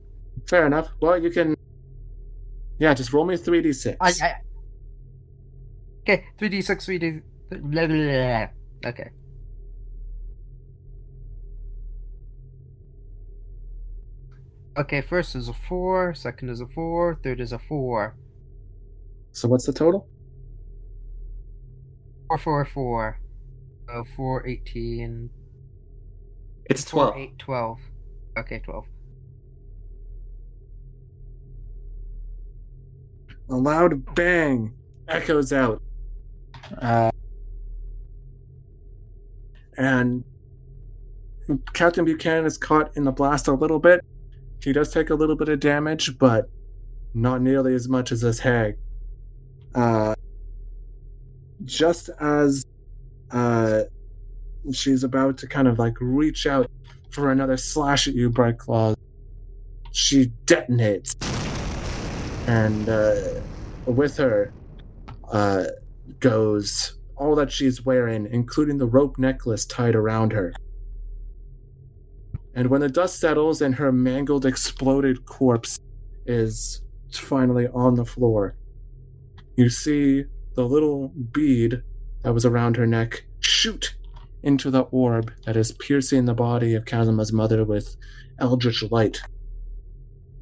B: Fair enough. Well, you can. Yeah, just roll me 3d6.
G: I, I okay. Three d six, three d. Blah, blah, blah. Okay. Okay, first is a four, second is a four, third is a four.
B: So what's the total?
G: Four, four, four. Uh, four, eighteen.
C: It's
G: Four,
C: twelve.
G: eight, twelve. Okay, twelve.
B: A loud bang echoes out. Uh, and Captain Buchanan is caught in the blast a little bit. He does take a little bit of damage, but not nearly as much as this hag. Uh, just as uh, she's about to kind of like reach out for another slash at you, Bright Claw, she detonates and uh, with her uh, goes all that she's wearing, including the rope necklace tied around her. And when the dust settles and her mangled, exploded corpse is finally on the floor, you see the little bead that was around her neck shoot into the orb that is piercing the body of Kazuma's mother with eldritch light.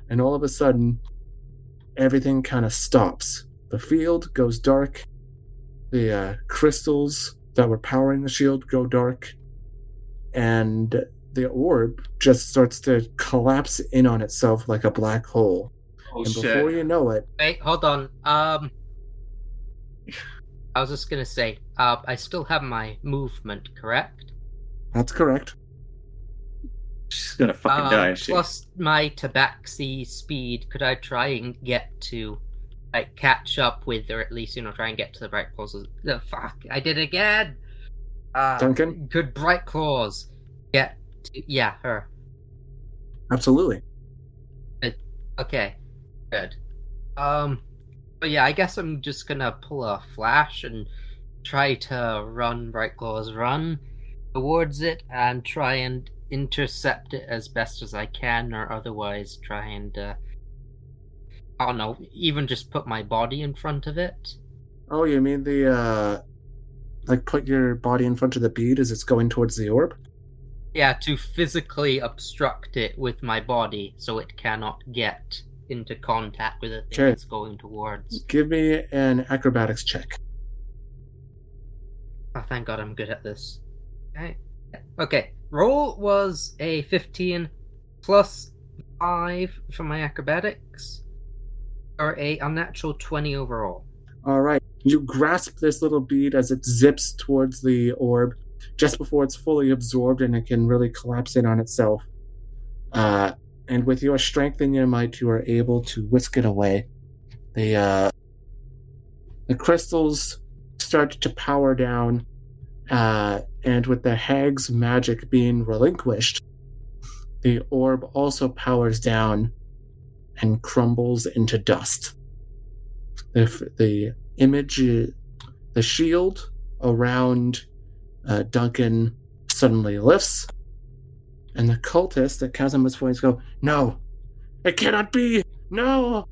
B: And all of a sudden, everything kind of stops. The field goes dark. The uh, crystals that were powering the shield go dark. And the orb just starts to collapse in on itself like a black hole.
C: Oh
B: and before you know it,
G: Wait, hold on. Um, I was just gonna say, uh, I still have my movement, correct?
B: that's correct.
C: She's gonna fucking
G: Um,
C: die. isn't She.
G: Plus my tabaxi speed, could I try and get to, like, catch up with, or at least, you know, try and get to the Bright Claws? The fuck, I did it again! Uh,
B: Duncan?
G: Could Bright Claws get to, yeah, her.
B: Absolutely.
G: Okay, good. Um, but yeah, I guess I'm just gonna pull a flash and try to run Bright Claws run towards it and try and intercept it as best as I can, or otherwise try and uh, I don't know, even just put my body in front of it.
B: Oh, you mean the, uh, like put your body in front of the bead as it's going towards the orb?
G: Yeah, to physically obstruct it with my body so it cannot get into contact with the thing
B: Sure.
G: it's going towards.
B: Give me an acrobatics check.
G: Oh, thank God I'm good at this. Okay. Okay. Roll was a 15 plus 5 for my acrobatics, or a unnatural 20 overall.
B: All right. You grasp this little bead as it zips towards the orb just before it's fully absorbed and it can really collapse in on itself. Uh, and with your strength and your might, you are able to whisk it away. The uh, the crystals start to power down, uh, and with the hag's magic being relinquished, the orb also powers down and crumbles into dust. The, f- the image, the shield around uh, Duncan suddenly lifts, and the cultists at Kazuma's voice go, No, it cannot be! No!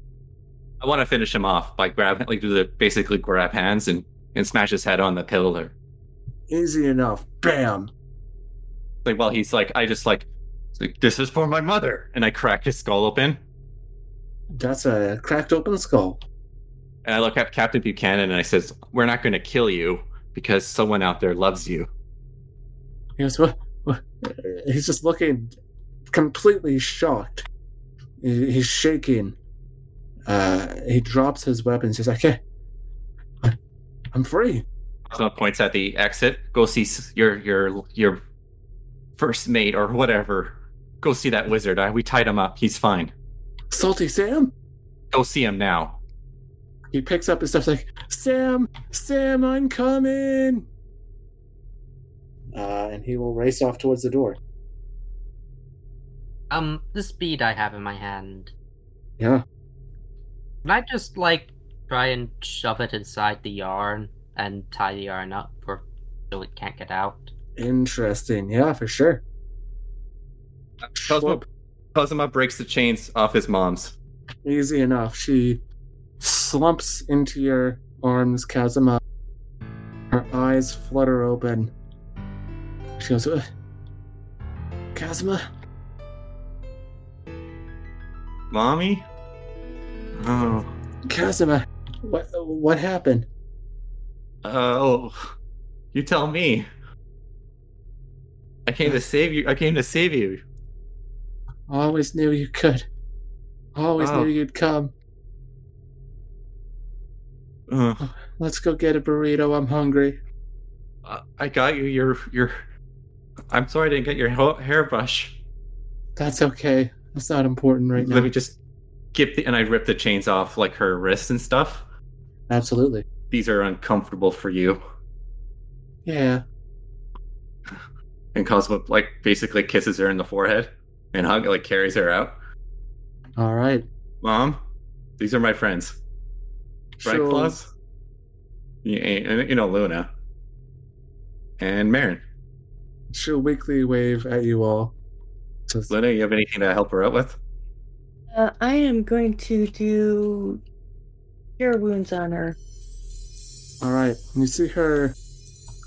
C: I want to finish him off by grabbing, like, do the basically grab hands and and smash his head on the pillar.
B: Easy enough. Bam!
C: Like, while he's like, I just like, like, this is for my mother, and I crack his skull open,
B: That's a cracked open skull.
C: and I look at Captain Buchanan and I says, "We're not going to kill you because someone out there loves you."
B: He goes, what? what? He's just looking completely shocked. He's shaking. Uh, he drops his weapons. He's like, "Hey, I- I'm free."
C: Cosmo points at the exit. Go see your your your first mate or whatever. Go see that wizard. I, we tied him up. He's fine.
B: Salty Sam?
C: Go see him now.
B: he picks up his stuff like Sam, Sam, I'm coming. Uh, and he will race off towards the door.
G: Um, the speed I have in my hand.
B: Yeah.
G: Can I just like try and shove it inside the yarn and tie the yarn up for so it can't get out?
B: Interesting. Yeah, for sure.
C: Cosmo,
B: Schwab.
C: Breaks the chains off his mom's.
B: Easy enough. She slumps into your arms, Kazuma. Her eyes flutter open. She goes, "Ugh. Kazuma?
C: Mommy? Oh.
B: Kazuma, what what happened?
C: Oh. You tell me. I came to save you. I came to save you.
B: Always knew you could. Always
C: Oh.
B: knew you'd come.
C: Ugh.
B: Let's go get a burrito. I'm hungry.
C: Uh, I got you your your. I'm sorry I didn't get your hairbrush.
B: That's okay. That's not important right
C: Let
B: now.
C: Let me just get the and I rip the chains off like her wrists and stuff.
B: Absolutely.
C: These are uncomfortable for you.
B: Yeah.
C: And Cosmo like basically kisses her in the forehead and hug like carries her out.
B: All right.
C: Mom, these are my friends. Right,
B: She'll-
C: Claws. You know Luna. And Marin.
B: She'll weakly wave at you all. Says,
C: Luna, you have anything to help her out with?
E: Uh, I am going to do cure wounds on her.
B: All right. And you see her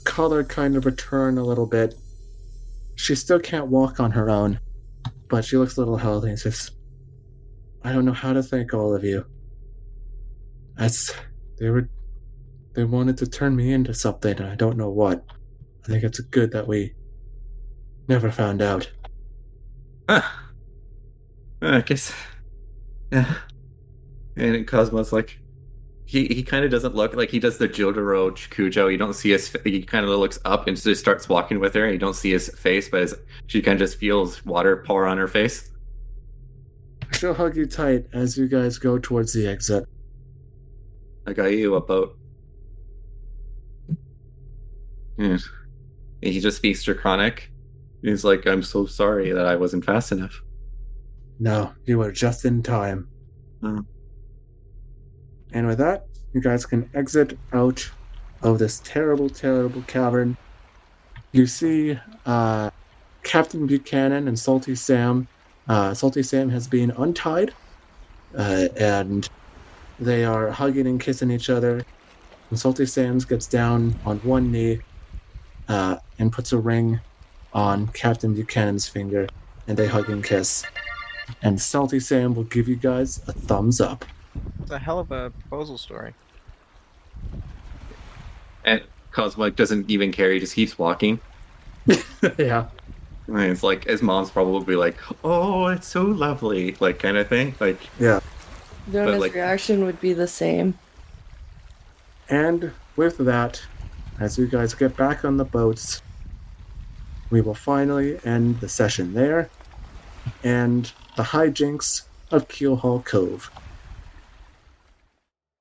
B: color kind of return a little bit. She still can't walk on her own, but she looks a little healthy and says, I don't know how to thank all of you. That's. They were. They wanted to turn me into something, and I don't know what. I think it's good that we never found out.
C: Huh. I guess. Yeah. And Cosmo's like, he he kind of doesn't look like he does the Jotaro Kujo. You don't see his. He kind of looks up and just starts walking with her. And you don't see his face, but his, she kind of just feels water pour on her face.
B: She'll hug you tight as you guys go towards the exit.
C: I got you a boat. Yeah. And he just speaks Draconic. He's like, I'm so sorry that I wasn't fast enough.
B: No, you were just in time.
C: Oh.
B: And with that, you guys can exit out of this terrible, terrible cavern. You see uh, Captain Buchanan and Salty Sam. Uh, Salty Sam has been untied, uh, and they are hugging and kissing each other. And Salty Sam's gets down on one knee uh, and puts a ring on Captain Buchanan's finger, and they hug and kiss and Salty Sam will give you guys a thumbs up.
H: It's a hell of a proposal story.
C: And Cosmo like, doesn't even care. He just keeps walking.
B: yeah.
C: And it's like his mom's probably like, "Oh, it's so lovely," like kind of thing. Like,
E: Nona's
C: like-
E: reaction would be the same.
B: And with that, as you guys get back on the boats, we will finally end the session there and the hijinks of Keelhaul Cove.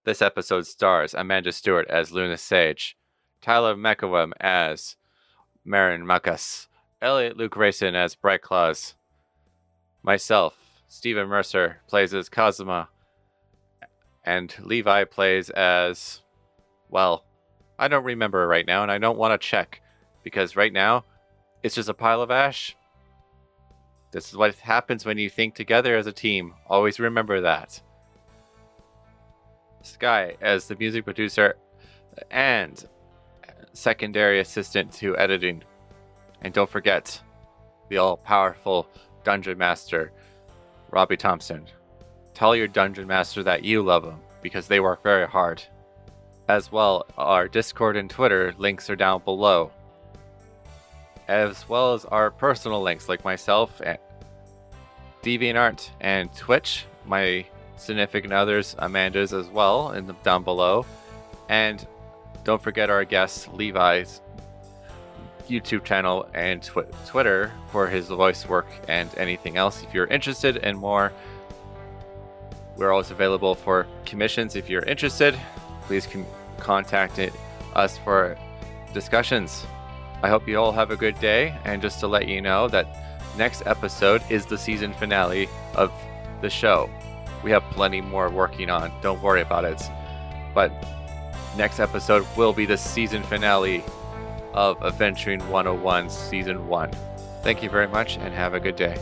A: This episode stars Amanda Stewart as Luna Sage, Tyler McEwen as Marin Makas, Elliot Luke Rayson as Bright Claws, myself, Stephen Mercer, plays as Kazuma, and Levi plays as. Well, I don't remember right now, and I don't want to check, because right now, it's just a pile of ash. This is what happens when you think together as a team. Always remember that. Sky as the music producer and secondary assistant to editing. And don't forget the all powerful dungeon master, Robbie Thompson. Tell your dungeon master that you love him because they work very hard. As well, our Discord and Twitter links are down below. As well as our personal links like myself and DeviantArt and Twitch, my significant others, Amanda's as well, in the, down below. And don't forget our guest Levi's YouTube channel and tw- Twitter for his voice work and anything else. If you're interested in more
C: We're always available for commissions if you're interested. Please con- contact it, us for discussions. I hope you all have a good day. And just to let you know that next episode is the season finale of the show. We have plenty more working on. Don't worry about it. But next episode will be the season finale of Adventuring 101 Season 1. Thank you very much and have a good day.